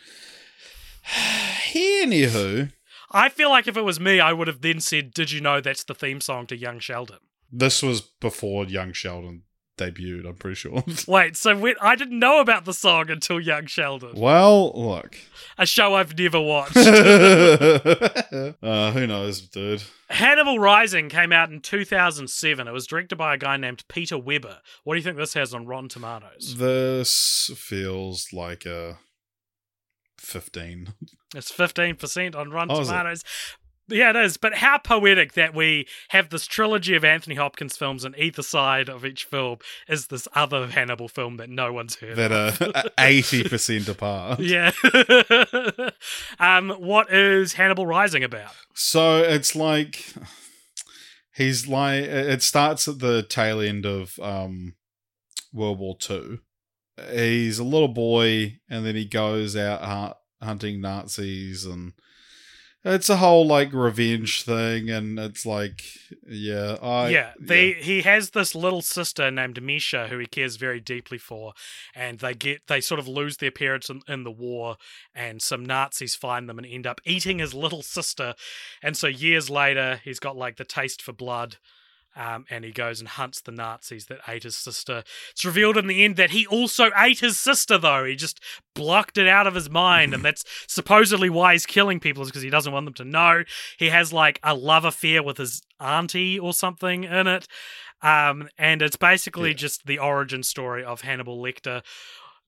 S1: Anywho,
S2: I feel like if it was me, I would have then said, "Did you know that's the theme song to Young Sheldon?"
S1: this was before Young Sheldon debuted. I'm pretty sure.
S2: Wait, so when, I didn't know about the song until Young Sheldon,
S1: well, look.
S2: a show I've never watched.
S1: uh, who knows, dude?
S2: Hannibal Rising came out in 2007. It was directed by a guy named Peter Weber. What do you think this has on Rotten Tomatoes?
S1: This feels like a fifteen.
S2: It's 15% on Rotten
S1: Oh?
S2: Tomatoes. Yeah, it is. But how poetic that we have this trilogy of Anthony Hopkins films, and either side of each film is this other Hannibal film that no one's heard
S1: that are eighty percent apart.
S2: Yeah. um, what is Hannibal Rising about?
S1: So it's like he's like it starts at the tail end of um, World War Two. He's a little boy, and then he goes out hunting Nazis, and It's a whole like revenge thing, and it's like, yeah, I
S2: yeah, they he has this little sister named Misha who he cares very deeply for, and they get they sort of lose their parents in, in the war, and some Nazis find them and end up eating his little sister, and so years later he's got like the taste for blood. Um, and he goes and hunts the Nazis that ate his sister. It's revealed in the end that he also ate his sister, though. He just blocked it out of his mind, and that's supposedly why he's killing people, is because he doesn't want them to know. He has like a love affair with his auntie or something in it. Um, and it's basically
S1: Yeah.
S2: just the origin story of Hannibal Lecter.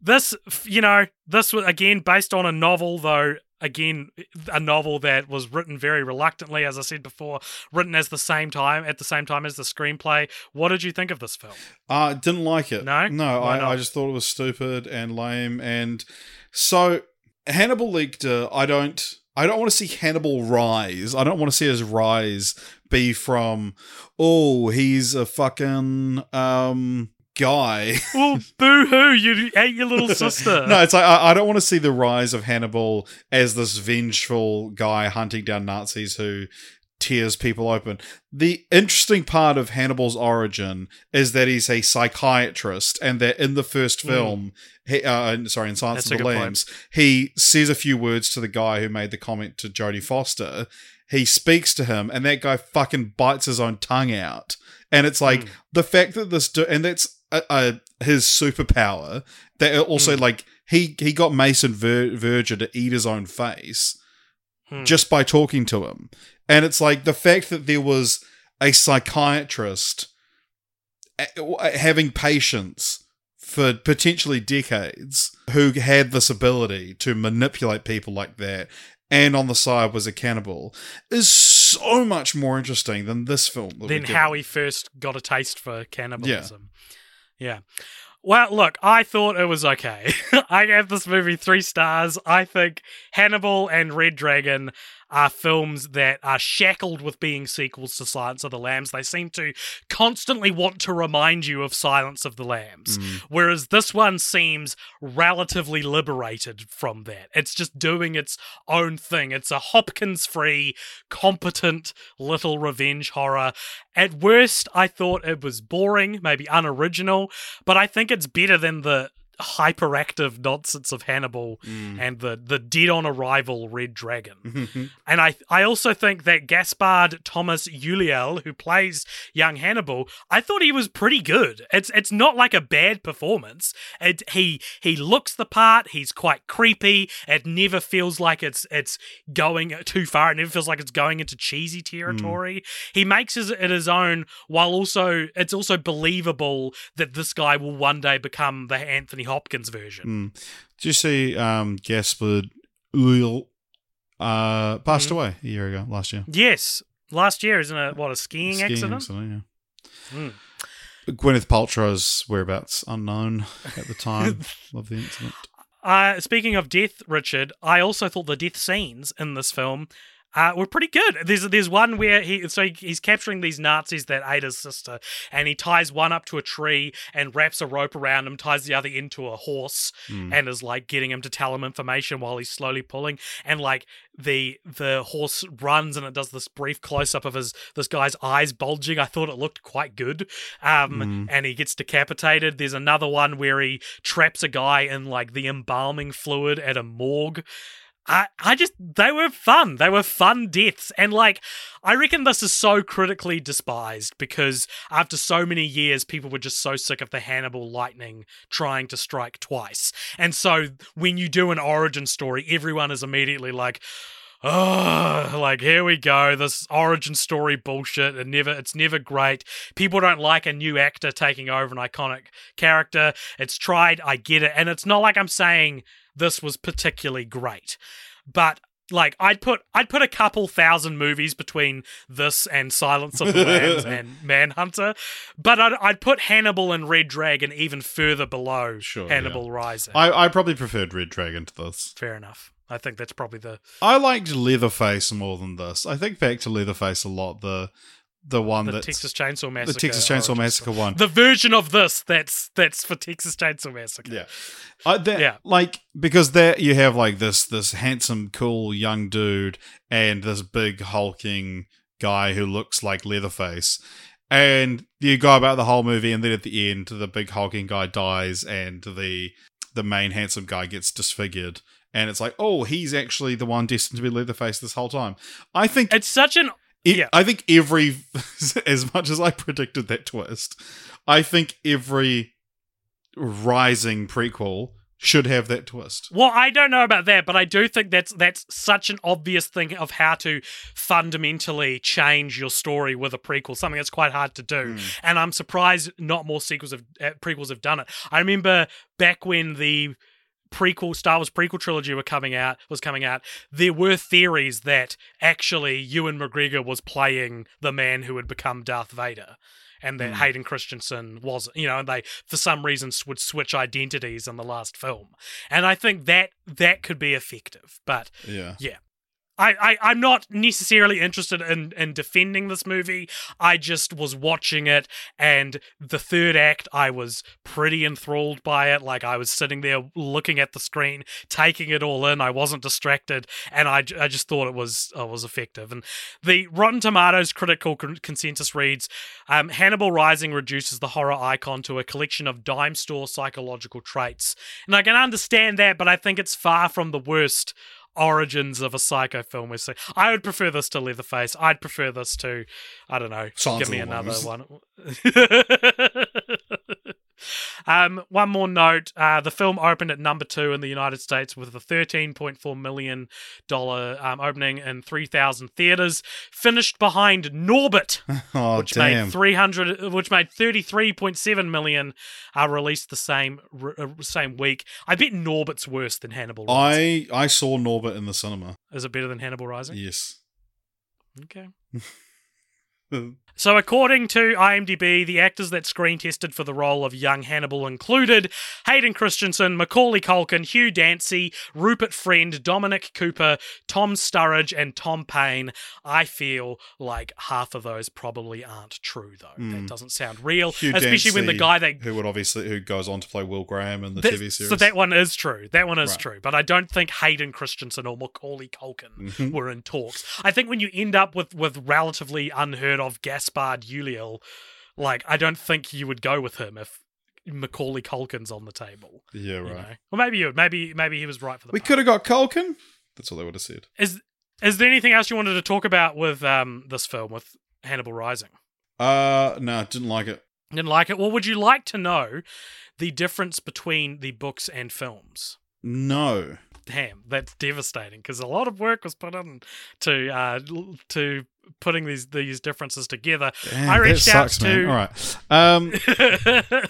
S2: This, you know, this was again based on a novel, though. Again, a novel that was written very reluctantly, as I said before, written as the same time at the same time as the screenplay. What did you think of this film?
S1: uh, didn't like it.
S2: No?
S1: no, I. I just thought it was stupid and lame, and so Hannibal Lecter, I don't. I don't want to see Hannibal rise. I don't want to see his rise be from, oh, he's a fucking um guy.
S2: Well, boo hoo! You ate your little sister.
S1: no, it's like I, I don't want to see the rise of Hannibal as this vengeful guy hunting down Nazis who tears people open. The interesting part of Hannibal's origin is that he's a psychiatrist, and that in the first film, he, uh, sorry, in Silence
S2: Hmm. That's
S1: of the
S2: good point.
S1: He says a few words to the guy who made the comment to Jodie Foster. He speaks to him, and that guy fucking bites his own tongue out. And it's like
S2: Hmm.
S1: the fact that this, du- and that's his superpower. That also
S2: Hmm.
S1: like he he got Mason Ver- Verger to eat his own face
S2: Hmm.
S1: just by talking to him. And it's like the fact that there was a psychiatrist having patience for potentially decades who had this ability to manipulate people like that and on the side was a cannibal is so much more interesting than this film.
S2: than how he first got a taste for cannibalism. Yeah. Well, look, I thought it was okay. I gave this movie three stars. I think Hannibal and Red Dragon are films that are shackled with being sequels to Silence of the Lambs. They seem to constantly want to remind you of Silence of the Lambs, mm. whereas this one seems relatively liberated from that. It's just doing its own thing. It's a Hopkins free, competent little revenge horror. At worst, I thought it was boring, maybe unoriginal, but I think it's better than the hyperactive nonsense of Hannibal mm. and the the dead on arrival Red Dragon. And I I also think that Gaspard Thomas Ulliel, who plays young Hannibal, I thought he was pretty good. It's it's not like a bad performance. It, he he looks the part. He's quite creepy. It never feels like it's it's going too far. It never feels like it's going into cheesy territory. He makes his, it his own, while also it's also believable that this guy will one day become the Anthony Hopkins version.
S1: Mm. Did you see um, Gaspard Ulliel uh, passed
S2: Mhm.
S1: away a year ago, last year?
S2: Yes, last year isn't it? What a skiing,
S1: Skiing
S2: accident.
S1: accident, yeah.
S2: Mm.
S1: Gwyneth Paltrow's whereabouts unknown at the time of the incident.
S2: Uh, speaking of death, Richard, I also thought the death scenes in this film uh, were pretty good. There's there's one where he so he, he's capturing these Nazis that ate his sister, and he ties one up to a tree and wraps a rope around him, ties the other into a horse, and is like getting him to tell him information while he's slowly pulling, and like the the horse runs and it does this brief close up of his this guy's eyes bulging. I thought it looked quite good. Um, and he gets decapitated. There's another one where he traps a guy in like the embalming fluid at a morgue. I, I just they were fun. They were fun deaths. And like I reckon this is so critically despised because after so many years people were just so sick of the Hannibal lightning trying to strike twice. And so when you do an origin story, everyone is immediately like Oh, like here we go. This origin story bullshit. It never, it's never great. People don't like a new actor taking over an iconic character. It's tried. I get it, and it's not like I'm saying this was particularly great, but like I'd put, I'd put a couple thousand movies between this and Silence of the Lambs and Manhunter, but I'd, I'd put Hannibal and Red Dragon even further below
S1: Sure,
S2: Hannibal Rising.
S1: I, I probably preferred Red Dragon to this.
S2: Fair enough. I think that's probably the
S1: I liked Leatherface more than this. I think back to Leatherface a lot. The the one
S2: The Texas Chainsaw Massacre.
S1: the Texas Chainsaw
S2: oh,
S1: Massacre one.
S2: The version of this that's that's for Texas Chainsaw Massacre.
S1: Yeah, I, that,
S2: Yeah.
S1: like because there you have like this this handsome, cool young dude and this big hulking guy who looks like Leatherface, and you go about the whole movie, and then at the end, the big hulking guy dies, and the the main handsome guy gets disfigured. And it's like, oh, he's actually the one destined to be Leatherface this whole time. I think
S2: It's such an
S1: it,
S2: Yeah.
S1: I think every, as much as I predicted that twist, I think every rising prequel should have that twist.
S2: Well, I don't know about that, but I do think that's that's such an obvious thing of how to fundamentally change your story with a prequel. Something that's quite hard to do, and I'm surprised not more sequels of uh, prequels have done it. I remember back when the prequel Star Wars prequel trilogy were coming out was coming out, there were theories that actually Ewan McGregor was playing the man who had become Darth Vader. And that hmm. Hayden Christensen was, you know, and they for some reason would switch identities in the last film, and I think that that could be effective. But
S1: Yeah.
S2: yeah. I, I, I'm not necessarily interested in, in defending this movie. I just was watching it, and the third act, I was pretty enthralled by it. Like, I was sitting there looking at the screen, taking it all in. I wasn't distracted, and I, I just thought it was uh, was effective. And the Rotten Tomatoes critical con- consensus reads um, Hannibal Rising reduces the horror icon to a collection of dime store psychological traits. And I can understand that, but I think it's far from the worst origins of a psycho film. We say I would prefer this to Leatherface. I'd prefer this to I don't know.
S1: Silence
S2: give me another
S1: Lambs.
S2: one. um, one more note: uh, the film opened at number two in the United States with a thirteen point four million dollar um, opening in three thousand theaters. Finished behind Norbit
S1: Oh
S2: which
S1: damn.
S2: made 300 which made 33.7 million uh, released the same uh, same week i bet norbit's worse than hannibal
S1: I I saw Norbit in the cinema.
S2: is it better than hannibal rising
S1: Yes.
S2: okay So, according to IMDb, the actors that screen tested for the role of young Hannibal included Hayden Christensen, Macaulay Culkin, Hugh Dancy, Rupert Friend, Dominic Cooper, Tom Sturridge, and Tom Payne. I feel like half of those probably aren't true, though. That doesn't sound real,
S1: Hugh
S2: especially when the guy that
S1: who would obviously who goes on to play Will Graham in the
S2: that-
S1: TV series.
S2: So that one is true. That one is
S1: Right.
S2: true. But I don't think Hayden Christensen or Macaulay Culkin
S1: Mhm.
S2: were in talks. I think when you end up with with relatively unheard of Gaspard Ulliel, like I don't think you would go with him if Macaulay Culkin's on the table.
S1: yeah,
S2: You
S1: right.
S2: know? Well, maybe you would. Maybe maybe he was right for the.
S1: We could have got Culkin. That's all they would have said.
S2: Is is there anything else you wanted to talk about with um this film with Hannibal Rising?
S1: Uh no, didn't like it.
S2: Didn't like it. Well, would you like to know the difference between the books and films?
S1: No.
S2: damn, that's devastating because a lot of work was put in to uh, to putting these these differences together.
S1: Damn,
S2: I reached
S1: that
S2: out to-
S1: man. All right. Um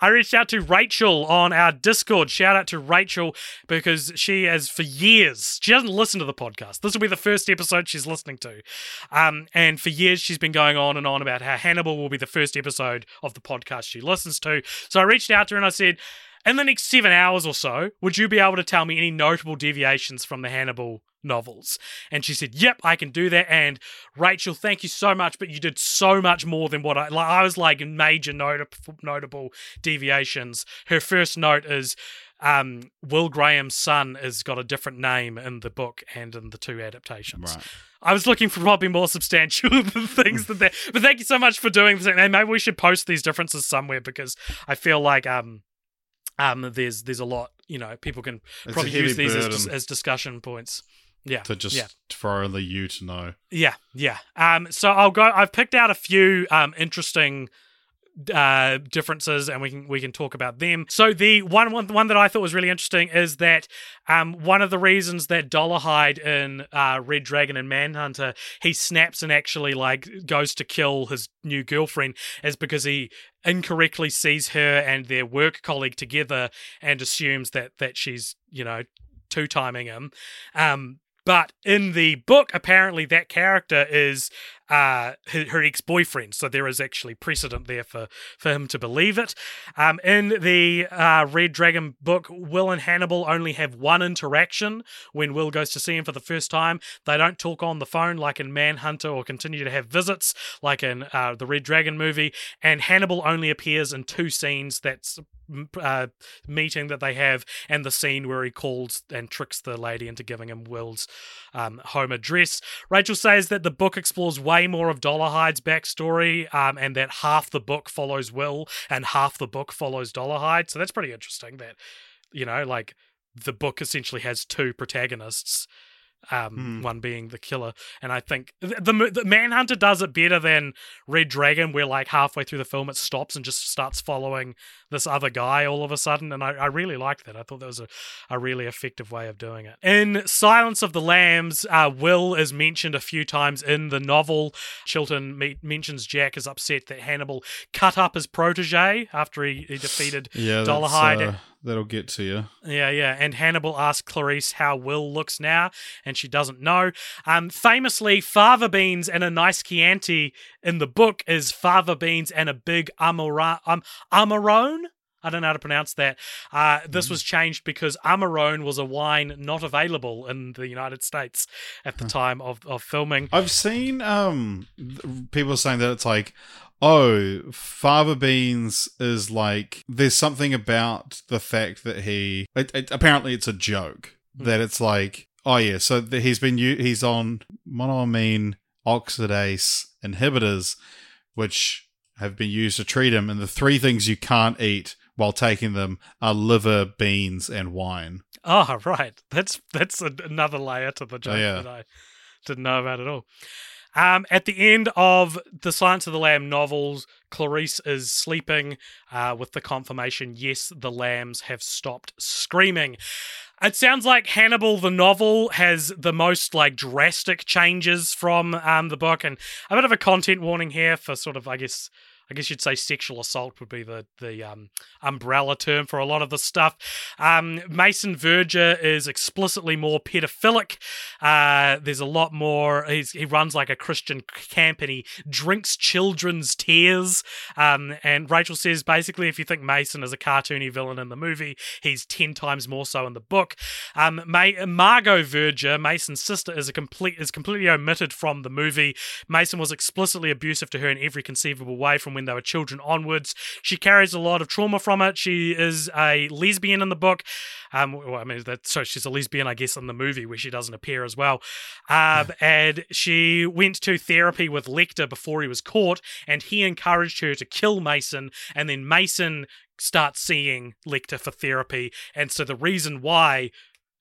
S2: I reached out to Rachel on our Discord. Shout out to Rachel because she has for years she doesn't listen to the podcast. This will be the first episode she's listening to, um, and for years she's been going on and on about how Hannibal will be the first episode of the podcast she listens to. So I reached out to her and I said, in the next seven hours or so, would you be able to tell me any notable deviations from the Hannibal novels? And she said, Yep, I can do that. And Rachel, thank you so much, but you did so much more than what I like. I was like major not- notable deviations. Her first note is um, Will Graham's son has got a different name in the book and in the two adaptations.
S1: right.
S2: I was looking for probably more substantial things than that. But thank you so much for doing this. And maybe we should post these differences somewhere because I feel like um um there's there's a lot, you know, people can
S1: It's
S2: probably use these as, as discussion points. Yeah.
S1: to just
S2: yeah.
S1: for only you to know.
S2: Yeah, yeah. Um, so I'll go. I've picked out a few um interesting uh differences and we can we can talk about them so the one one, one that i thought was really interesting is that um one of the reasons that Dollarhyde in uh red dragon and manhunter he snaps and actually like goes to kill his new girlfriend is because he incorrectly sees her and their work colleague together and assumes that that she's you know two timing him um but in the book, apparently that character is uh, her, her ex boyfriend. So there is actually precedent there for, for him to believe it. Um, in the uh, Red Dragon book, Will and Hannibal only have one interaction when Will goes to see him for the first time. They don't talk on the phone like in Manhunter or continue to have visits like in uh, the Red Dragon movie. And Hannibal only appears in two scenes. That's uh, meeting that they have and the scene where he calls and tricks the lady into giving him Will's um, home address. Rachel says that the book explores way more of Dollarhyde's backstory um, and that half the book follows Will and half the book follows Dollarhide. So that's pretty interesting that, you know, like the book essentially has two protagonists um,
S1: Hmm.
S2: one being the killer. And I think the, the the Manhunter does it better than Red Dragon, where like halfway through the film it stops and just starts following this other guy all of a sudden. And I, I really liked that. I thought that was a, a really effective way of doing it. In Silence of the Lambs, uh, Will is mentioned a few times in the novel. Chilton me- mentions Jack is upset that Hannibal cut up his protege after he, he defeated
S1: Yeah, that's, uh, that'll get to you.
S2: Yeah, yeah. And Hannibal asks Clarice how Will looks now, and she doesn't know. Um, famously, Fava Beans and a nice Chianti in the book is Fava Beans and a big Amara- um, Amarone. I don't know how to pronounce that. Uh, this was changed because Amarone was a wine not available in the United States at the time of, of filming.
S1: I've seen um people saying that it's like, oh, Fava Beans is like there's something about the fact that he it, it, apparently it's a joke hmm. that it's like oh yeah, so th- he's been he's on monoamine oxidase inhibitors, which have been used to treat him, and the three things you can't eat while taking them are liver, beans, and wine.
S2: Oh, right. That's that's a, another layer to the oh, joke
S1: yeah.
S2: that I didn't know about at all. Um, at the end of the Silence of the Lamb novels, Clarice is sleeping uh, with the confirmation yes, the lambs have stopped screaming. It sounds like Hannibal the novel has the most like drastic changes from um, the book, and a bit of a content warning here for sort of, I guess, I guess you'd say sexual assault would be the the um, umbrella term for a lot of the stuff. Um, Mason Verger is explicitly more pedophilic. Uh, there's a lot more. He runs like a Christian camp and he drinks children's tears. Um, and Rachel says basically, if you think Mason is a cartoony villain in the movie, he's ten times more so in the book. Um, May, Margot Verger, Mason's sister, is a complete is completely omitted from the movie. Mason was explicitly abusive to her in every conceivable way from when they were children onwards. She carries a lot of trauma from it. She is a lesbian in the book. Um, well, I mean, that, so she's a lesbian, I guess, in the movie where she doesn't appear as well. Um, and she went to therapy with Lecter before he was caught, and he encouraged her to kill Mason. And then Mason starts seeing Lecter for therapy. And so the reason why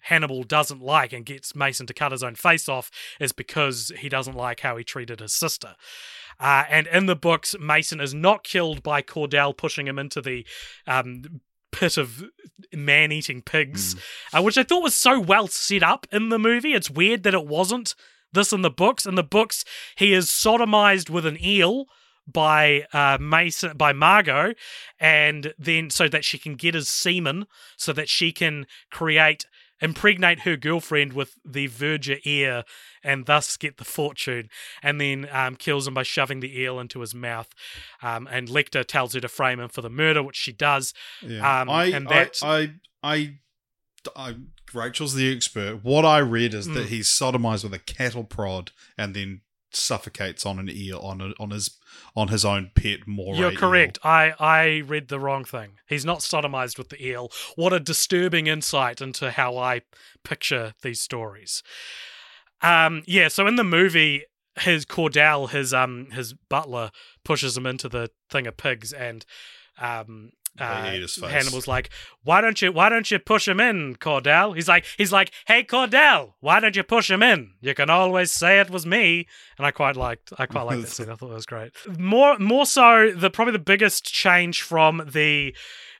S2: Hannibal doesn't like and gets Mason to cut his own face off is because he doesn't like how he treated his sister. Uh, and in the books, Mason is not killed by Cordell pushing him into the um, pit of man eating pigs, uh, which I thought was so well set up in the movie. It's weird that it wasn't this in the books. In the books, he is sodomized with an eel by uh, Mason by Margot, and then so that she can get his semen, so that she can create impregnate her girlfriend with the Verger ear and thus get the fortune, and then um, kills him by shoving the eel into his mouth. Um, and Lecter tells her to frame him for the murder, which she does.
S1: Yeah.
S2: Um,
S1: I,
S2: and
S1: I,
S2: that-
S1: I, I, I, Rachel's the expert. What I read is
S2: Mm.
S1: that he's sodomized with a cattle prod and then suffocates on an eel on a, on his on his own pet moray.
S2: You're
S1: eel.
S2: correct. I, I read the wrong thing. He's not sodomized with the eel. What a disturbing insight into how I picture these stories. Um, yeah, so in the movie, his Cordell, his um his butler, pushes him into the thing of pigs and um uh,
S1: eat his face.
S2: Hannibal's like, why don't you why don't you push him in, Cordell? He's like he's like, hey Cordell, why don't you push him in? You can always say it was me. And I quite liked I quite liked that scene. I thought it was great. More more so the probably the biggest change from the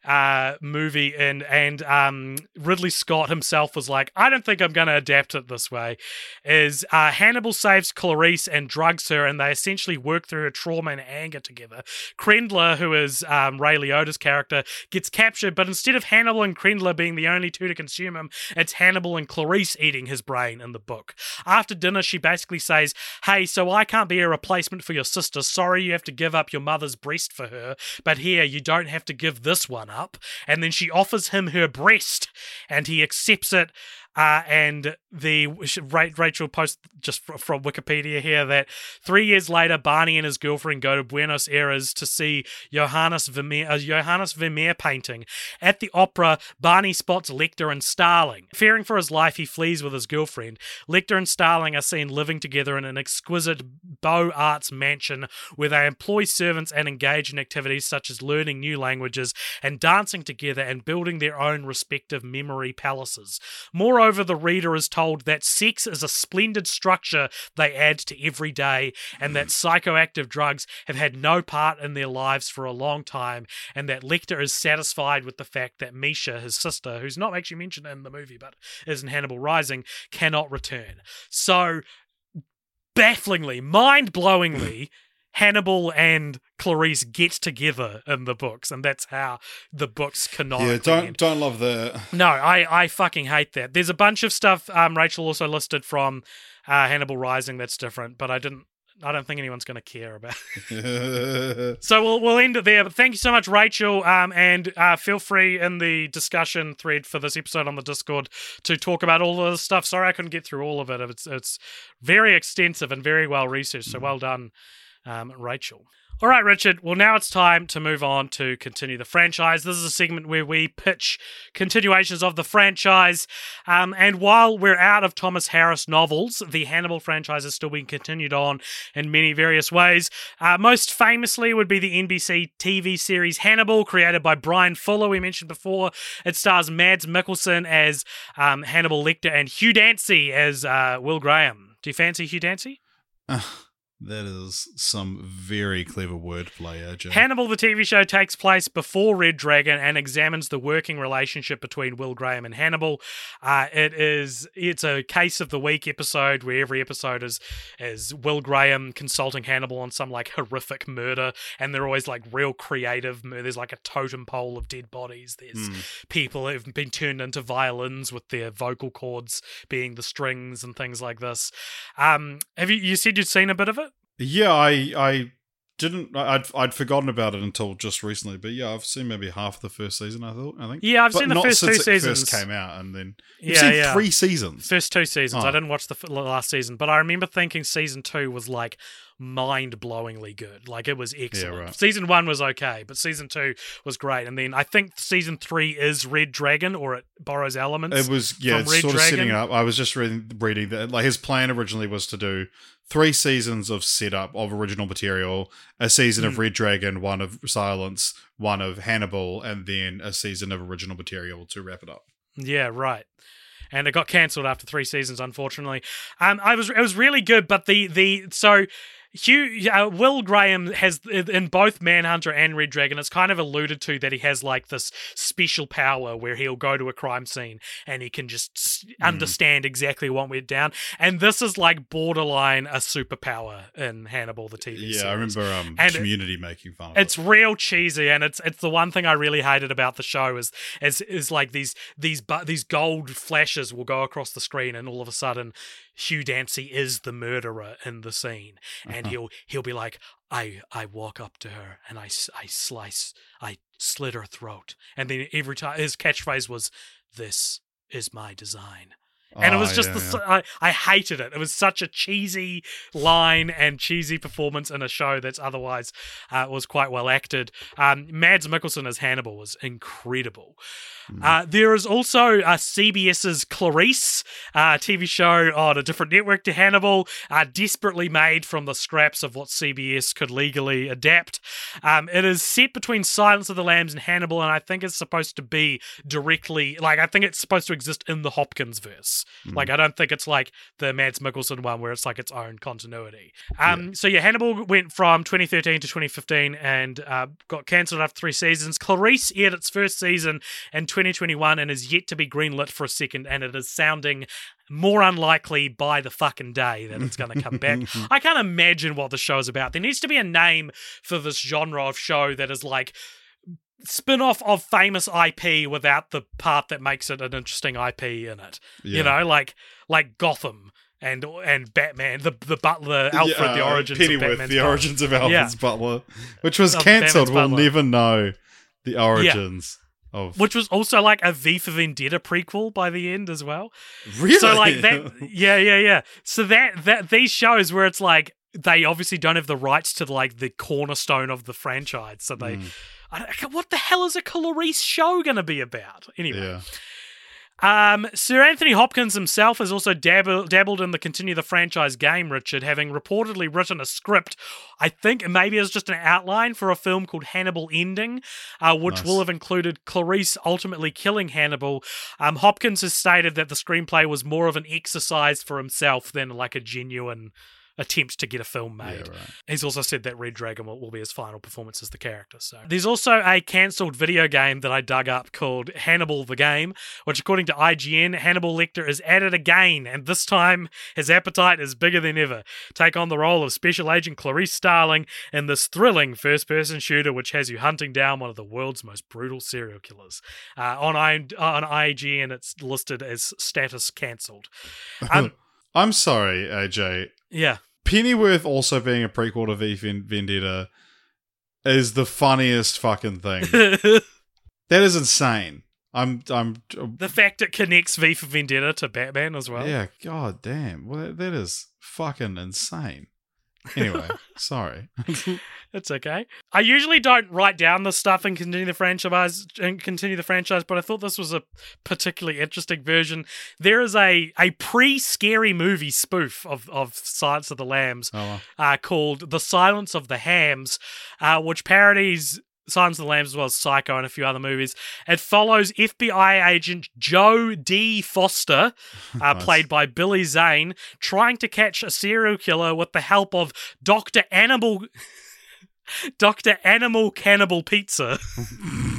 S2: uh, movie, and and um, Ridley Scott himself was like, I don't think I'm going to adapt it this way. Is uh, Hannibal saves Clarice and drugs her, and they essentially work through her trauma and anger together. Krendler, who is um, Ray Liotta's character, gets captured, but instead of Hannibal and Krendler being the only two to consume him, it's Hannibal and Clarice eating his brain in the book. After dinner, she basically says, Hey, so I can't be a replacement for your sister. Sorry you have to give up your mother's breast for her, but here, you don't have to give this one up. And then she offers him her breast, and he accepts it. Uh, and the Rachel post just from Wikipedia here that three years later, Barney and his girlfriend go to Buenos Aires to see Johannes Vermeer, a Johannes Vermeer painting. At the opera, Barney spots Lecter and Starling. Fearing for his life, he flees with his girlfriend. Lecter and Starling are seen living together in an exquisite Beaux Arts mansion where they employ servants and engage in activities such as learning new languages and dancing together and building their own respective memory palaces. More Moreover, the reader is told that sex is a splendid structure they add to every day, and that mm. psychoactive drugs have had no part in their lives for a long time, and that Lecter is satisfied with the fact that Misha, his sister, who's not actually mentioned in the movie but is in Hannibal Rising, cannot return. So, bafflingly, mind blowingly, Hannibal and Clarice get together in the books, and that's how the books canonically.
S1: Yeah, don't
S2: end.
S1: don't love the.
S2: No, I I fucking hate that. There's a bunch of stuff. Um, Rachel also listed from uh, Hannibal Rising that's different, but I didn't. I don't think anyone's going to care about. So we'll we'll end it there. But thank you so much, Rachel. Um, and uh, feel free in the discussion thread for this episode on the Discord to talk about all of this stuff. Sorry, I couldn't get through all of it. It's it's very extensive and very well researched. So well done um, Rachel. All right, Richard. Well, now it's time to move on to continue the franchise. This is a segment where we pitch continuations of the franchise. Um, and while we're out of Thomas Harris novels, the Hannibal franchise is still being continued on in many various ways. Uh, most famously would be the NBC TV series Hannibal, created by Bryan Fuller, we mentioned before. It stars Mads Mikkelsen as um, Hannibal Lecter and Hugh Dancy as uh, Will Graham. Do you fancy Hugh Dancy?
S1: That is some very clever wordplay, AJ.
S2: Hannibal, the TV show, takes place before Red Dragon and examines the working relationship between Will Graham and Hannibal. Uh, it is it's a case of the week episode where every episode is is Will Graham consulting Hannibal on some like horrific murder, and they're always like real creative. There's like a totem pole of dead bodies. There's people who've been turned into violins with their vocal cords being the strings and things like this. Um, have you you said you'd seen a bit of it?
S1: Yeah, I I didn't. I'd I'd forgotten about it until just recently. But yeah, I've seen maybe half of the first season. I thought. I think.
S2: Yeah, I've
S1: But
S2: seen the first two seasons.
S1: First came out, and then you've
S2: Yeah,
S1: seen
S2: yeah.
S1: three seasons.
S2: First two seasons. I
S1: Oh.
S2: didn't watch the last season, but I remember thinking season two was like mind blowingly good. Like it was excellent.
S1: right.
S2: Season one was okay, but season two was great. And then I think season three is Red Dragon, or it borrows elements.
S1: It was yeah,
S2: from
S1: it's
S2: Red
S1: sort of
S2: Dragon.
S1: setting up. I was just reading, reading that like his plan originally was to do three seasons of setup of original material, a season
S2: Hmm.
S1: of Red Dragon, one of Silence, one of Hannibal, and then a season of original material to wrap it up.
S2: Yeah, right. And it got cancelled after three seasons, unfortunately. Um, I was it was really good, but the the so Hugh uh, Will Graham has in both Manhunter and Red Dragon. It's kind of alluded to that he has like this special power where he'll go to a crime scene and he can just s- understand exactly what went down. And this is like borderline a superpower in Hannibal the TV
S1: Yeah,
S2: series.
S1: I remember um,
S2: And it-
S1: Community making fun of
S2: It's
S1: it.
S2: real cheesy, and it's it's the one thing I really hated about the show is is is like these these but these gold flashes will go across the screen, and all of a sudden Hugh Dancy is the murderer in the scene, and uh-huh. he'll he'll be like, I I walk up to her and I I slice I slit her throat, and then every time his catchphrase was, "This is my design." And it was
S1: Oh,
S2: just
S1: yeah,
S2: the
S1: yeah.
S2: I, I hated it. It was such a cheesy line and cheesy performance in a show that's otherwise uh, was quite well acted. Um, Mads Mikkelsen as Hannibal was incredible.
S1: Hmm.
S2: Uh, there is also uh, CBS's Clarice uh, TV show on a different network to Hannibal, uh, desperately made from the scraps of what CBS could legally adapt. Um, it is set between Silence of the Lambs and Hannibal, and I think it's supposed to be directly like I think it's supposed to exist in the Hopkins verse. Universe. Like I don't think it's like the Mads Mikkelsen one where it's like its own continuity. Um, so yeah, Hannibal went from 2013 to 2015 and uh, got cancelled after three seasons. Clarice aired its first season in 2021 and is yet to be greenlit for a second, and it is sounding more unlikely by the fucking day that it's going to come back. I can't imagine what the show is about. There needs to be a name for this genre of show that is like spin-off of famous IP without the part that makes it an interesting IP in it. You know, like like Gotham and and Batman, the the Butler, Alfred,
S1: Yeah,
S2: the
S1: uh,
S2: origins
S1: Pennyworth,
S2: of Batman's
S1: the
S2: Butler.
S1: origins of Alfred's
S2: Yeah.
S1: Butler, which was cancelled. We'll
S2: Butler.
S1: never know the origins of.
S2: Which was also like a V for Vendetta prequel by the end as well.
S1: really?
S2: So like that, yeah, yeah, yeah. So that that these shows where it's like they obviously don't have the rights to like the cornerstone of the franchise, so they.
S1: Hmm.
S2: I don't- what the hell is a Clarice show going to be about? Anyway,
S1: yeah.
S2: um, Sir Anthony Hopkins himself has also dabbled, dabbled in the continue the franchise game, Richard, having reportedly written a script. I think maybe it's just an outline for a film called Hannibal Ending, uh, which
S1: Nice.
S2: will have included Clarice ultimately killing Hannibal. Um, Hopkins has stated that the screenplay was more of an exercise for himself than like a genuine attempt to get a film made.
S1: Yeah, right.
S2: He's also said that Red Dragon will, will be his final performance as the character. So there's also a cancelled video game that I dug up called Hannibal the Game, which according to IGN, Hannibal Lecter is at it again, and this time his appetite is bigger than ever. Take on the role of Special Agent Clarice Starling in this thrilling first-person shooter, which has you hunting down one of the world's most brutal serial killers. Uh, on I, on IGN, it's listed as status cancelled. Um,
S1: I'm sorry, AJ.
S2: yeah.
S1: Pennyworth also being a prequel to V for Vendetta is the funniest fucking thing. that is insane. I'm I'm The
S2: fact it connects V for Vendetta to Batman as well.
S1: yeah. God damn. Well, that, that is fucking insane. Anyway, sorry.
S2: It's okay. I usually don't write down the stuff and continue the franchise and continue the franchise, but I thought this was a particularly interesting version. There is a a pre-scary movie spoof of of Silence of the Lambs
S1: Oh, well.
S2: uh, called The Silence of the Hams, uh, which parodies Silence of the Lambs as well as Psycho and a few other movies. It follows FBI agent Joe D. Foster, uh,
S1: Nice.
S2: played by Billy Zane, trying to catch a serial killer with the help of Dr. Animal. Dr. Animal Cannibal Pizza,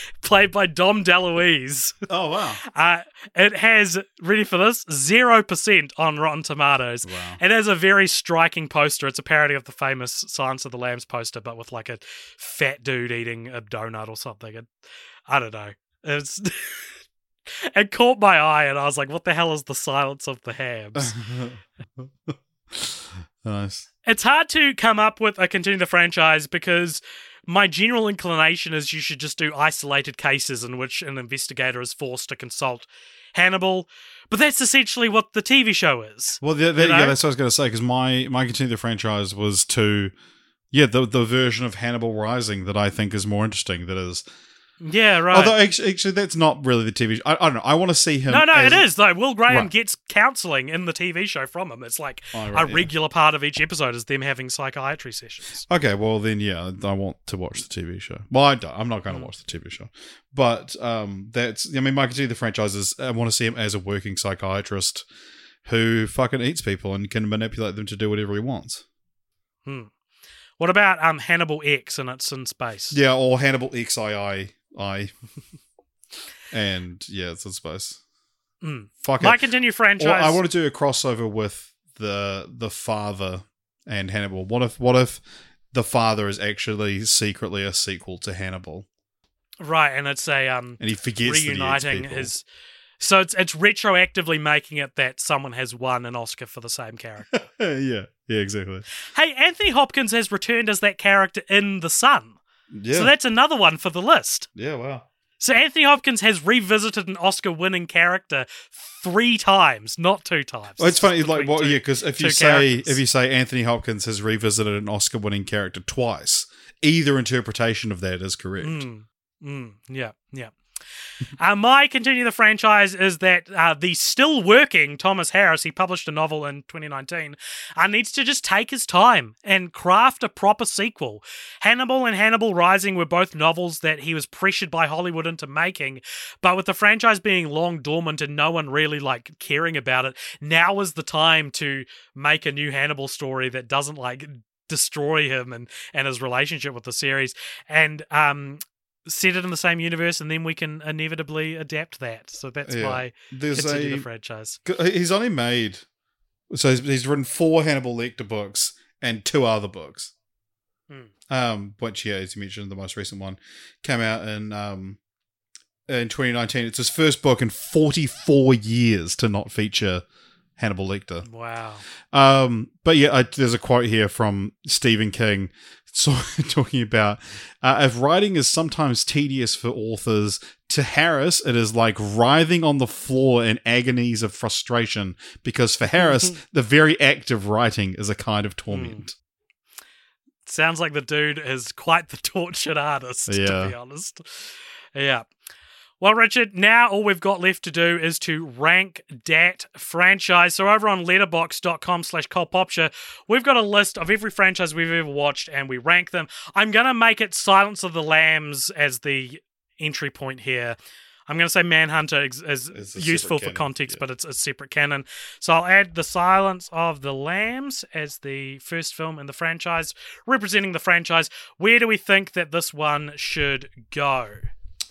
S2: played by Dom DeLuise.
S1: oh wow.
S2: Uh, it has, ready for this, 0% on Rotten Tomatoes.
S1: Wow.
S2: It has a very striking poster. It's a parody of the famous Silence of the Lambs poster, but with like a fat dude eating a donut or something. And I don't know. It's. it caught my eye, and I was like, what the hell is the Silence of the Hams?
S1: nice.
S2: it's hard to come up with a continue the franchise because my general inclination is you should just do isolated cases in which an investigator is forced to consult Hannibal, but that's essentially what the TV show is.
S1: Well, the, the,
S2: You know?
S1: yeah, that's what I was going to say because my my continue the franchise was to, yeah, the the version of Hannibal Rising that I think is more interesting. That is,
S2: Yeah, right.
S1: although actually, actually that's not really the TV. Show. I, I don't know. I want to see him.
S2: no, no, it is though. Will Graham
S1: Right.
S2: gets counselling in the TV show from him. It's like
S1: Oh, right,
S2: a
S1: yeah.
S2: regular part of each episode is them having psychiatry sessions.
S1: Okay, well then, yeah, I want to watch the TV show. Well, I don't. I'm not going to watch the TV show, but um, that's. I mean, my continue the franchise is. I want to see him as a working psychiatrist who fucking eats people and can manipulate them to do whatever he wants.
S2: Hmm. What about um Hannibal X and it's in space?
S1: Yeah, or Hannibal XII, I, and yeah, it's in space.
S2: Mm.
S1: Fuck
S2: My
S1: it.
S2: continue
S1: Or
S2: franchise.
S1: I want to do a crossover with the the father and Hannibal. What if what if the father is actually secretly a sequel to Hannibal,
S2: right, and it's a um
S1: and he forgets he
S2: reuniting his. So it's it's retroactively making it that someone has won an Oscar for the same character.
S1: yeah, yeah, exactly.
S2: hey, Anthony Hopkins has returned as that character in The Son.
S1: Yeah,
S2: So that's another one for the list.
S1: yeah, wow.
S2: So Anthony Hopkins has revisited an Oscar-winning character three times, not two times.
S1: Well, it's funny, like what?
S2: two-
S1: Yeah, because if you say
S2: characters.
S1: if you say Anthony Hopkins has revisited an Oscar-winning character twice, either interpretation of that is correct.
S2: Mm, mm, yeah, yeah. Uh, my continue the franchise is that uh, the still working Thomas Harris, he published a novel in 2019, uh, needs to just take his time and craft a proper sequel. Hannibal and Hannibal Rising were both novels that he was pressured by Hollywood into making, but with the franchise being long dormant and no one really like caring about it, now is the time to make a new Hannibal story that doesn't like destroy him and and his relationship with the series and um set it in the same universe and then we can inevitably adapt that so that's
S1: Yeah.
S2: why
S1: There's a
S2: the franchise
S1: he's only made so he's, he's written four Hannibal Lecter books and two other books.
S2: Hmm.
S1: Um, which yeah, as you mentioned, the most recent one came out in um in 2019. It's his first book in 44 years to not feature Hannibal Lecter.
S2: wow
S1: Um, but yeah, I, there's a quote here from Stephen King so, talking about uh, if writing is sometimes tedious for authors, to Harris it is like writhing on the floor in agonies of frustration because for Harris the very act of writing is a kind of torment.
S2: sounds like the dude is quite the tortured artist to be honest. Yeah well, Richard, now all we've got left to do is to rank that franchise. So over on letterboxd.com slash cultpopture, we've got a list of every franchise we've ever watched and we rank them. I'm going to make it Silence of the Lambs as the entry point here. I'm going to say Manhunter is, is useful for
S1: canon,
S2: context,
S1: yeah.
S2: but it's a separate canon. So I'll add The Silence of the Lambs as the first film in the franchise, representing the franchise. Where do we think that this one should go?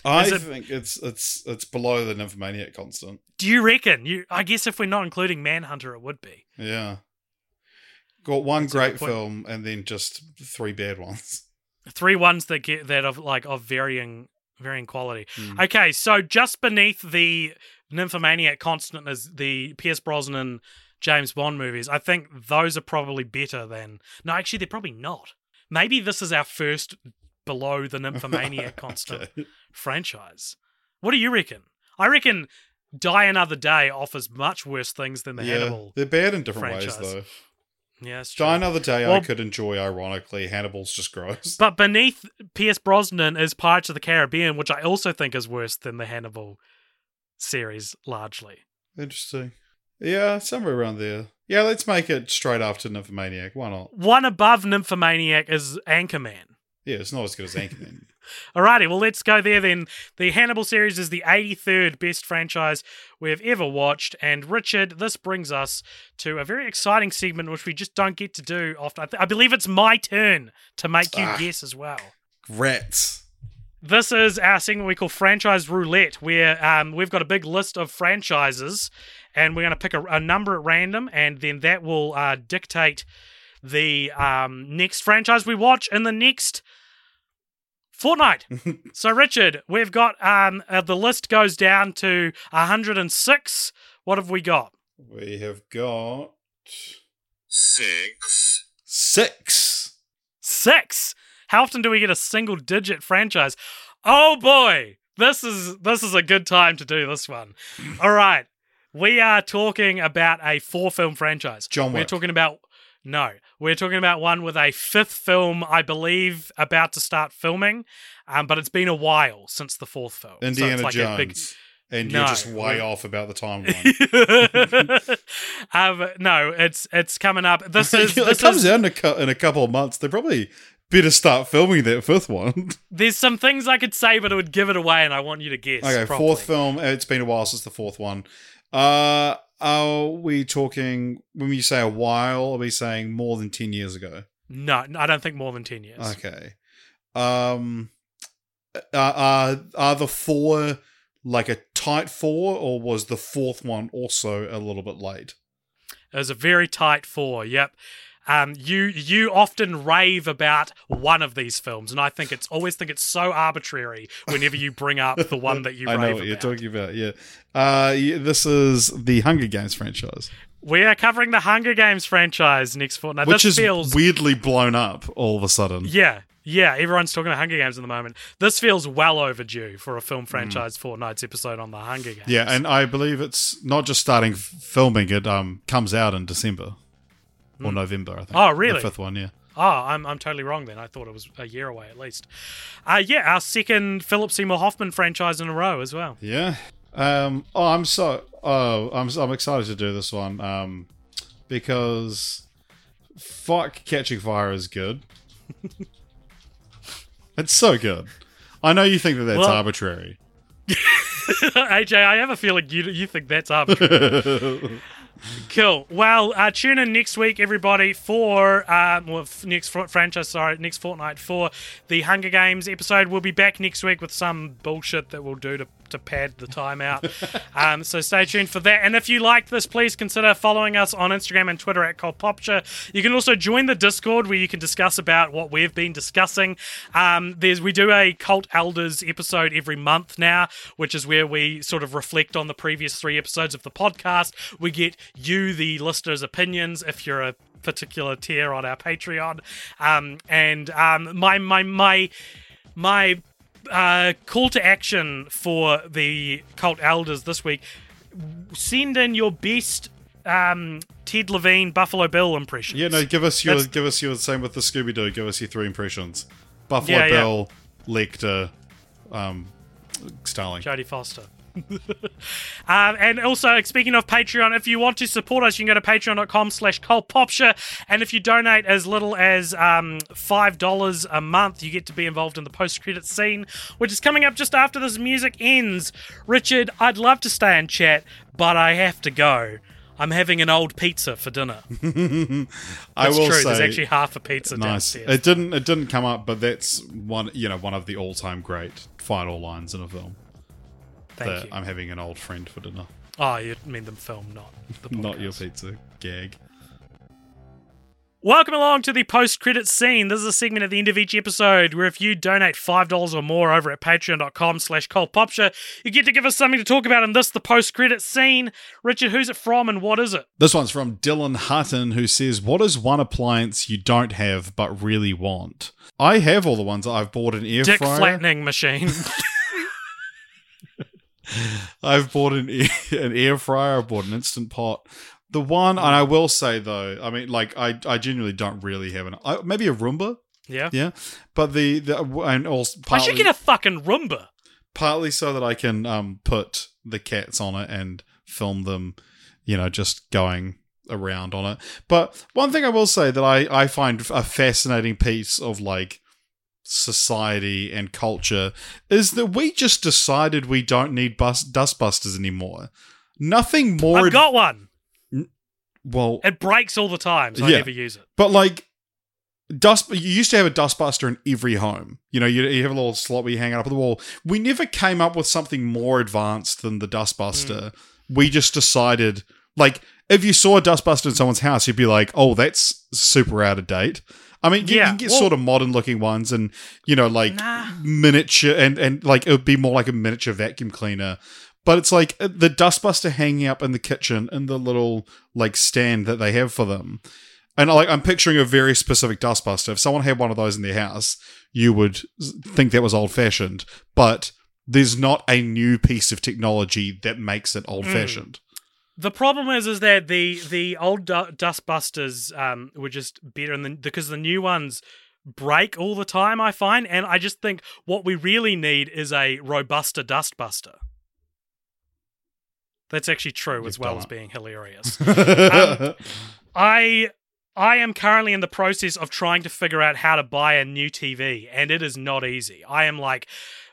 S1: I
S2: it-
S1: think it's it's it's below the nymphomaniac constant.
S2: Do you reckon? You, I guess if we're not including Manhunter, it would be.
S1: Yeah. Got one
S2: That's
S1: great film and then just three bad ones.
S2: Three ones that get that of like of varying varying quality.
S1: Hmm.
S2: Okay, so just beneath the nymphomaniac constant is the Pierce Brosnan James Bond movies. I think those are probably better than. No, actually, they're probably not. Maybe this is our first below the nymphomaniac constant
S1: Okay.
S2: franchise. What do you reckon? I reckon Die Another Day offers much worse things than the
S1: Yeah,
S2: Hannibal.
S1: they're bad in different ways though.
S2: Yeah.
S1: Die Another Day I could enjoy ironically. Hannibal's just gross.
S2: But beneath Pierce Brosnan is Pirates of the Caribbean, which I also think is worse than the Hannibal series, largely.
S1: Interesting. Yeah, somewhere around there. Yeah, let's make it straight after Nymphomaniac. Why not?
S2: One above Nymphomaniac is Anchorman.
S1: Yeah, it's not as good as Anchorman.
S2: Alrighty, well, let's go there then. The Hannibal series is the 83rd best franchise we've ever watched. And Richard, this brings us to a very exciting segment which we just don't get to do often. I, th- I believe it's my turn to make you
S1: Ah.
S2: guess as well.
S1: Rats.
S2: This is our segment we call Franchise Roulette, where um, we've got a big list of franchises, and we're going to pick a, a number at random, and then that will uh, dictate the um, next franchise we watch in the next fortnight. so, Richard, we've got um, uh, the list goes down to 106. What have we got?
S1: We have got
S6: six,
S1: six.
S2: Six. How often do we get a single digit franchise? Oh boy, this is this is a good time to do this one. All right, we are talking about a four film franchise.
S1: John
S2: We're talking about no, we're talking about one with a fifth film, I believe, about to start filming. Um, but it's been a while since the fourth film. So
S1: Indiana
S2: like a
S1: Jones.
S2: big-
S1: And
S2: No,
S1: you're just way off about the timeline.
S2: um, no, it's it's coming up. This is
S1: it
S2: this
S1: comes
S2: is,
S1: out in a, cou- in a couple of months. They probably better start filming that fifth one.
S2: There's some things I could say, but it would give it away, and I want you to guess.
S1: okay,
S2: properly.
S1: fourth film. It's been a while since the fourth one. Uh, are we talking when we say a while? Are we saying more than ten years ago?
S2: No, I don't think more than ten years.
S1: Okay. Um, are, are are the four like a tight four, or was the fourth one also a little bit late?
S2: It was a very tight four. Yep. Um, you you often rave about one of these films, and I think it's always think it's so arbitrary whenever you bring up the one that you
S1: I
S2: rave
S1: know what
S2: about.
S1: you're talking about. Yeah. Uh, this is the Hunger Games franchise,
S2: We are covering the Hunger Games franchise next fortnight.
S1: which
S2: this
S1: is
S2: feels
S1: weirdly blown up all of a sudden.
S2: yeah. Yeah, everyone's talking about Hunger Games at the moment. This feels well overdue for a
S1: Mm.
S2: film franchise fortnight's episode on the Hunger Games.
S1: Yeah, and I believe it's not just starting filming; it um comes out in December or November. I think.
S2: Oh, really?
S1: The fifth one, yeah.
S2: Oh, I'm, I'm totally wrong then. I thought it was a year away at least. Uh, yeah, our second Philip Seymour Hoffman franchise in a row as well.
S1: Yeah. Um. Oh, I'm so. Oh, I'm. I'm excited to do this one. Um, because fuck, Catching Fire is good. it's so good. I know you think that that's
S2: Well-
S1: arbitrary.
S2: AJ, I have a feeling you you think that's arbitrary. cool. Well, uh, tune in next week, everybody, for um, well, next fr- franchise. Sorry, next fortnight for the Hunger Games episode. We'll be back next week with some bullshit that we'll do to to pad the time out. um, so stay tuned for that. And if you liked this, please consider following us on Instagram and Twitter at CultPopture. You can also join the Discord where you can discuss about what we've been discussing. Um, there's we do a Cult Elders episode every month now, which is where we sort of reflect on the previous three episodes of the podcast. We get you, the listeners' opinions, if you're a particular tier on our Patreon. Um, and um, my my my my uh, call to action for the cult elders this week: send in your best um, Ted Levine Buffalo Bill impressions.
S1: Yeah. No. Give us your.
S2: That's-
S1: Give us your. Same with the Scooby Doo. Give us your three impressions. Buffalo
S2: Yeah, yeah.
S1: Bill, Lecter, um, Starling.
S2: Jodie Foster. Um, and also, speaking of Patreon, if you want to support us, you can go to patreon.com slash cultpopture. And if you donate as little as um, $5 a month, you get to be involved in the post-credit scene, which is coming up just after this music ends. Richard, I'd love to stay and chat, but I have to go. I'm having an old pizza for dinner.
S1: I will
S2: true.
S1: say,
S2: There's actually half a pizza
S1: nice.
S2: downstairs.
S1: It didn't. It didn't come up, but that's one. You know, one of the all-time great final lines in a film.
S2: Thank
S1: that
S2: you.
S1: I'm having an old friend for dinner.
S2: Oh, you mean the film, not the podcast.
S1: Not your pizza gag.
S2: Welcome along to the post credit scene. This is a segment at the end of each episode where if you donate $5 or more over at patreon.com slash cultpopture, you get to give us something to talk about in this, the post credit scene. Richard, who's it from and what is it?
S1: This one's from Dylan Hutton, who says, "What is one appliance you don't have but really want?" I have all the ones. I've bought an air
S2: Dick
S1: fryer.
S2: flattening machine.
S1: I've bought an air, an air fryer. I've bought an instant pot. The one, and I will say though, I mean, like I, I genuinely don't really have an. I, maybe a Roomba,
S2: yeah.
S1: yeah. But the, the and also
S2: I
S1: partly,
S2: should get a fucking Roomba.
S1: partly so that I can um put the cats on it and film them, you know, just going around on it. But one thing I will say that I I find a fascinating piece of like society and culture is that we just decided we don't need bus dustbusters anymore. Nothing more.
S2: I've got one.
S1: well,
S2: It breaks all the time, so I never use it.
S1: but like dust you used to have a dustbuster in every home you know you, you have a little slot where you hang it up on the wall we never came up with something more advanced than the dustbuster mm. we just decided like if you saw a dustbuster in someone's house you'd be like oh that's super out of date i mean you, you
S2: Yeah,
S1: can get
S2: well-
S1: sort of modern looking ones and you know like
S2: Nah.
S1: miniature and and like it would be more like a miniature vacuum cleaner but it's like uh, the dustbuster hanging up in the kitchen in the little like stand that they have for them and like I'm picturing a very specific dustbuster. If someone had one of those in their house, you would think that was old fashioned. But there's not a new piece of technology that makes it old fashioned.
S2: The problem is, is that the the old du- dustbusters um, were just better, than because the new ones break all the time. I find, and I just think what we really need is a robuster dustbuster. That's actually true, as
S1: You've
S2: well as
S1: it.
S2: being hilarious. Um, I I am currently in the process of trying to figure out how to buy a new TV, and it is not easy. I am like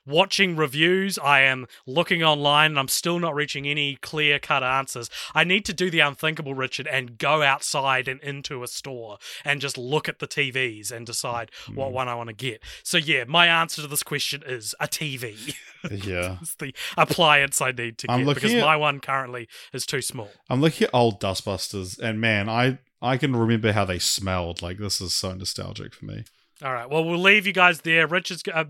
S2: watching reviews, I am looking online, and I'm still not reaching any clear cut answers. I need to do the unthinkable, Richard, and go outside and into a store and just look at the TVs and decide
S1: Hmm.
S2: what one I want to get. So, yeah, my answer to this question is a TV.
S1: yeah.
S2: it's the appliance I need to
S1: I'm
S2: get because
S1: at-
S2: my one currently is too small.
S1: I'm looking at old dustbusters, and man, I I can remember how they smelled. Like this is so nostalgic for me.
S2: All right. Well, we'll leave you guys there. Richard's. Uh,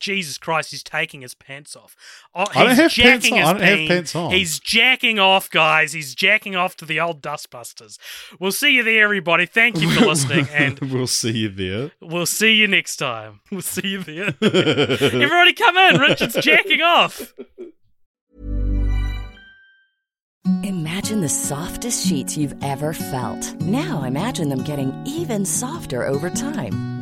S2: Jesus Christ, he's taking his pants off. Oh,
S1: I don't have pants on.
S2: his
S1: I don't have pants on.
S2: He's jacking off, guys. He's jacking off to the old Dustbusters. We'll see you there, everybody. Thank you for listening, and
S1: we'll see you there.
S2: we'll see you next time. We'll see you there. everybody, come in. Richard's jacking off.
S6: Imagine the softest sheets you've ever felt. Now imagine them getting even softer over time.